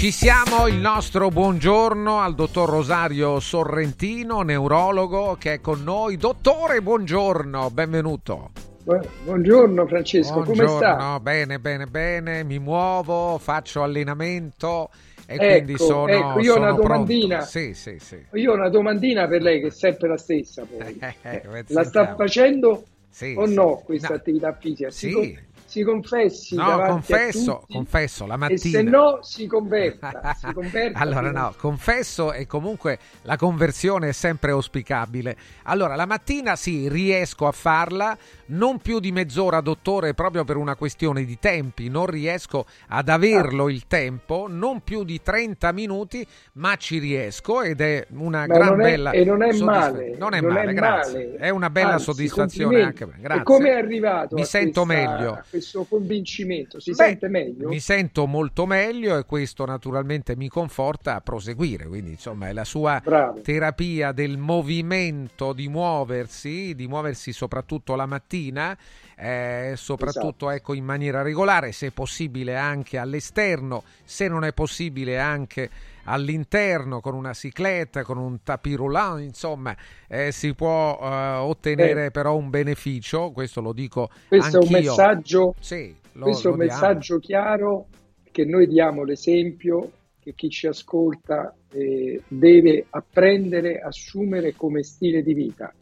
Ci siamo, il nostro buongiorno al dottor Rosario Sorrentino, neurologo, che è con noi. Dottore, buongiorno, benvenuto. Bu- Buongiorno Francesco, come sta? Buongiorno, bene, bene, bene, mi muovo, faccio allenamento e Ecco, quindi sono, ecco, io ho una sono domandina. Sì, sì, sì. Io ho una domandina per lei che è sempre la stessa poi. Eh, La sta facendo Sì, o sì. no questa No. attività fisica? Si, Sì. Si confessi No, confesso, tutti confesso, la e mattina. se no si converta. si converta Allora no, confesso e comunque la conversione è sempre auspicabile. Allora, la mattina sì, riesco a farla, non più di mezz'ora, dottore, proprio per una questione di tempi, non riesco ad averlo il tempo, non più di 30 minuti, ma ci riesco ed è una Ma gran è- bella e non è male, Non è non male, è grazie. male. È una bella Anzi, soddisfazione anche per grazie. E come è arrivato Mi sento questa- meglio. Questo convincimento? Si Beh, sente meglio? Mi sento molto meglio e questo naturalmente mi conforta a proseguire. Quindi, insomma, è la sua Bravo. terapia del movimento, di muoversi, di muoversi soprattutto la mattina, eh, soprattutto Esatto. ecco, in maniera regolare, se possibile anche all'esterno, se non è possibile anche all'interno con una cicletta, con un tapis roulant, insomma, eh, si può eh, ottenere Eh. però un beneficio, questo lo dico Questo è un anch'io. messaggio, Sì, lo- questo è un messaggio chiaro che noi diamo l'esempio che chi ci ascolta eh, deve apprendere, assumere come stile di vita.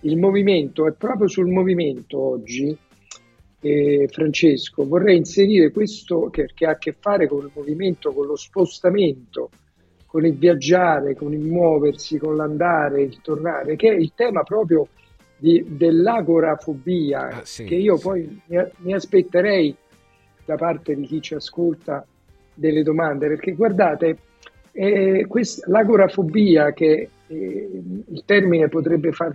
Il movimento è proprio sul movimento oggi eh, Francesco, vorrei inserire questo che, che, ha a che fare con il movimento, con lo spostamento, con il viaggiare, con il muoversi, con l'andare, il tornare, che è il tema proprio di, dell'agorafobia, ah, sì, che io sì. poi mi, mi aspetterei da parte di chi ci ascolta delle domande, perché guardate, eh, questa, l'agorafobia, che eh, il termine potrebbe far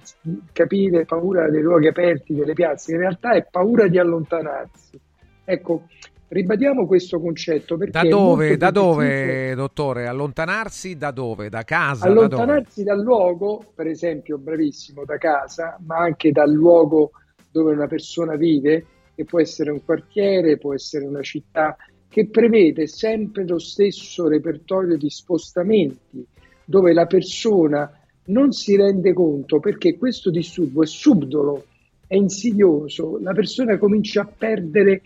capire paura dei luoghi aperti, delle piazze, in realtà è paura di allontanarsi. Ecco, ribadiamo questo concetto. Da dove, da dove, dottore? Allontanarsi da dove? Da casa? Allontanarsi da dal luogo, per esempio, bravissimo, da casa, ma anche dal luogo dove una persona vive, che può essere un quartiere, può essere una città, che prevede sempre lo stesso repertorio di spostamenti, dove la persona non si rende conto perché questo disturbo è subdolo, è insidioso, la persona comincia a perdere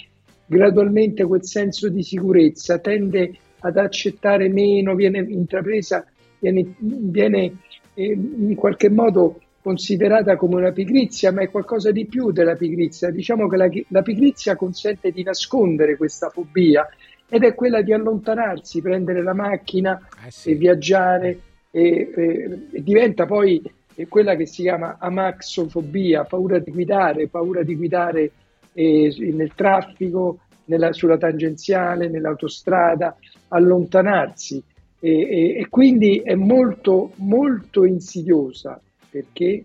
gradualmente quel senso di sicurezza, tende ad accettare meno, viene intrapresa, viene, viene eh, in qualche modo considerata come una pigrizia, ma è qualcosa di più della pigrizia. Diciamo che la, la pigrizia consente di nascondere questa fobia ed è quella di allontanarsi, prendere la macchina eh sì. e viaggiare e, e, e diventa poi quella che si chiama amaxofobia, paura di guidare, paura di guidare eh, nel traffico, nella, sulla tangenziale, nell'autostrada, allontanarsi e, e, e, quindi è molto molto insidiosa perché?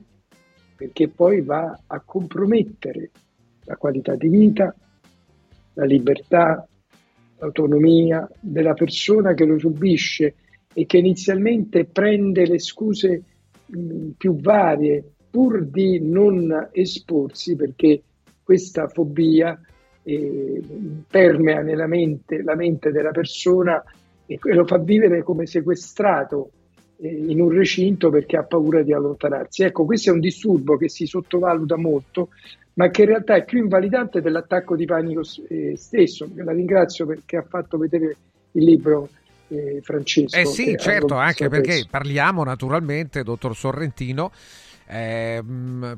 Perché poi va a compromettere la qualità di vita, la libertà, l'autonomia della persona che lo subisce e che inizialmente prende le scuse mh, più varie pur di non esporsi perché questa fobia eh, permea nella mente, la mente della persona e lo fa vivere come sequestrato in un recinto perché ha paura di allontanarsi. Ecco, questo è un disturbo che si sottovaluta molto, ma che in realtà è più invalidante dell'attacco di panico eh, stesso. La ringrazio perché ha fatto vedere il libro eh, Francesco. Eh sì, certo, anche perché parliamo naturalmente, dottor Sorrentino, eh,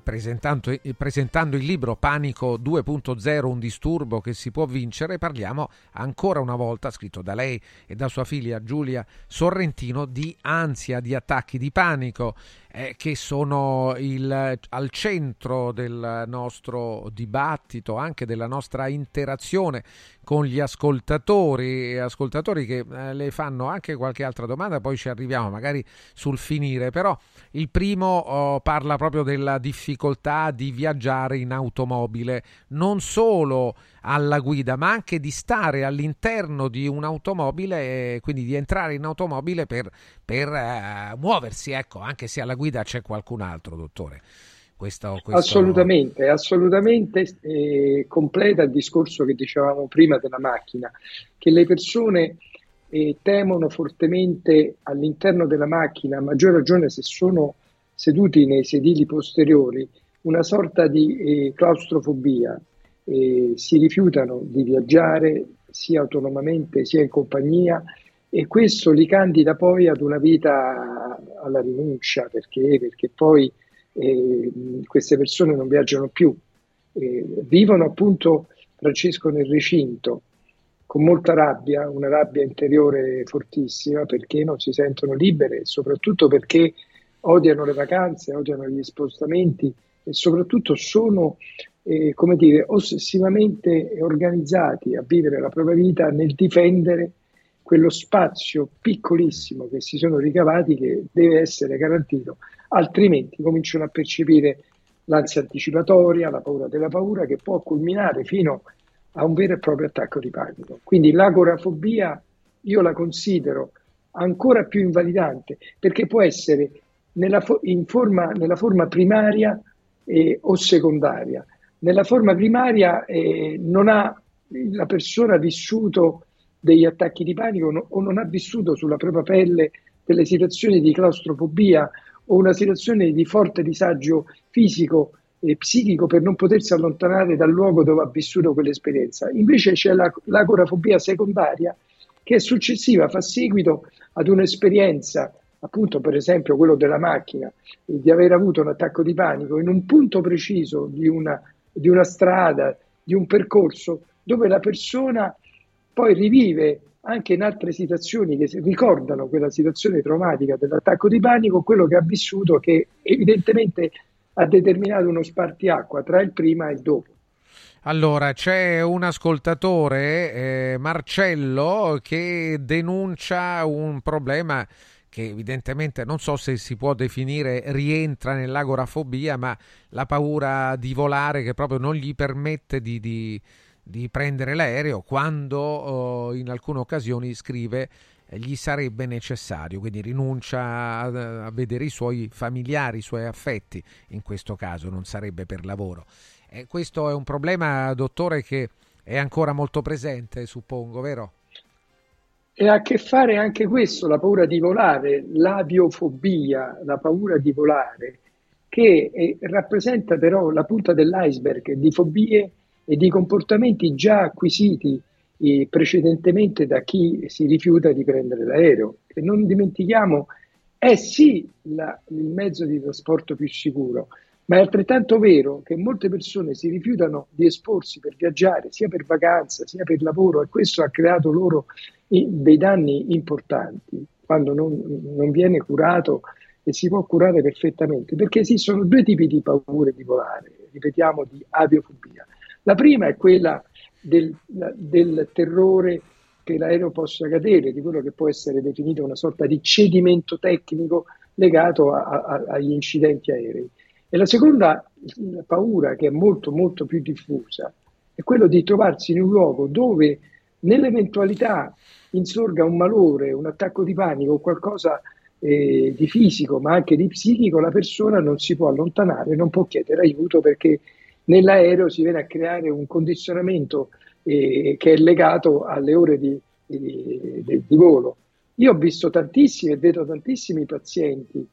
presentando, presentando, il libro Panico 2.0, un disturbo che si può vincere, parliamo ancora una volta, scritto da lei e da sua figlia Giulia Sorrentino, di ansia, di attacchi di panico eh, che sono il, al centro del nostro dibattito, anche della nostra interazione con gli ascoltatori, ascoltatori che eh, le fanno anche qualche altra domanda, poi ci arriviamo magari sul finire, però il primo oh, parla proprio della difficoltà di viaggiare in automobile, non solo alla guida, ma anche di stare all'interno di un'automobile, quindi di entrare in automobile per, per uh, muoversi, ecco, anche se alla guida c'è qualcun altro, dottore. Questo, questo... Assolutamente, assolutamente eh, completa il discorso che dicevamo prima della macchina, che le persone eh, temono fortemente all'interno della macchina, a maggior ragione se sono seduti nei sedili posteriori, una sorta di eh, claustrofobia, si rifiutano di viaggiare sia autonomamente sia in compagnia e questo li candida poi ad una vita alla rinuncia perché, perché poi eh, queste persone non viaggiano più, eh, vivono appunto Francesco nel recinto con molta rabbia, una rabbia interiore fortissima perché non si sentono libere e soprattutto perché odiano le vacanze, odiano gli spostamenti e soprattutto sono eh, come dire, ossessivamente organizzati a vivere la propria vita nel difendere quello spazio piccolissimo che si sono ricavati che deve essere garantito, altrimenti cominciano a percepire l'ansia anticipatoria, la paura della paura che può culminare fino a un vero e proprio attacco di panico. Quindi l'agorafobia io la considero ancora più invalidante perché può essere nella, forma, nella forma primaria eh, o secondaria. Nella forma primaria eh, non ha la persona vissuto degli attacchi di panico no, o non ha vissuto sulla propria pelle delle situazioni di claustrofobia o una situazione di forte disagio fisico e psichico per non potersi allontanare dal luogo dove ha vissuto quell'esperienza. Invece c'è la, l'agorafobia secondaria che è successiva, fa seguito ad un'esperienza, appunto per esempio quello della macchina, di aver avuto un attacco di panico in un punto preciso di una di una strada di un percorso dove la persona poi rivive anche in altre situazioni che ricordano quella situazione traumatica dell'attacco di panico, quello che ha vissuto che evidentemente ha determinato uno spartiacqua tra il prima e il dopo. Allora, c'è un ascoltatore, eh, Marcello, che denuncia un problema che evidentemente non so se si può definire rientra nell'agorafobia, ma la paura di volare che proprio non gli permette di, di, di prendere l'aereo quando oh, in alcune occasioni scrive eh, gli sarebbe necessario, quindi rinuncia a, a, vedere i suoi familiari, i suoi affetti, in questo caso non sarebbe per lavoro. E questo è un problema, dottore, che è ancora molto presente, suppongo, vero? E ha a che fare anche questo, la paura di volare, l'aviofobia, la paura di volare, che è, rappresenta però la punta dell'iceberg di fobie e di comportamenti già acquisiti eh, precedentemente da chi si rifiuta di prendere l'aereo. E non dimentichiamo, è sì la, il mezzo di trasporto più sicuro, ma è altrettanto vero che molte persone si rifiutano di esporsi per viaggiare, sia per vacanza, sia per lavoro, e questo ha creato loro dei danni importanti quando non, non viene curato e si può curare perfettamente, perché esistono due tipi di paure di volare, ripetiamo, di aviofobia. La prima è quella del, del terrore che l'aereo possa cadere, di quello che può essere definito una sorta di cedimento tecnico legato a, a, agli incidenti aerei. E la seconda paura, che è molto molto più diffusa, è quello di trovarsi in un luogo dove nell'eventualità insorga un malore, un attacco di panico qualcosa eh, di fisico ma anche di psichico, la persona non si può allontanare, non può chiedere aiuto perché nell'aereo si viene a creare un condizionamento eh, che è legato alle ore di, di, di, di volo. Io ho visto tantissimi e vedo tantissimi pazienti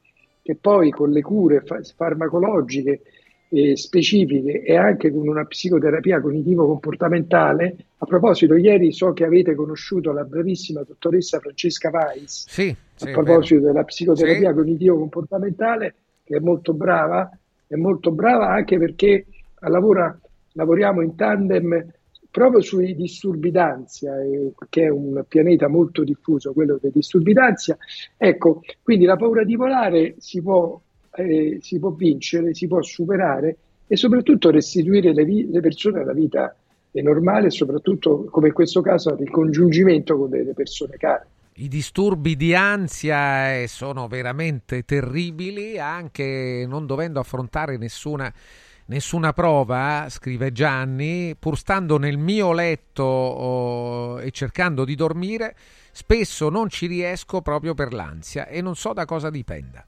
che poi con le cure farmacologiche eh, specifiche e anche con una psicoterapia cognitivo-comportamentale. A proposito, ieri so che avete conosciuto la bravissima dottoressa Francesca Weiss, sì, sì, a proposito della psicoterapia sì. cognitivo-comportamentale, che è molto brava, è molto brava anche perché lavora, lavoriamo in tandem proprio sui disturbi d'ansia, eh, che è un pianeta molto diffuso, quello dei disturbi d'ansia. Ecco, quindi la paura di volare si può eh, si può vincere, si può superare e soprattutto restituire le, vi- le persone alla vita normale soprattutto, come in questo caso, al ricongiungimento con delle persone care. I disturbi di ansia eh, sono veramente terribili, anche non dovendo affrontare nessuna, nessuna prova, scrive Gianni, pur stando nel mio letto oh, e cercando di dormire, spesso non ci riesco proprio per l'ansia e non so da cosa dipenda.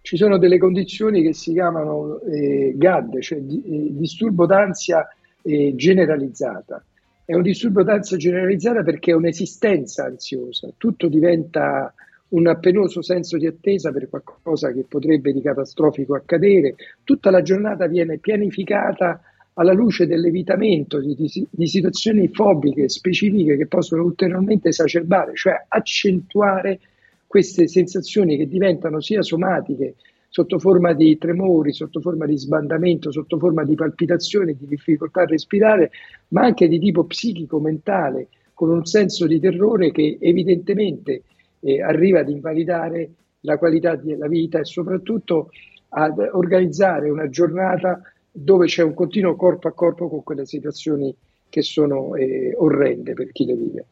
Ci sono delle condizioni che si chiamano eh, GAD, cioè di, eh, disturbo d'ansia eh, generalizzata. È un disturbo d'ansia generalizzata perché è un'esistenza ansiosa, tutto diventa un penoso senso di attesa per qualcosa che potrebbe di catastrofico accadere, tutta la giornata viene pianificata alla luce dell'evitamento di, di, di situazioni fobiche specifiche che possono ulteriormente esacerbare, cioè accentuare queste sensazioni che diventano sia somatiche, sotto forma di tremori, sotto forma di sbandamento, sotto forma di palpitazioni, di difficoltà a respirare, ma anche di tipo psichico-mentale, con un senso di terrore che evidentemente eh, arriva ad invalidare la qualità della vita e soprattutto ad organizzare una giornata dove c'è un continuo corpo a corpo con quelle situazioni che sono eh, orrende per chi le vive.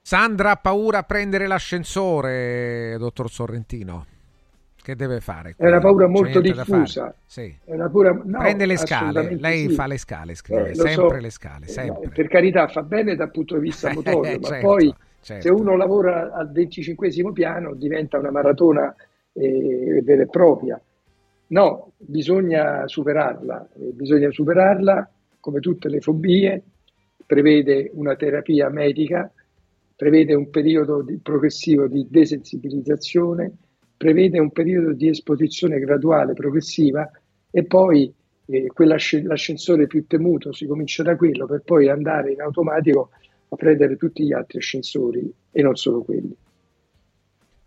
Sandra ha paura a prendere l'ascensore, dottor Sorrentino. Che deve fare? È una paura molto diffusa. Sì. Paura... No, Prende le scale, lei sì. fa le scale, scrive eh, sempre so. le scale, eh, sempre. per carità fa bene dal punto di vista motorio, ma certo, poi certo. se uno lavora al 25 piano diventa una maratona eh, vera e propria. No, bisogna superarla, eh, bisogna superarla come tutte le fobie, prevede una terapia medica prevede un periodo di, progressivo di desensibilizzazione, prevede un periodo di esposizione graduale progressiva e poi eh, quell'ascensore più temuto si comincia da quello per poi andare in automatico a prendere tutti gli altri ascensori e non solo quelli.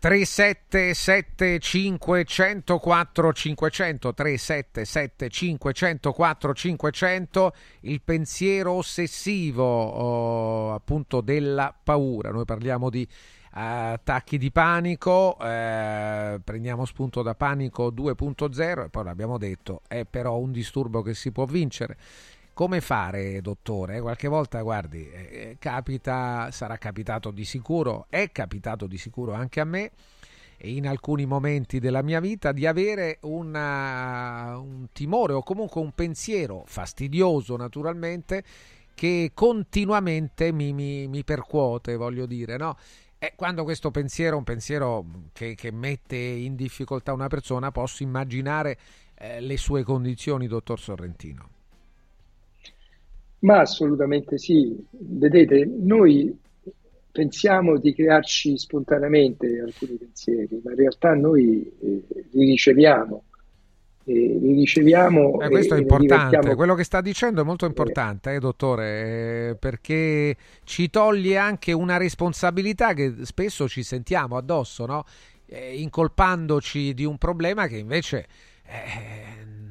377 504 500 377 504 500 il pensiero ossessivo oh, appunto della paura noi parliamo di attacchi di panico eh, prendiamo spunto da panico 2.0 e poi l'abbiamo detto è però un disturbo che si può vincere come fare, dottore? Qualche volta, guardi, eh, capita, sarà capitato di sicuro, è capitato di sicuro anche a me in alcuni momenti della mia vita di avere una, un timore o comunque un pensiero fastidioso naturalmente che continuamente mi, mi, mi percuote, voglio dire, no? E quando questo pensiero, un pensiero che, che mette in difficoltà una persona, posso immaginare eh, le sue condizioni, dottor Sorrentino. Ma assolutamente sì. Vedete, noi pensiamo di crearci spontaneamente alcuni pensieri, ma in realtà noi eh, li riceviamo. Eh, li riceviamo eh, questo è importante, quello che sta dicendo è molto importante, eh, dottore, eh, perché ci toglie anche una responsabilità che spesso ci sentiamo addosso, no? Eh, incolpandoci di un problema che invece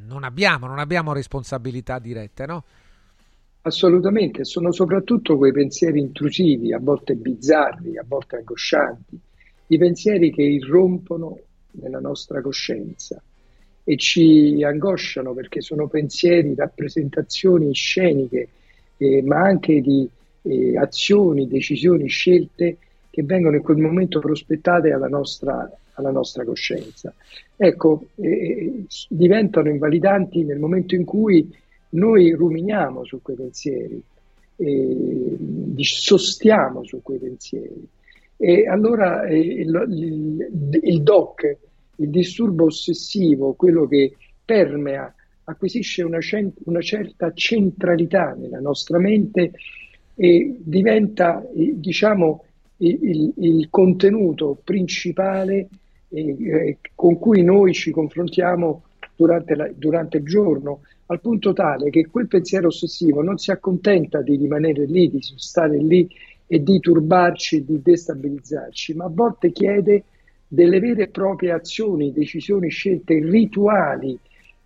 non abbiamo, non abbiamo responsabilità dirette, no? Assolutamente, sono soprattutto quei pensieri intrusivi, a volte bizzarri, a volte angoscianti, i pensieri che irrompono nella nostra coscienza e ci angosciano perché sono pensieri, rappresentazioni sceniche, eh, ma anche di eh, azioni, decisioni, scelte che vengono in quel momento prospettate alla nostra, alla nostra coscienza. Ecco, eh, diventano invalidanti nel momento in cui noi ruminiamo su quei pensieri, eh, sostiamo su quei pensieri. E allora eh, il, il, il, DOC, il disturbo ossessivo, quello che permea, acquisisce una, una certa centralità nella nostra mente e diventa, eh, diciamo, il, il, contenuto principale eh, con cui noi ci confrontiamo durante, la, durante il giorno al punto tale che quel pensiero ossessivo non si accontenta di rimanere lì, di stare lì e di turbarci, di destabilizzarci, ma a volte chiede delle vere e proprie azioni, decisioni, scelte rituali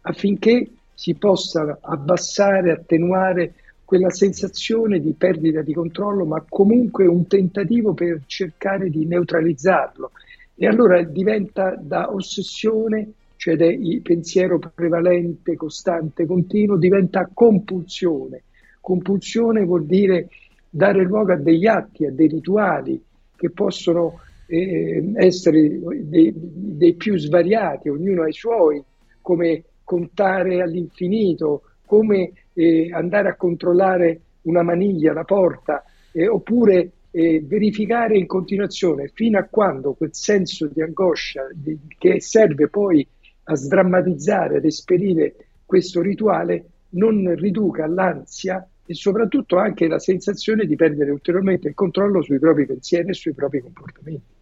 affinché si possa abbassare, attenuare quella sensazione di perdita di controllo, ma comunque un tentativo per cercare di neutralizzarlo. E allora diventa da ossessione cioè il pensiero prevalente, costante, continuo, diventa compulsione. Compulsione vuol dire dare luogo a degli atti, a dei rituali che possono eh, essere dei, dei, più svariati, ognuno ha i suoi, come contare all'infinito, come eh, andare a controllare una maniglia, la porta, eh, oppure eh, verificare in continuazione fino a quando quel senso di angoscia di, che serve poi a sdrammatizzare, ad esperire questo rituale non riduca l'ansia e soprattutto anche la sensazione di perdere ulteriormente il controllo sui propri pensieri e sui propri comportamenti.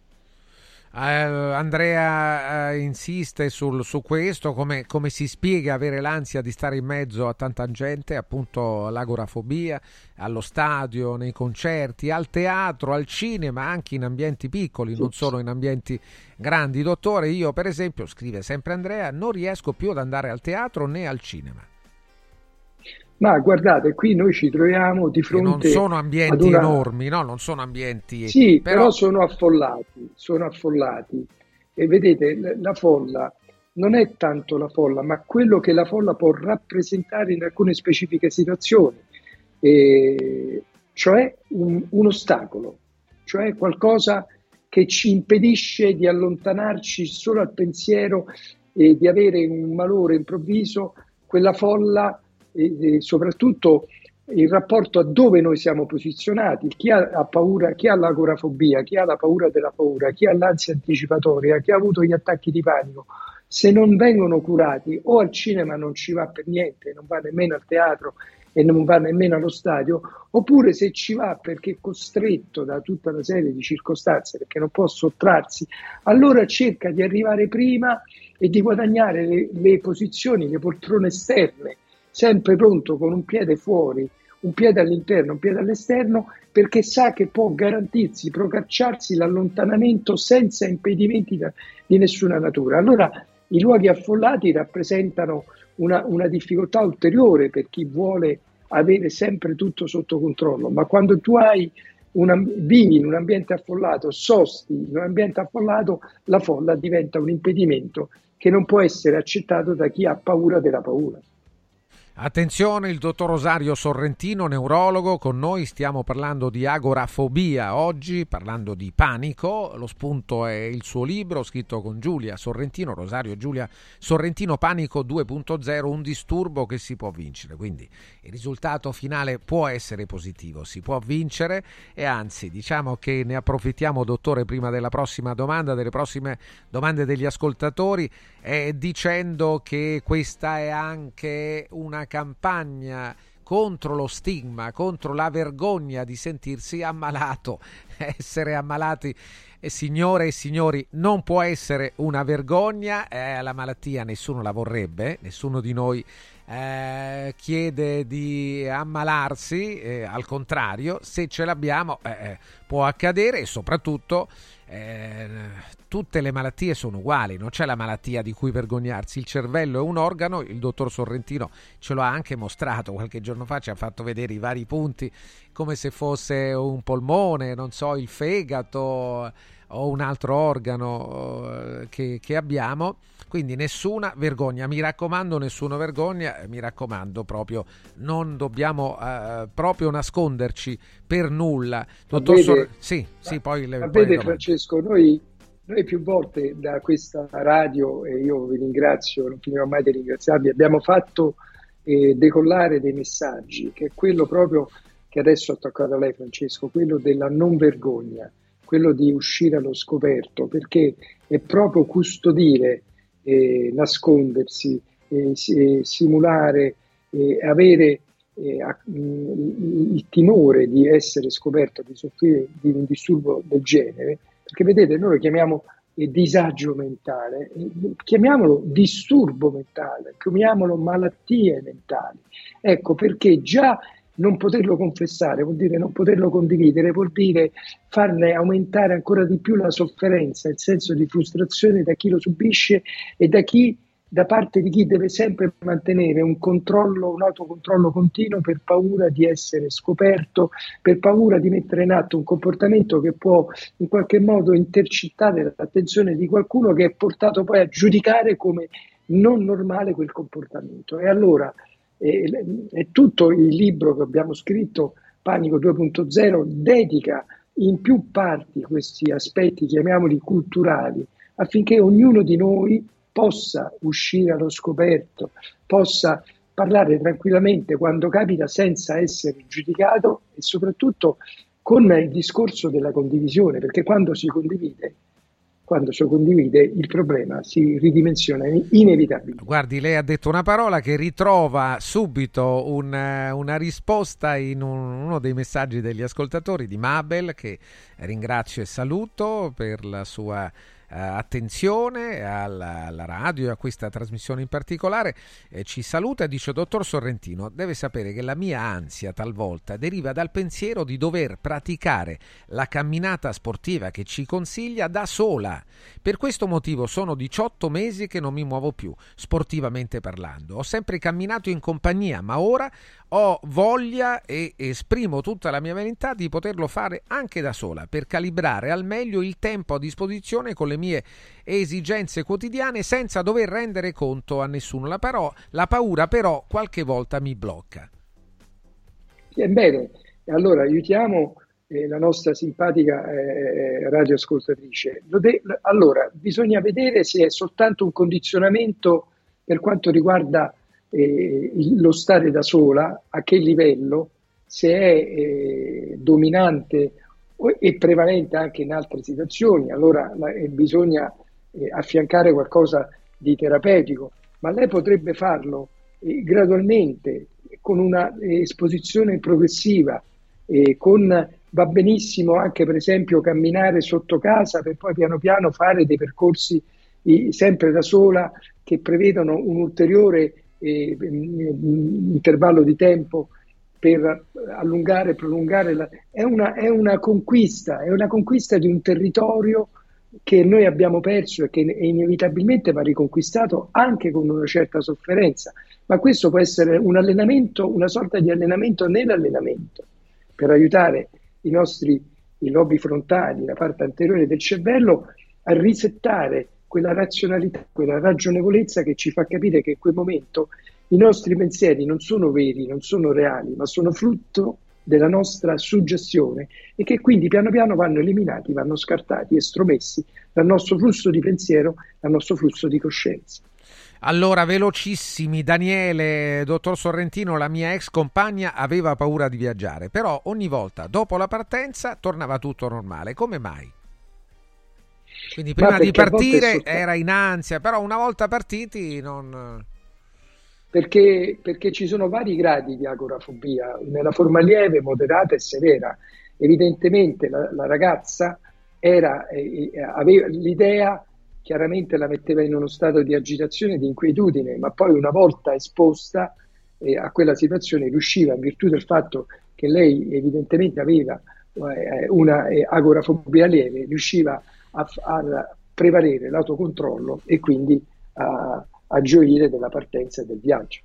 Uh, Andrea uh, insiste sul, su questo, come, come, si spiega avere l'ansia di stare in mezzo a tanta gente, appunto l'agorafobia, allo stadio, nei concerti, al teatro, al cinema, anche in ambienti piccoli, non solo in ambienti grandi. Dottore, io per esempio, scrive sempre Andrea, non riesco più ad andare al teatro né al cinema. Ma guardate, qui noi ci troviamo di fronte. a. non sono ambienti una... enormi, no? Non sono ambienti. Sì, però... però sono affollati, sono affollati. E vedete, la folla non è tanto la folla, ma quello che la folla può rappresentare in alcune specifiche situazioni, e cioè un, un ostacolo, cioè qualcosa che ci impedisce di allontanarci solo al pensiero e di avere un malore improvviso, quella folla e, soprattutto il rapporto a dove noi siamo posizionati, chi ha, ha, paura, chi ha l'agorafobia, chi ha la paura della paura, chi ha l'ansia anticipatoria, chi ha avuto gli attacchi di panico, se non vengono curati o al cinema non ci va per niente, non va nemmeno al teatro e non va nemmeno allo stadio, oppure se ci va perché è costretto da tutta una serie di circostanze, perché non può sottrarsi, allora cerca di arrivare prima e di guadagnare le, le posizioni, le poltrone esterne sempre pronto con un piede fuori un piede all'interno, un piede all'esterno, perché sa che può garantirsi, procacciarsi l'allontanamento senza impedimenti da, di nessuna natura. Allora i luoghi affollati rappresentano una, una difficoltà ulteriore per chi vuole avere sempre tutto sotto controllo, ma quando tu hai una, vivi in un ambiente affollato, sosti in un ambiente affollato, la folla diventa un impedimento che non può essere accettato da chi ha paura della paura. Attenzione, il dottor Rosario Sorrentino, neurologo, con noi stiamo parlando di agorafobia oggi, parlando di panico. Lo spunto è il suo libro scritto con Giulia Sorrentino, Rosario Giulia Sorrentino, Panico 2.0, un disturbo che si può vincere. Quindi il risultato finale può essere positivo, si può vincere e anzi diciamo che ne approfittiamo, dottore, prima della prossima domanda, delle prossime domande degli ascoltatori, eh, dicendo che questa è anche una campagna contro lo stigma, contro la vergogna di sentirsi ammalato. Essere ammalati, signore e signori, non può essere una vergogna. Eh, la malattia nessuno la vorrebbe, nessuno di noi eh, chiede di ammalarsi, eh, al contrario, se ce l'abbiamo eh, eh, può accadere e soprattutto eh, tutte le malattie sono uguali, non c'è la malattia di cui vergognarsi. Il cervello è un organo, il dottor Sorrentino ce lo ha anche mostrato qualche giorno fa, ci ha fatto vedere i vari punti come se fosse un polmone, non so, il fegato o un altro organo eh, che, che abbiamo. Quindi nessuna vergogna, mi raccomando, nessuna vergogna, mi raccomando proprio, non dobbiamo uh, proprio nasconderci per nulla. Dottor Sor- sì, sì, poi le, vede Francesco, noi, noi più volte da questa radio, e io vi ringrazio, non finirò mai di ringraziarvi, abbiamo fatto eh, decollare dei messaggi, che è quello proprio che adesso ha toccato a lei Francesco, quello della non vergogna, quello di uscire allo scoperto, perché è proprio custodire eh, nascondersi, eh, simulare, avere a, mh, il timore di essere scoperto, di soffrire di un disturbo del genere, perché vedete, noi lo chiamiamo eh, disagio mentale, chiamiamolo disturbo mentale, chiamiamolo malattie mentali. Ecco perché già non poterlo confessare vuol dire non poterlo condividere, vuol dire farne aumentare ancora di più la sofferenza, il senso di frustrazione da chi lo subisce e da chi da parte di chi deve sempre mantenere un controllo, un autocontrollo continuo per paura di essere scoperto, per paura di mettere in atto un comportamento che può in qualche modo intercettare l'attenzione di qualcuno che è portato poi a giudicare come non normale quel comportamento. E allora e, e tutto il libro che abbiamo scritto, Panico 2.0, dedica in più parti questi aspetti, chiamiamoli culturali, affinché ognuno di noi possa uscire allo scoperto, possa parlare tranquillamente quando capita senza essere giudicato e soprattutto con il discorso della condivisione, perché quando si condivide quando si condivide il problema si ridimensiona inevitabilmente. Guardi, lei ha detto una parola che ritrova subito un, una risposta in un, uno dei messaggi degli ascoltatori di Mabel, che ringrazio e saluto per la sua eh, attenzione alla, alla, radio e a questa trasmissione in particolare. Eh, ci saluta e dice: Dottor Sorrentino, deve sapere che la mia ansia talvolta deriva dal pensiero di dover praticare la camminata sportiva che ci consiglia da sola. Per questo motivo sono 18 mesi che non mi muovo più, sportivamente parlando. Ho sempre camminato in compagnia, ma ora ho voglia e esprimo tutta la mia volontà di poterlo fare anche da sola per calibrare al meglio il tempo a disposizione con le mie esigenze quotidiane senza dover rendere conto a nessuno. La, però, la paura però qualche volta mi blocca. Ebbene, allora aiutiamo eh, la nostra simpatica eh, radioascoltatrice. De- allora, bisogna vedere se è soltanto un condizionamento per quanto riguarda eh, lo stare da sola, a che livello, se è eh, dominante e prevalente anche in altre situazioni, allora eh, bisogna eh, affiancare qualcosa di terapeutico, ma lei potrebbe farlo eh, gradualmente, con una esposizione progressiva, con, va benissimo anche per esempio camminare sotto casa per poi piano piano fare dei percorsi sempre da sola che prevedono un ulteriore intervallo di tempo per allungare, prolungare, la, è, una, è una conquista, è una conquista di un territorio che noi abbiamo perso e che inevitabilmente va riconquistato anche con una certa sofferenza, ma questo può essere un allenamento, una sorta di allenamento nell'allenamento, per aiutare i nostri i lobi frontali, la parte anteriore del cervello, a risettare quella razionalità, quella ragionevolezza che ci fa capire che in quel momento i nostri pensieri non sono veri, non sono reali, ma sono frutto della nostra suggestione e che quindi piano piano vanno eliminati, vanno scartati, estromessi dal nostro flusso di pensiero, dal nostro flusso di coscienza. Allora, velocissimi, Daniele, dottor Sorrentino, la mia ex compagna aveva paura di viaggiare, però ogni volta dopo la partenza tornava tutto normale. Come mai? Quindi prima di partire era in ansia, però una volta partiti non... Perché, perché ci sono vari gradi di agorafobia, nella forma lieve, moderata e severa. Evidentemente la, la ragazza era, eh, eh aveva l'idea chiaramente la metteva in uno stato di agitazione di inquietudine, ma poi una volta esposta eh, a quella situazione riusciva, in virtù del fatto che lei evidentemente aveva eh, una eh, agorafobia lieve, riusciva a, a, prevalere l'autocontrollo e quindi a, a gioire della partenza e del viaggio.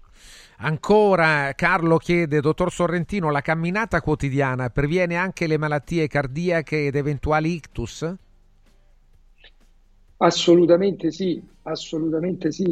Ancora Carlo chiede, dottor Sorrentino, la camminata quotidiana previene anche le malattie cardiache ed eventuali ictus? Assolutamente sì, assolutamente sì.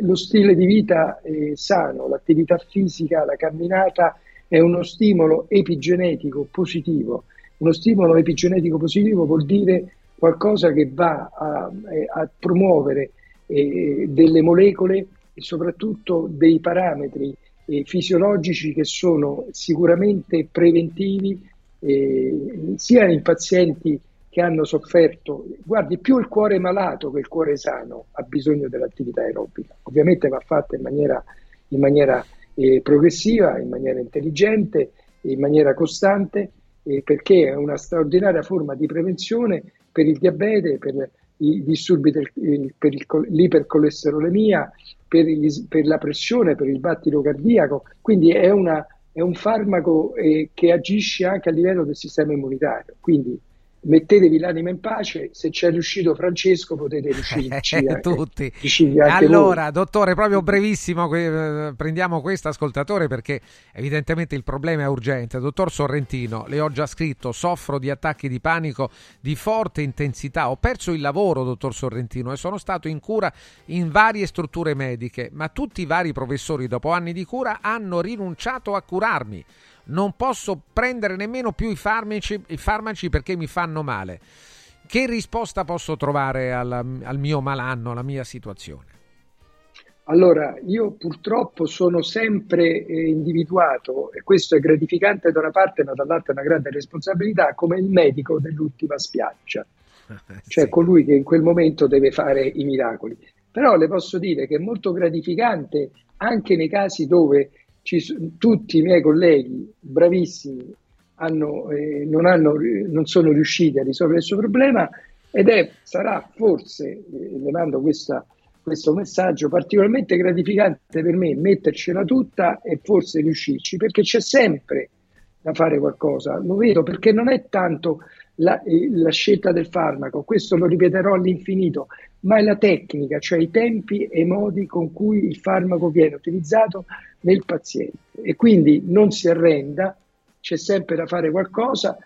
Lo stile di vita è sano, l'attività fisica, la camminata è uno stimolo epigenetico positivo. Uno stimolo epigenetico positivo vuol dire qualcosa che va a, a promuovere eh, delle molecole e soprattutto dei parametri eh, fisiologici che sono sicuramente preventivi eh, sia in pazienti che hanno sofferto, guardi, più il cuore malato che il cuore sano ha bisogno dell'attività aerobica. Ovviamente va fatta in maniera, in maniera eh, progressiva, in maniera intelligente, in maniera costante, eh, perché è una straordinaria forma di prevenzione per il diabete, per i disturbi del, per il, l'ipercolesterolemia, per, gli, per, la pressione, per il battito cardiaco. Quindi è, una, è un farmaco eh, che agisce anche a livello del sistema immunitario. Quindi mettetevi l'anima in pace, se c'è riuscito Francesco potete riuscirci anche, tutti. Anche allora, voi. dottore, proprio brevissimo, eh, prendiamo questo ascoltatore perché evidentemente il problema è urgente. Dottor Sorrentino, le ho già scritto, soffro di attacchi di panico di forte intensità, ho perso il lavoro, dottor Sorrentino, e sono stato in cura in varie strutture mediche, ma tutti i vari professori dopo anni di cura hanno rinunciato a curarmi non posso prendere nemmeno più i farmaci, i farmaci perché mi fanno male. Che risposta posso trovare alla, al mio malanno, alla mia situazione? Allora, io purtroppo sono sempre eh, individuato, e questo è gratificante da una parte, ma dall'altra è una grande responsabilità, come il medico dell'ultima spiaggia, cioè sì. colui che in quel momento deve fare i miracoli. Però le posso dire che è molto gratificante anche nei casi dove ci, tutti i miei colleghi bravissimi hanno, eh, non, hanno, non, sono riusciti a risolvere il suo problema ed è, sarà forse, eh, le mando questa, questo messaggio, particolarmente gratificante per me mettercela tutta e forse riuscirci, perché c'è sempre da fare qualcosa. Lo vedo perché non è tanto la, eh, la, scelta del farmaco, questo lo ripeterò all'infinito, ma è la tecnica, cioè i tempi e i modi con cui il farmaco viene utilizzato nel paziente. E quindi non si arrenda, c'è sempre da fare qualcosa,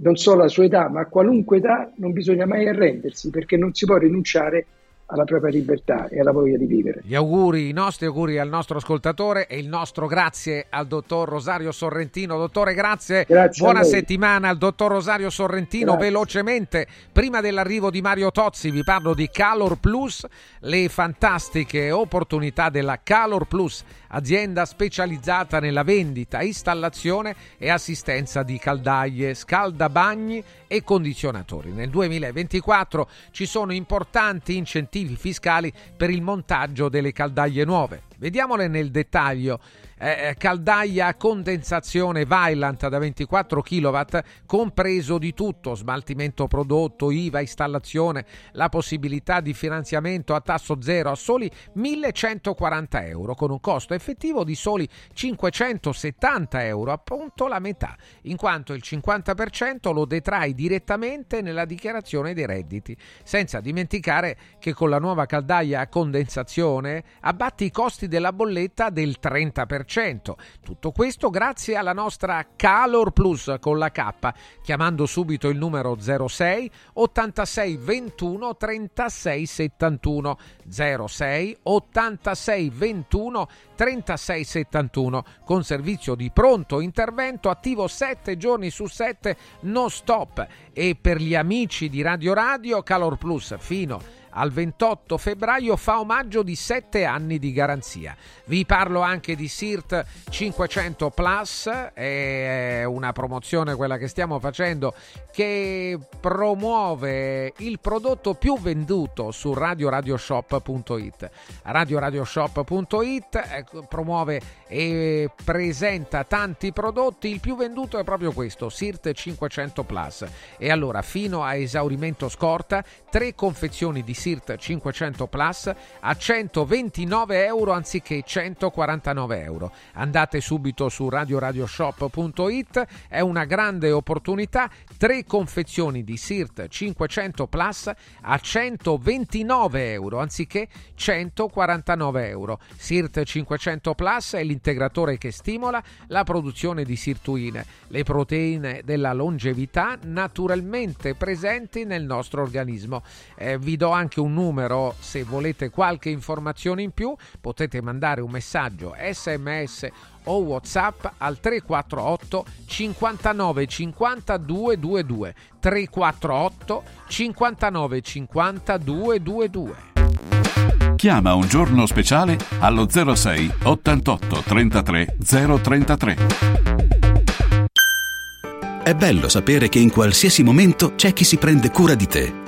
non solo alla sua età, ma a qualunque età non bisogna mai arrendersi perché non si può rinunciare alla propria libertà e alla voglia di vivere. Gli auguri, i nostri auguri al nostro ascoltatore e il nostro grazie al dottor Rosario Sorrentino. Dottore, grazie. grazie Buona settimana al dottor Rosario Sorrentino. Grazie. Velocemente, prima dell'arrivo di Mario Tozzi, vi parlo di Calor Plus, le fantastiche opportunità della Calor Plus, azienda specializzata nella vendita, installazione e assistenza di caldaie, scaldabagni e condizionatori. Nel 2024 ci sono importanti incentivi fiscali per il montaggio delle caldaie nuove. Vediamole nel dettaglio. Eh, eh caldaia a condensazione Vailant da 24 kW, compreso di tutto, smaltimento prodotto, IVA, installazione, la possibilità di finanziamento a tasso zero a soli 1140 euro, con un costo effettivo di soli 570 euro, appunto la metà, in quanto il 50% lo detrai direttamente nella dichiarazione dei redditi, senza dimenticare che con la nuova caldaia a condensazione abbatti i costi della bolletta del 30%. Tutto questo grazie alla nostra Calor Plus con la K, chiamando subito il numero 06 86 21 36 71 06 86 21 36 71 con servizio di pronto intervento attivo 7 giorni su 7 non stop. E per gli amici di Radio Radio Calor Plus fino a al 28 febbraio fa omaggio di 7 anni di garanzia. Vi parlo anche di SIRT 500 Plus, è una promozione quella che stiamo facendo che promuove il prodotto più venduto su radioradioshop.it. Radioradioshop.it eh, promuove e presenta tanti prodotti, il più venduto è proprio questo, SIRT 500 Plus. E allora fino a esaurimento scorta, tre confezioni di SIRT SIRT 500 Plus a 129 euro anziché 149 euro. Andate subito su radioradioshop.it, è una grande opportunità. Tre confezioni di SIRT 500 Plus a 129 euro anziché 149 euro. SIRT 500 Plus è l'integratore che stimola la produzione di sirtuine, le proteine della longevità naturalmente presenti nel nostro organismo. Eh, vi do anche un numero se volete qualche informazione in più potete mandare un messaggio sms o whatsapp al 348 59 50 222 348 59 50 222 Chiama un giorno speciale allo 06 88 33 033 È bello sapere che in qualsiasi momento c'è chi si prende cura di te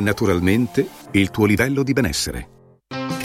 naturalmente il tuo livello di benessere.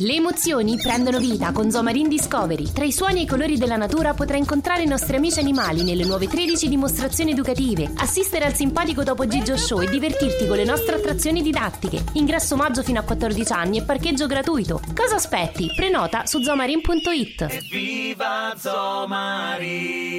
Le emozioni prendono vita con Zomarin Discovery. Tra i suoni e i colori della natura potrai incontrare i nostri amici animali nelle nuove 13 dimostrazioni educative, assistere al simpatico Topo Gigio Show e divertirti con le nostre attrazioni didattiche. Ingresso maggio fino a 14 anni e parcheggio gratuito. Cosa aspetti? Prenota su zomarin.it. Viva Zomarin!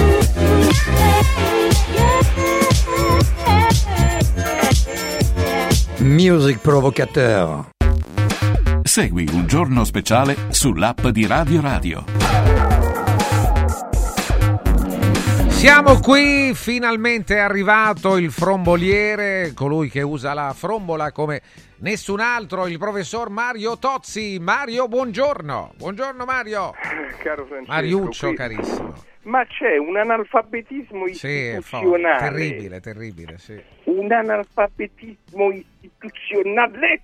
Music Provocateur. Segui un giorno speciale sull'app di Radio Radio. Siamo qui, finalmente è arrivato il fromboliere, colui che usa la frombola come nessun altro, il professor Mario Tozzi. Mario, buongiorno. Buongiorno Mario. Caro Francesco. Mariuccio, qui- carissimo. Ma c'è un analfabetismo Sì, istituzionale. terribile, terribile, sì. Un analfabetismo istituzionale.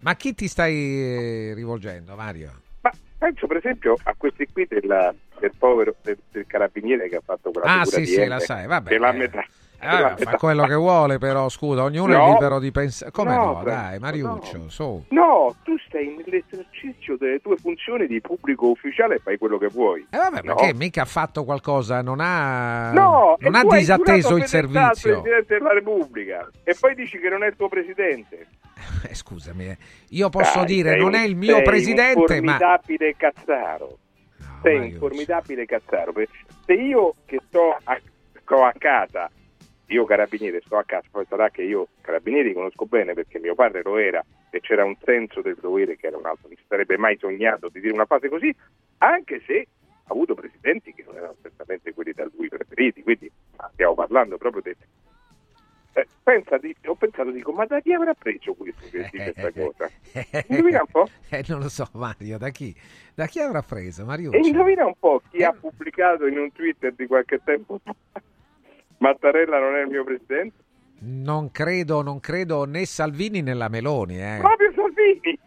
Ma a chi ti stai eh, rivolgendo, Mario? Ma penso per esempio a questi qui della- del povero del, del carabiniere che ha fatto quella Ah, figura sì, di sì, M, la sai, vabbè, Della eh. metà. Della fa quello che vuole, però, scusa, ognuno è No. libero di pensare. Come no, No, dai, Mariuccio, su. No, tu stai nell'esercizio delle tue funzioni di pubblico ufficiale e fai quello che vuoi. Eh vabbè, No? perché mica ha fatto qualcosa, non ha, No, non ha disatteso il servizio. Presidente della Repubblica e poi dici che non è il tuo presidente. Eh, scusami, eh. io posso Dai, dire non un- è il mio presidente, ma formidabile cazzaro. sei un formidabile cazzaro. Se io che sto a, sto a casa, io carabiniere sto a casa, poi sarà che io carabinieri conosco bene perché mio padre lo era e c'era un senso del dovere che era un altro, mi sarebbe mai sognato di dire una frase così, anche se ha avuto presidenti che non erano certamente quelli da lui preferiti, quindi stiamo parlando proprio del... Eh, pensa di- ho pensato, dico, ma da chi avrà preso questo che dice questa cosa? Indovina un po'? Eh, non lo so, Mario, da chi? Da chi avrà preso? Mario? E indovina un po' chi ha pubblicato in un Twitter di qualche tempo fa Mattarella non è il mio presidente? Non credo, non credo né Salvini né la Meloni, eh. Proprio Salvini!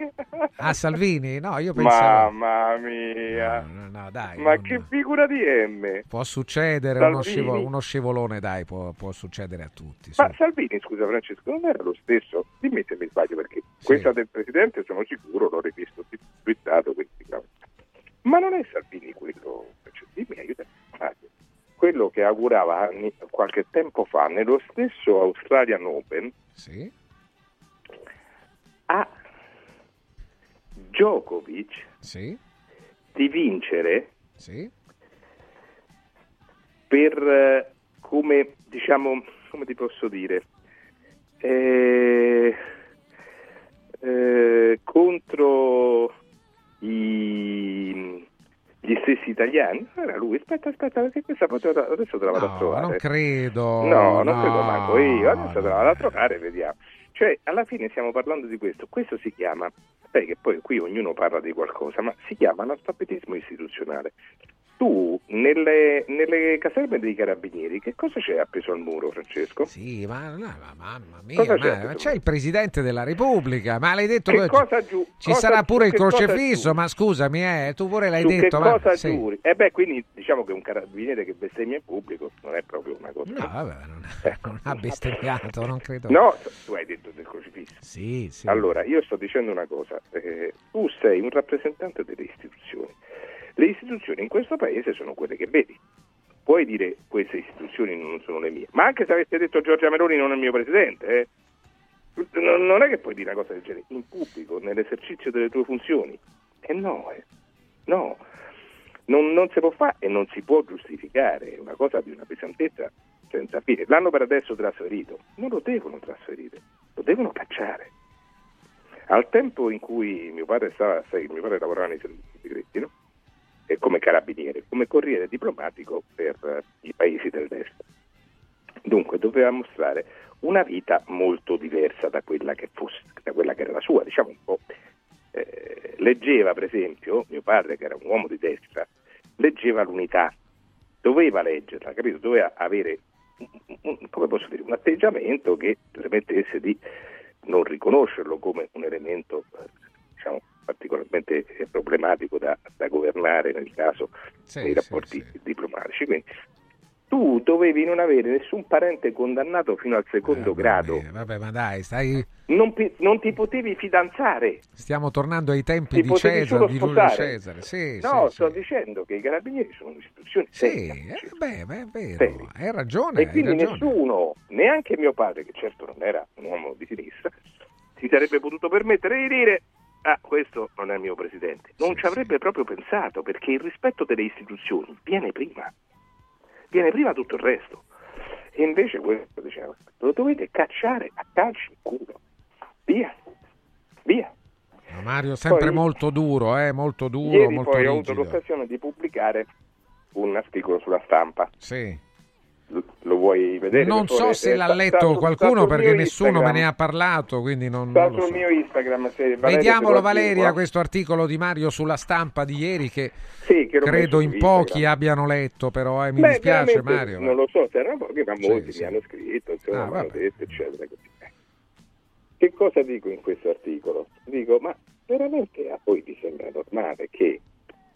Ah, Salvini? No, io pensavo... Mamma mia! No, no, dai, Ma non- che figura di M! Può succedere uno, scivolo- uno scivolone, dai, può, può succedere a tutti. Ma Salvini, scusa Francesco, non era lo stesso? Dimmi se mi sbaglio perché questa del Presidente sono sicuro, l'ho rivisto twittato, quindi no. Ma non è Salvini quello, cioè, dimmi, aiutami. Quello che augurava qualche tempo fa nello stesso Australian Open Sì? a Djokovic Sì? di vincere Sì? per eh, come diciamo come ti posso dire eh, eh, contro i- gli stessi italiani. Era lui, aspetta, aspetta, perché questa foto adesso te la vado no, a trovare. non credo. No, non no. credo manco io, adesso te la vado a trovare e vediamo. Cioè, alla fine stiamo parlando di questo. Questo si chiama, sai che poi qui ognuno parla di qualcosa, ma si chiama analfabetismo istituzionale. Tu, nelle, nelle caserme dei carabinieri, che cosa c'è appeso al muro, Francesco? Sì, ma, no, ma mamma mia, ma- c'è? ma c'è il Presidente della Repubblica, ma l'hai detto Che cosa giù- ci cosa- sarà pure il crocefisso, ma scusami, eh, tu pure l'hai Su detto. che ma- cosa sì. giuri? E beh, quindi diciamo che un carabiniere che bestemmia in pubblico non è proprio una cosa. No, vabbè, non, non ha bestemmiato, non credo. No, tu hai detto del crocifisso. Sì, sì. Allora, io sto dicendo una cosa, eh, tu sei un rappresentante delle istituzioni. Le istituzioni in questo paese sono quelle che vedi. Puoi dire queste istituzioni non sono le mie, ma anche se avesse detto Giorgia Meloni non è il mio presidente, eh, non è che puoi dire una cosa del genere in pubblico, nell'esercizio delle tue funzioni. E no, eh. no, non, non si può fare e non si può giustificare, una cosa di una pesantezza senza fine. L'hanno per adesso trasferito, non lo devono trasferire, lo devono cacciare. Al tempo in cui mio padre stava, sai, mio padre lavorava nei servizi segreti, no? E come carabiniere, come corriere diplomatico per eh, i paesi dell'est. Dunque doveva mostrare una vita molto diversa da quella che, fosse, da quella che era la sua, diciamo un po'. eh, leggeva, per esempio, mio padre, che era un uomo di destra, leggeva l'unità, doveva leggerla, capito? Doveva avere, un- un- dire, un atteggiamento che permettesse di non riconoscerlo come un elemento, eh, diciamo, particolarmente eh, problematico da, da governare nel caso Sì, dei sì, rapporti diplomatici. Quindi tu dovevi non avere nessun parente condannato fino al secondo grado, Eh, vabbè, ma dai, stai... non, pi- non ti potevi fidanzare. stiamo tornando ai tempi Ti di Cesare, di Giulio. Cesare. Sì, no, sì, sto sì. dicendo che i carabinieri sono un'istituzione Sì, seria. eh, beh, beh, è vero, Seri. hai ragione, E hai quindi ragione. nessuno, neanche mio padre, che certo non era un uomo di sinistra, si sarebbe potuto permettere di dire ah, questo non è il mio presidente. Non ci avrebbe proprio pensato, perché il rispetto delle istituzioni viene prima. Viene prima tutto il resto. E invece questo diceva, lo dovete cacciare a calci in culo. Via, via. Ma Mario sempre Poi- molto duro, eh, molto duro, Ieri molto poi ho avuto rigido. l'occasione di pubblicare un articolo sulla stampa. Sì. Lo, vuoi vedere? Non so se Eh, l'ha letto sta sul- qualcuno sta sul perché nessuno me Instagram. ne ha parlato, quindi non, Sta non so. mio Instagram. Valeria Vediamolo Valeria questo articolo di Mario sulla stampa di ieri che, Sì, che credo in pochi abbiano letto, però eh, mi Beh, dispiace Mario. Non lo so se erano pochi, ma molti sì. mi hanno scritto, insomma, Ah, hanno detto, eccetera. Eh. Che cosa dico in questo articolo? Dico, ma veramente a voi vi sembra normale che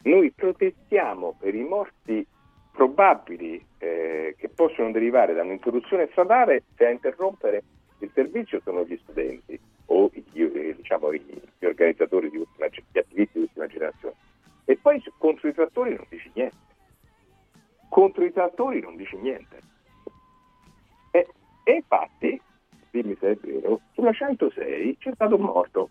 noi protestiamo per i morti probabili eh, che possono derivare da un'interruzione stradale se a interrompere il servizio sono gli studenti o gli, eh, diciamo, gli organizzatori di ultima, gli attivisti di ultima generazione. E poi contro i trattori non dici niente. Contro i trattori non dici niente. E, e infatti, dimmi se è vero, sulla 106 c'è stato un morto.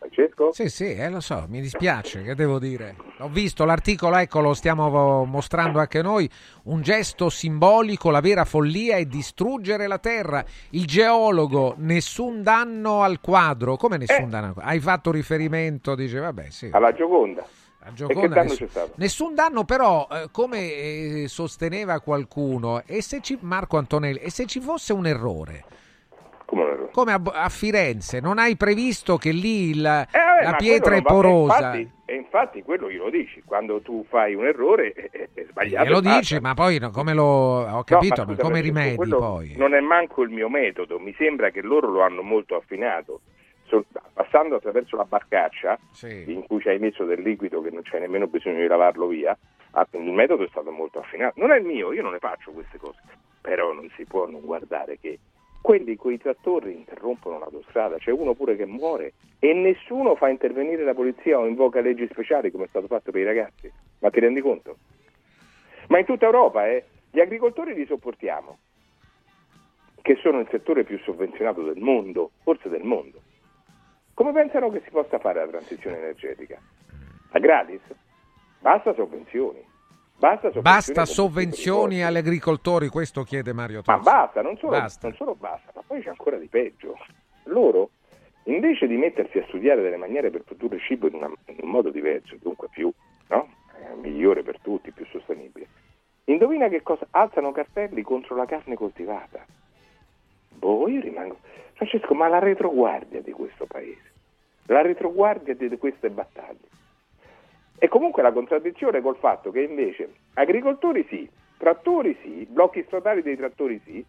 Francesco? Sì, sì, eh, lo so, mi dispiace, che devo dire. Ho visto l'articolo, ecco, lo stiamo mostrando anche noi, un gesto simbolico, la vera follia è distruggere la terra. Il geologo, nessun danno al quadro. Come nessun Eh. danno al quadro? Hai fatto riferimento, dice, vabbè, sì. Alla Gioconda. Gioconda danno nessun, nessun danno, però, eh, come eh, sosteneva qualcuno, e se ci, Marco Antonelli, e se ci fosse un errore? Come? Come a, a Firenze, non hai previsto che lì il- Eh, la pietra è porosa? E infatti, e infatti quello glielo dici, quando tu fai un errore è, è- è sbagliato. Glielo dici, ma poi no, come lo ho No, capito, ma scusa, come rimedi poi? Non è manco il mio metodo, mi sembra che loro lo hanno molto affinato. Passando attraverso la barcaccia, in cui ci hai messo del liquido che non c'è nemmeno bisogno di lavarlo via, il metodo è stato molto affinato. Non è il mio, io non ne faccio queste cose, però non si può non guardare che quelli con i trattori interrompono l'autostrada, c'è uno pure che muore e nessuno fa intervenire la polizia o invoca leggi speciali come è stato fatto per i ragazzi. Ma ti rendi conto? Ma in tutta Europa eh, gli agricoltori li sopportiamo, che sono il settore più sovvenzionato del mondo, forse del mondo. Come pensano che si possa fare la transizione energetica? A gratis? Basta sovvenzioni. Basta sovvenzioni, basta sovvenzioni agli agricoltori, questo chiede Mario Tozzi. Ma basta non, solo, basta non, solo, basta, ma poi c'è ancora di peggio. Loro, invece di mettersi a studiare delle maniere per produrre cibo in, una, in un modo diverso, dunque più no? Eh, migliore per tutti, più sostenibile, indovina che cosa? Alzano cartelli contro la carne coltivata. Boh, io rimango... Francesco, ma la retroguardia di questo paese, la retroguardia di queste battaglie e comunque la contraddizione col fatto che invece agricoltori sì, trattori sì, blocchi statali dei trattori sì,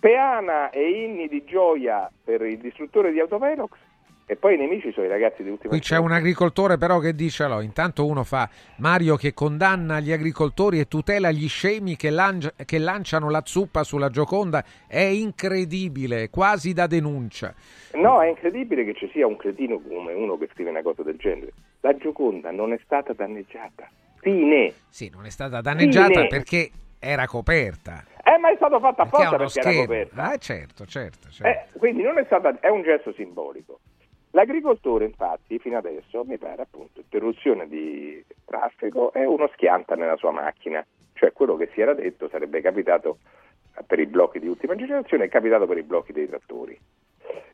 peana e inni di gioia per il distruttore di autovelox e poi i nemici sono i ragazzi di ultima Qui c'è un agricoltore però che dice allora, intanto uno fa Mario che condanna gli agricoltori e tutela gli scemi che, lanci- che lanciano la zuppa sulla Gioconda, è incredibile, quasi da denuncia. No, è incredibile che ci sia un cretino come uno che scrive una cosa del genere. La Gioconda non è stata danneggiata. Fine. Sì, non è stata danneggiata Fine. perché era coperta. Eh, ma è stato fatto Perché apposta uno perché, era coperta. Ah, certo, certo, certo. Eh, quindi non è, stata, è un gesto simbolico. L'agricoltore, infatti, fino adesso, mi pare appunto, interruzione di traffico e uno schianta nella sua macchina. Cioè quello che si era detto sarebbe capitato per i blocchi di ultima generazione è capitato per i blocchi dei trattori.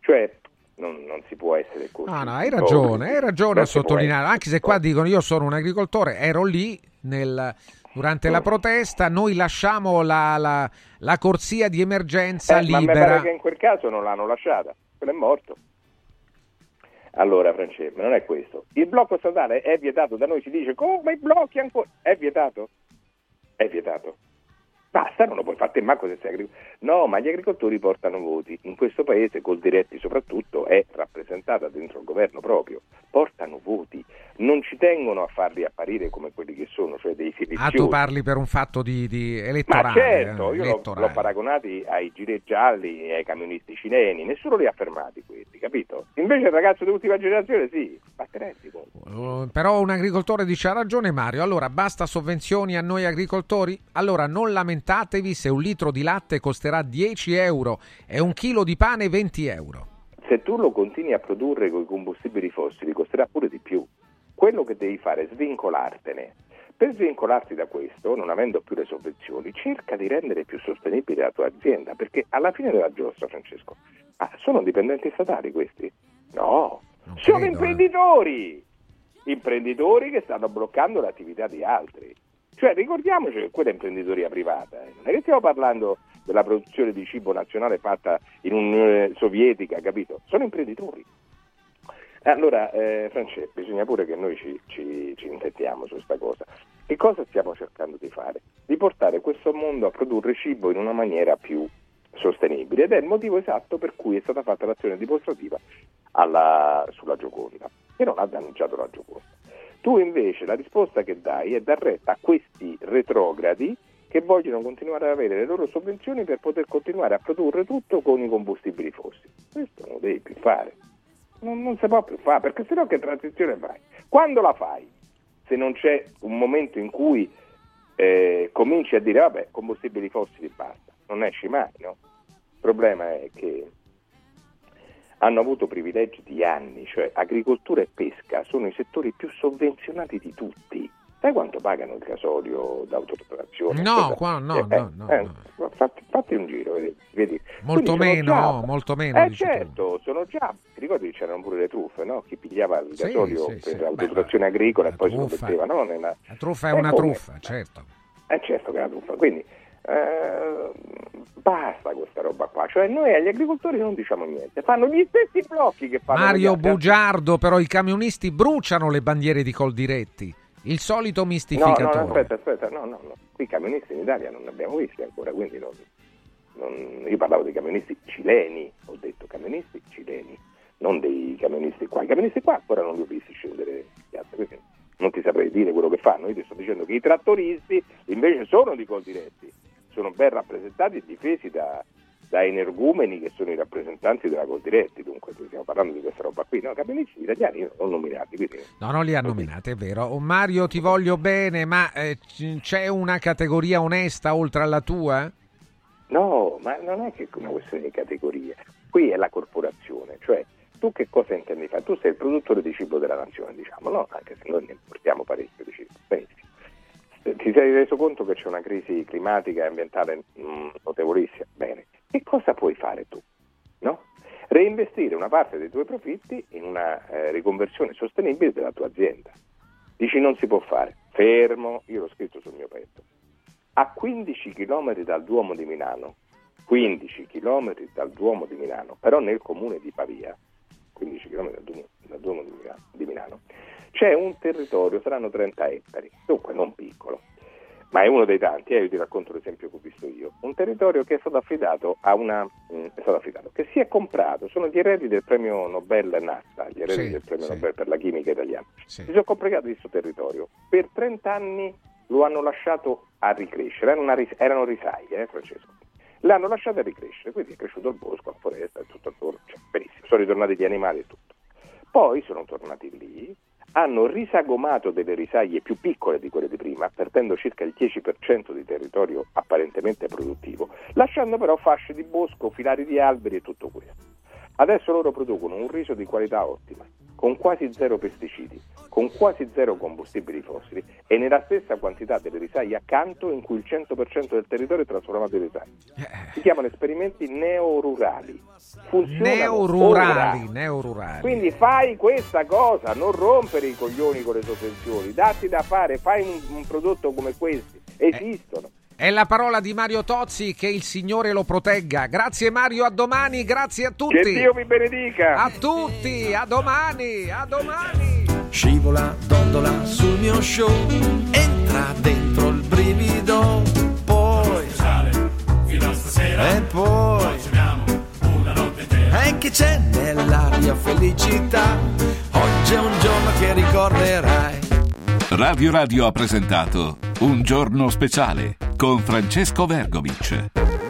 Cioè non, non si può essere così. No, no, hai ragione, hai ragione a sottolineare, anche se qua dicono io sono un agricoltore, ero lì nel- durante la protesta, noi lasciamo la, la- la corsia di emergenza Eh, ma mi pare libera. che in quel caso non l'hanno lasciata, quello è morto. Allora, Francesco, non è questo. Il blocco statale è vietato, da noi si dice come i blocchi ancora. È vietato? È vietato. Basta, non lo puoi fare te manco se sei agricoltore. No, ma gli agricoltori portano voti. In questo paese, col diretti soprattutto, è rappresentata dentro il governo proprio. Portano voti. Non ci tengono a farli apparire come quelli che sono, cioè dei Ah, silenziosi. tu parli per un fatto di, di Ma elettorale. certo, eh, io l'ho, elettorale. l'ho paragonati ai gilet gialli ai camionisti cileni, nessuno li ha fermati questi, capito? Invece il ragazzo dell'ultima generazione sì, ma te rendi conto? Uh, Però un agricoltore dice ha ragione Mario, allora basta sovvenzioni a noi agricoltori? Allora non lamentatevi se un litro di latte costerà 10 euro e un chilo di pane 20 euro. Se tu lo continui a produrre con i combustibili fossili costerà pure di più. Quello che devi fare è svincolartene. Per svincolarti da questo, non avendo più le sovvenzioni, cerca di rendere più sostenibile la tua azienda, perché alla fine della giostra, Francesco, ah, sono dipendenti statali questi? No, sono credo, eh. imprenditori! Imprenditori che stanno bloccando l'attività di altri. Cioè, ricordiamoci che quella è imprenditoria privata, eh. non è che stiamo parlando della produzione di cibo nazionale fatta in Unione Sovietica, capito? Sono imprenditori. Allora, eh, Francesco, bisogna pure che noi ci, ci, ci intendiamo su questa cosa. Che cosa stiamo cercando di fare? Di portare questo mondo a produrre cibo in una maniera più sostenibile ed è il motivo esatto per cui è stata fatta l'azione dimostrativa alla- sulla Gioconda, che non ha danneggiato la Gioconda. Tu invece la risposta che dai è dar retta a questi retrogradi che vogliono continuare ad avere le loro sovvenzioni per poter continuare a produrre tutto con i combustibili fossili. Questo non devi più fare. Non, non si può più fare, perché sennò che transizione fai? Quando la fai? Se non c'è un momento in cui eh, cominci a dire vabbè, combustibili fossili basta, non esci mai, no? Il problema è che hanno avuto privilegi di anni, cioè agricoltura e pesca sono i settori più sovvenzionati di tutti. Sai quanto pagano il gasolio d'autotrazione? No, qua no, Eh, no, no, eh, Fatti, fatti un giro, vedi. vedi. Molto meno, già- molto meno. Eh dici tu. certo, sono già, ti ricordi che c'erano pure le truffe, no? Chi pigliava il gasolio sì, per sì. l'autotrazione agricola e poi se lo truffa. metteva, no? Nella... La truffa è Eh, una come? truffa, certo. Eh certo che è una truffa, quindi eh, basta questa roba qua, cioè noi agli agricoltori non diciamo niente, fanno gli stessi blocchi che fanno Mario. Bugiardo, però i camionisti bruciano le bandiere di Coldiretti. Il solito No, mistificatore. no, aspetta, aspetta, no, no, no, qui i camionisti in Italia non ne abbiamo visti ancora, quindi non, non- io parlavo dei camionisti cileni, ho detto camionisti cileni, non dei camionisti qua, i camionisti qua ancora non li ho visti scendere in piazza, quindi non ti saprei dire quello che fanno, io ti sto dicendo che i trattoristi invece sono di Coldiretti, sono ben rappresentati e difesi da, da energumeni che sono i rappresentanti della Coldiretti, dunque stiamo parlando di questa roba qui, no, camionisti italiani non nominati, quindi No, non li ha nominati, è vero. Oh, Mario, ti voglio bene, ma eh, c'è una categoria onesta oltre alla tua? No, ma non è che è una questione di categorie, qui è la corporazione, cioè tu che cosa intendi fare? Tu sei il produttore di cibo della nazione, diciamo, no? Anche se noi ne importiamo parecchio di cibo. Eh, Ti sei reso conto che c'è una crisi climatica e ambientale mm, notevolissima? Bene. Che cosa puoi fare tu? No? Reinvestire una parte dei tuoi profitti in una eh, riconversione sostenibile della tua azienda. Dici non si può fare. Fermo, io l'ho scritto sul mio pezzo. a 15 km dal Duomo di Milano, 15 km dal Duomo di Milano, però nel comune di Pavia, 15 km dal Duomo, dal Duomo di, Milano, di Milano, c'è un territorio, saranno 30 ettari, dunque non piccolo, ma è uno dei tanti, eh, io ti racconto l'esempio che ho visto io, un territorio che è stato affidato a una, mh, mm, è stato affidato, che si è comprato, sono gli eredi del premio Nobel NASA, gli eredi Sì, del premio sì. Nobel per la chimica italiana, Sì. si sono comprati questo territorio, per 30 anni lo hanno lasciato a ricrescere, erano, ris- erano risaie, eh, Francesco, l'hanno lasciato a ricrescere, quindi è cresciuto il bosco, la foresta, tutto attorno, cioè, benissimo, sono ritornati gli animali e tutto. Poi sono tornati lì, hanno risagomato delle risaie più piccole di quelle di prima, perdendo circa il 10% di territorio apparentemente produttivo, lasciando però fasce di bosco, filari di alberi e tutto questo. Adesso loro producono un riso di qualità ottima, con quasi zero pesticidi, con quasi zero combustibili fossili e nella stessa quantità delle risaie accanto in cui il 100% del territorio è trasformato in risaie. Si chiamano esperimenti neorurali. Funzionano Neorurali, neorurali. Quindi fai questa cosa, non rompere i coglioni con le sovvenzioni, datti da fare, fai un, un prodotto come questi, esistono. È la parola di Mario Tozzi, che il Signore lo protegga. Grazie Mario, a domani, grazie a tutti. Che Dio vi benedica. A tutti, a domani, a domani. Scivola, dondola sul mio show, entra dentro il brivido, poi fino a stasera. e poi una notte intera. e che c'è nell'aria felicità, oggi è un giorno che ricorderai. Radio Radio ha presentato Un giorno speciale con Francesco Vergovic.